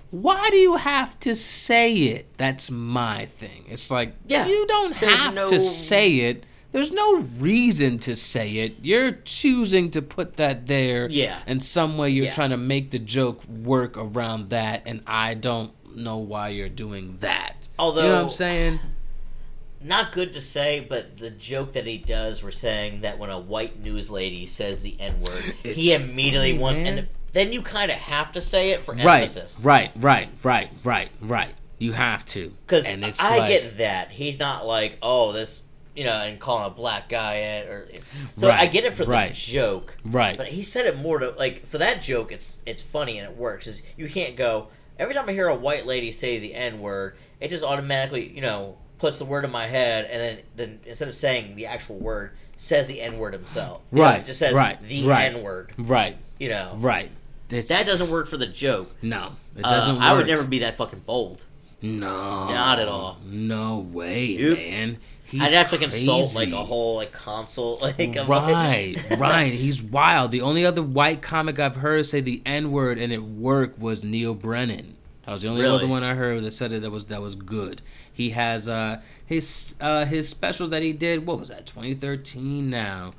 why do you have to say it? That's my thing. It's like, Yeah. you don't have no- to say it. There's no reason to say it. You're choosing to put that there. Yeah. And some way you're Yeah. trying to make the joke work around that, and I don't know why you're doing that. Although you know what I'm saying? Not good to say, but the joke that he does, we're saying that when a white news lady says the N word, he immediately funny, wants, man. and then you kind of have to say it for Right, emphasis. right, right, right, right, right. You have to Because and it's I like- get that he's not like, oh, this, you know, and calling a black guy it, or so I get it for right. the joke, right. but he said it more to like for that joke. It's it's funny and it works. Is you can't go every time I hear a white lady say the n word, it just automatically you know puts the word in my head, and then then instead of saying the actual word, says the n word himself. You know, Right, it just says right, the right. n word. Right, You know, right. It's, that doesn't work for the joke. No, it Uh, doesn't. I would never be that fucking bold. No, Not at all. No way, man. He's I'd have to consult like a whole like console (laughs) like Right, (laughs) right. He's wild. The only other white comic I've heard say the N word and it worked was Neal Brennan. That was the only Really? other one I heard that said it that was that was good. He has uh his uh his special that he did. What was that? 2013 now.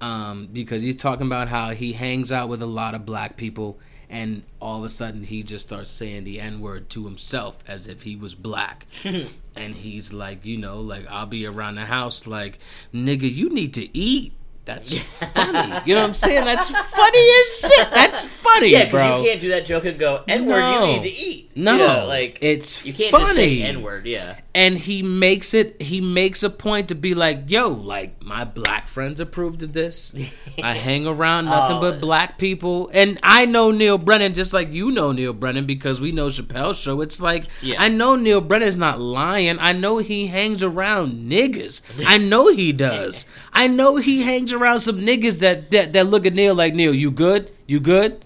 Um, because he's talking about how he hangs out with a lot of black people and all of a sudden he just starts saying the N word to himself as if he was black. (laughs) and he's like, you know, like I'll be around the house like, nigga, you need to eat. That's funny. You know what I'm saying? That's funny as shit. That's funny, Yeah, because bro. you can't do that joke and go N word. No. You need to eat. No, You know, like it's you can't funny. just say N word. Yeah, and he makes it he makes a point to be like yo like my black friends approved of this i (laughs) hang around nothing Oh. but black people and i know neal brennan just like you know neal brennan because we know chappelle's show it's like Yeah. i know neal brennan's not lying i know he hangs around niggas i know he does (laughs) i know he hangs around some niggas that that, that look at neal like neal you good you good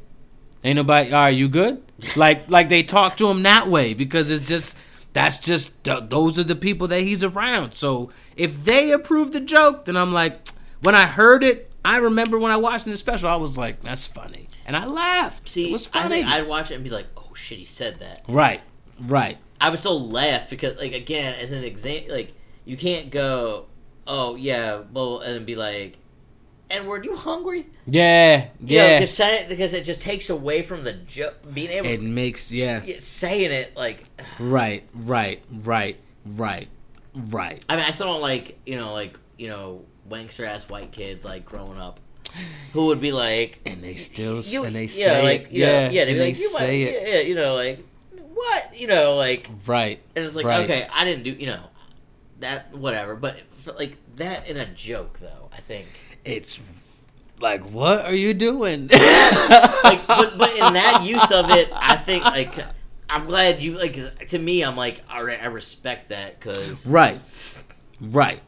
Ain't nobody. Are you good? Like (laughs) like they talk to him that way because it's just that's just th- those are the people that he's around. So if they approve the joke, then I'm like, (tsk) when I heard it, I remember when I watched the special, I was like, that's funny, and I laughed. see, it was I funny. I'd watch it and be like, oh shit, he said that. right, right, I would still laugh because, like, again, as an example, like you can't go, oh yeah, well, and be like, N were you hungry? yeah, You know, yeah. because it- because it just takes away from the joke, being able it makes yeah, saying it like. (sighs) right, right, right, right, right. I mean, I still don't like you know like you know wankster ass white kids like growing up who would be like And they still you, and they yeah say like it. yeah yeah, yeah they'd and be like they you say might, it yeah, yeah you know like what you know like right. and it's like Right. okay I didn't do you know that whatever but like that in a joke though I think It's like, what are you doing? (laughs) like but, but in that use of it I think like I'm glad you like to me I'm like all right I respect that because right, right.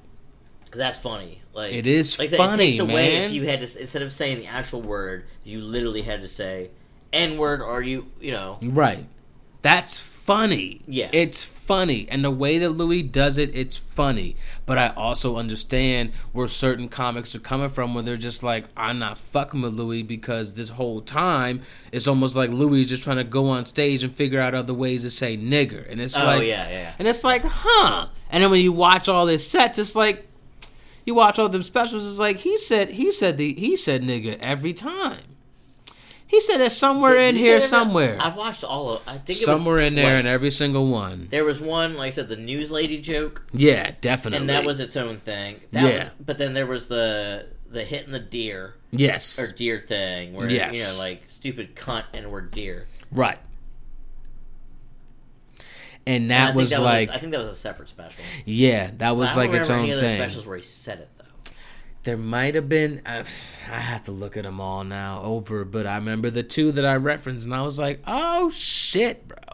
because that's funny like It is like funny, it takes away man. if you had to instead of saying the actual word you literally had to say n word or you you know Right. That's funny. Yeah. It's funny. And the way that Louis does it, it's funny. But I also understand where certain comics are coming from where they're just like, I'm not fucking with Louis because this whole time it's almost like Louis just trying to go on stage and figure out other ways to say nigger. And it's oh like yeah yeah and it's like, huh? And then when you watch all his sets, it's like you watch all them specials, it's like he said he said the he said nigga every time. He said it somewhere Did in he here that? somewhere. I've watched all of I think it somewhere in there in twice. every single one. there was one like I said the news lady joke Yeah, definitely. and that was its own thing that Yeah. was but then there was the the hit and the deer yes, or deer thing where Yes. you know like stupid cunt and we're deer right. And And I that think was that like, was a, I think that was a separate special yeah, that was I don't like its remember own any other thing. specials where he said it There might have been. I, have to look at them all now over, but I remember the two that I referenced, and I was like, "Oh shit, bro!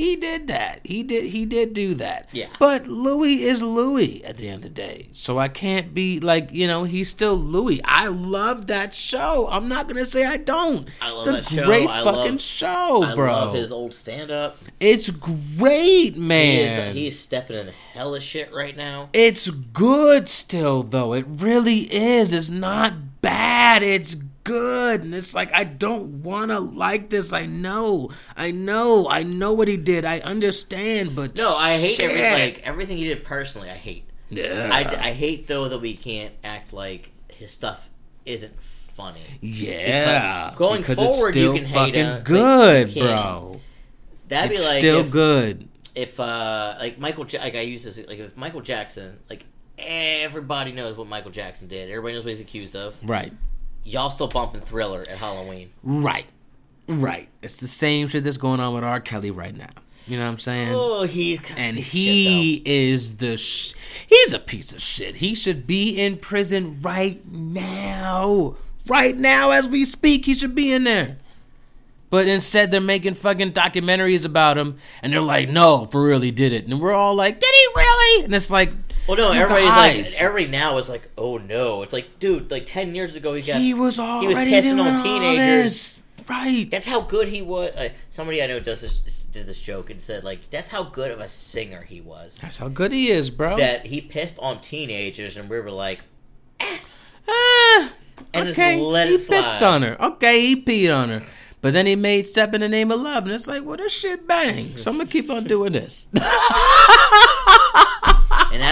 He did that. He did. He did do that. Yeah. But Louis is Louis at the end of the day, so I can't be like you know he's still Louis. I love that show. I'm not gonna say I don't. I love it's a that show. great I fucking love- show, I love his old stand up it's great, he man. is he's stepping in hella shit right now It's good still though. It really is. It's not bad. It's good. And it's like I don't want to like this. I know. I know. I know what he did. I understand, but No, I hate every, shit. like everything he did personally. I hate. yeah. I, I hate though that we can't act like his stuff isn't funny. yeah. Going because forward, you can hate it, good, bro. That'd it's be like still if, good. if uh like Michael ja- like I use this like if Michael Jackson like everybody knows what Michael Jackson did. Everybody knows what he's accused of. Right. Y'all still bumping Thriller at Halloween. Right. Right. It's the same shit that's going on with R. Kelly right now. You know what I'm saying? Oh, he's and he shit, is the sh- he's a piece of shit. He should be in prison right now. Right now as we speak, he should be in there. But instead they're making fucking documentaries about him and they're like, "No, for real he did it." And we're all like, "Did he really?" And it's like. Well, no, you everybody's guys. like everybody now is like, oh no. It's like, dude, like ten years ago he got. he was was already pissing doing on teenagers. Right. That's how good he was. Uh, somebody I know does this did this joke and said like, that's how good of a singer he was. That's how good he is, bro. That he pissed on teenagers, and we were like, Ah, And just okay, let he it slide. pissed on her. Okay, he peed on her. But then he made Step in the Name of Love, and it's like, well, this shit bang. So I'm gonna keep on doing this. (laughs)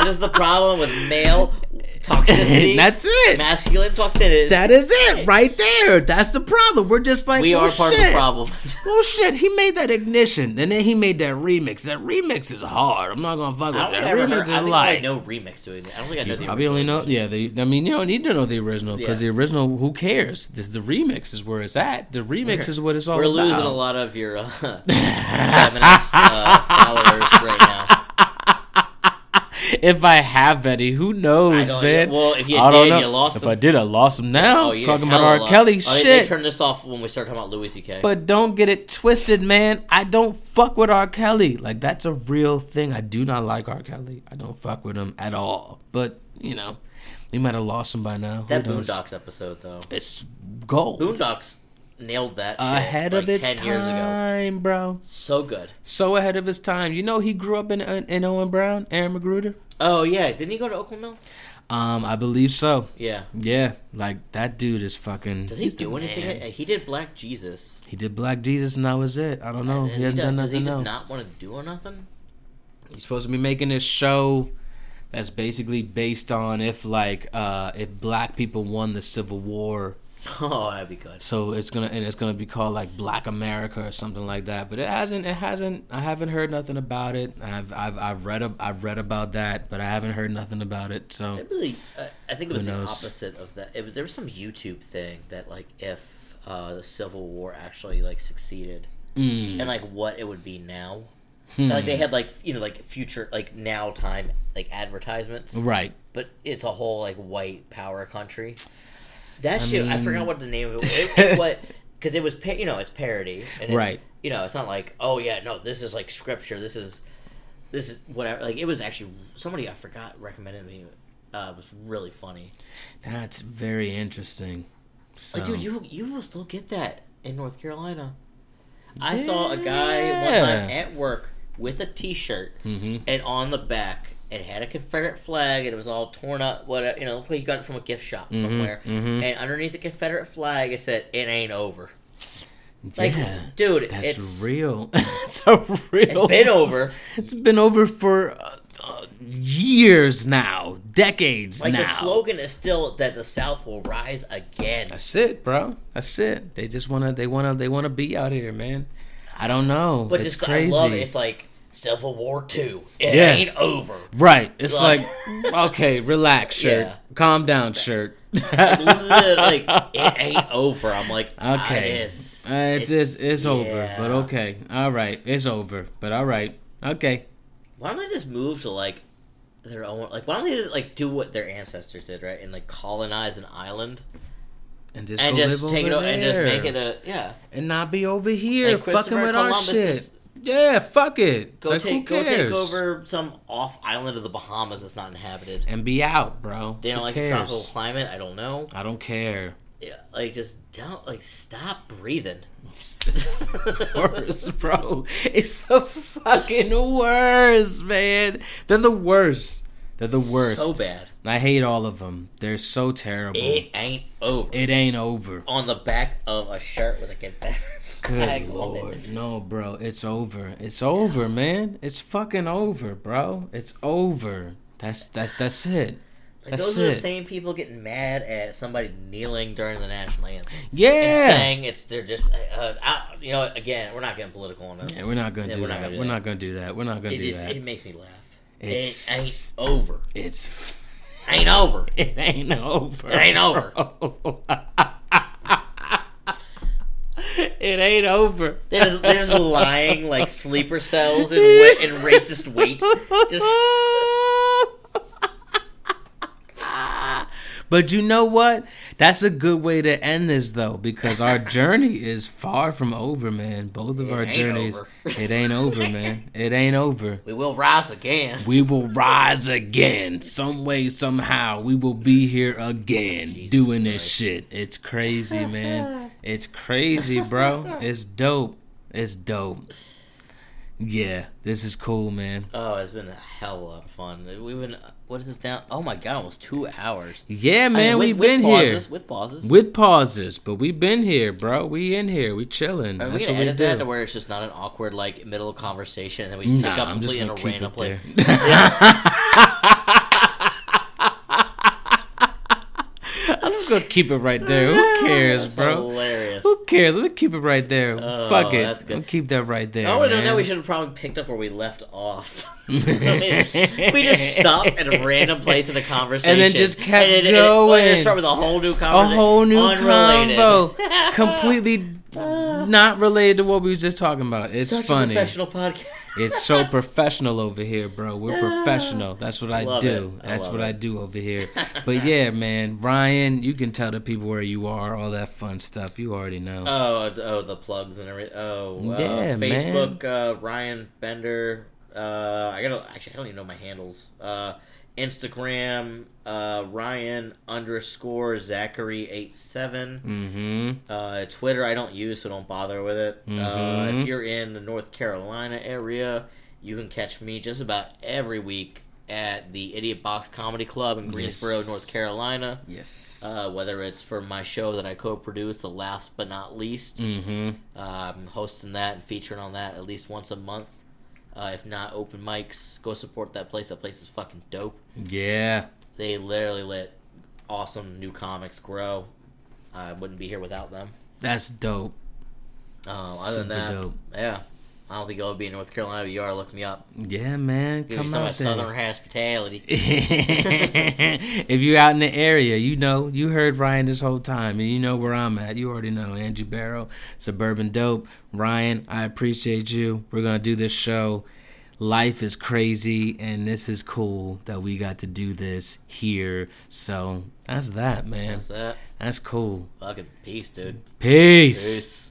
is the problem with male toxicity. (laughs) That's it. masculine toxicity. That is it, right there. That's the problem. We're just like, we well, are part shit. of the problem. Well, shit, he made that ignition, and then he made that remix. That remix is hard. I'm not gonna fuck with that. I remix heard, I is think like. I know remix to it. I don't think I know You the probably only know, yeah. The, I mean, you don't need to know the original because Yeah. the original, who cares? This the remix is where it's at. The remix is what it's all about. We're about. losing a lot of your uh, (laughs) feminist uh, followers right now. If I have any, who knows, man? well, if you I did, you lost If them. I did, I lost them now. Oh, yeah, Talking about R. lot. Kelly, Oh, shit. They, turned this off when we started talking about Louis C.K. But don't get it twisted, man. I don't fuck with R. Kelly. Like that's a real thing. I do not like R. Kelly. I don't fuck with him at all. But you know, we might have lost him by now. that Who knows? Boondocks episode though, It's gold. Boondocks nailed that shit ahead like of its 10 years ago. time, bro. So good. So ahead of his time. You know, he grew up in uh, in Owen Brown, Aaron McGruder. Oh yeah, didn't he go to Oakland Mills? Um, I believe so. Yeah. Yeah, like that dude is fucking. Does he he's the do anything? man. He did Black Jesus. He did Black Jesus, and that was it. I don't know. Has He hasn't done- done Does he nothing just else. not want to do or nothing? He's supposed to be making this show that's basically based on if like uh if black people won the Civil War. (laughs) Oh, that'd be good. So it's gonna and it's gonna be called like Black America or something like that. But it hasn't. It hasn't. I haven't heard nothing about it. I've I've I've read ab- I've read about that, but I haven't heard nothing about it. So It really, uh, I think it was the knows? opposite of that. It was there was some YouTube thing that like if uh, the Civil War actually like succeeded mm, and like what it would be now. hmm. Like they had like you know like future like now time like advertisements, right. but it's a whole like white power country. That I shit, I forgot what the name of it was. It, it, (laughs) what because it was you know it's parody and it's, Right. You know it's not like oh yeah no this is like scripture this is this is whatever like it was actually somebody I forgot recommended me uh, was really funny. That's very interesting. So, Like, dude, you you will still get that in North Carolina. I saw a guy one time at work with a T-shirt, Mhm. and on the back it had a Confederate flag, and it was all torn up. What you know, like you got it from a gift shop somewhere. mhm. And underneath the Confederate flag, it said, "It ain't over." Like, yeah, dude, that's it's real. (laughs) it's a real. it's been over. It's been over for uh, uh, years now, decades Like now. the slogan is still that the South will rise again. That's it, bro. That's it. They just wanna, they wanna, they wanna be out here, man. I don't know. But it's just crazy. I love it. It's like Civil War Two. It Yeah. ain't over. right. It's Like- like, okay, relax, (laughs) shirt. Yeah. Calm down, shirt. Literally, like it (laughs) ain't over. I'm like, ah, Okay. it is. Uh, it's it's, it's over, but okay, all right, it's over, but all right, okay. Why don't they just move to like their own? Like, why don't they just like do what their ancestors did, right? And like colonize an island And just and go just live take it over and just make it a yeah. and not be over here Like fucking with our shit. is- Yeah, fuck it. Go like, take go take over some off island of the Bahamas that's not inhabited. and be out, bro. They don't Who like cares? the tropical climate. I don't know. I don't care. Yeah, like just don't like stop breathing. It's the worst, bro. It's the fucking worst, man. They're the worst. They're the worst. So bad. I hate all of them. They're so terrible. It ain't over. it ain't over. on the back of a shirt with a Confederate Good it. lord, no, bro. It's over. It's over, man. It's fucking over, bro. It's over. That's that's that's it. Like, That's those are the same people getting mad at somebody kneeling during the national anthem. And Yeah. saying it's they're just uh, uh, you know again we're not getting political on this. Yeah, we're not gonna Yeah, do we're not that. gonna do we're that. not gonna do that. We're not gonna it do just that. it makes me laugh. It's- it ain't over. It's Ain't over. (laughs) it ain't over. It ain't over. (laughs) (laughs) it ain't over. They're just, lying like sleeper cells in, wa- in racist weight. Just (laughs) But you know what? That's a good way to end this though, because our journey is far from over, man. Both of It our journeys, it ain't over, man. It ain't over. we will rise again. We will rise again, some way, somehow. We will be here again, Jesus doing this shit. It's crazy, man. (laughs) It's crazy, bro. (laughs) It's dope. It's dope. Yeah, this is cool, man. Oh, it's been a hell of a lot of fun. We've been what is this down? Oh my god, almost two hours. Yeah, I man, mean, with- we've with been pauses, here with pauses. with pauses, but we've been here, bro. We in here. We chilling. Are we That's gonna what we edit that to where it's just not an awkward like middle of conversation and then we just pick up I'm just completely in gonna a keep random place? (laughs) (laughs) there. I'm just gonna keep it right there. Who (laughs) cares, That's bro? Hilarious. Who cares? Let me keep it right there. Oh, Fuck it. that's good. I'll keep that right there. Oh, no, no, we should have probably picked up where we left off. (laughs) we just stopped at a random place in a conversation. And then just kept and then- and- going. and then start with a whole new conversation, a whole new unrelated. combo, (laughs) completely ah. not related to what we was just talking about. It's Such funny. a professional podcast. It's so (laughs) professional over here, bro. We're professional. That's what I Love do. I That's what it. I do over here. (laughs) But yeah, man, Ryan, you can tell the people where you are, all that fun stuff. You already know. Oh, oh, the plugs and everything. Oh, uh, Yeah, man. Facebook, uh, Ryan Bender. Uh, I gotta actually, I don't even know my handles. Uh, Instagram, uh, Ryan underscore Zachary eight seven. mm-hmm. Uh, Twitter, I don't use, so don't bother with it. Uh, Mhm. if you're in the North Carolina area, you can catch me just about every week at the Idiot Box Comedy Club in Greensboro, Yes. North Carolina. Yes. Uh, whether it's for my show that I co-produce, the last but not least, mm-hmm. uh, I'm hosting that and featuring on that at least once a month. Uh, if not open mics, go support that place. That place is fucking dope. Yeah. They literally let awesome new comics grow. I wouldn't be here without them. That's dope. Uh, other Super than that, dope. yeah, I don't think I'll be in North Carolina. But you are look me up. Yeah, man. Give me Come some out of that southern hospitality. (laughs) if you're out in the area, you know, you heard Ryan this whole time, and you know where I'm at. You already know Andrew Barrow, Suburban Dope. Ryan, I appreciate you. We're gonna do this show. Life is crazy, and this is cool that we got to do this here. So that's that, man. That's that. That's cool. Fucking peace, dude. Peace. Peace.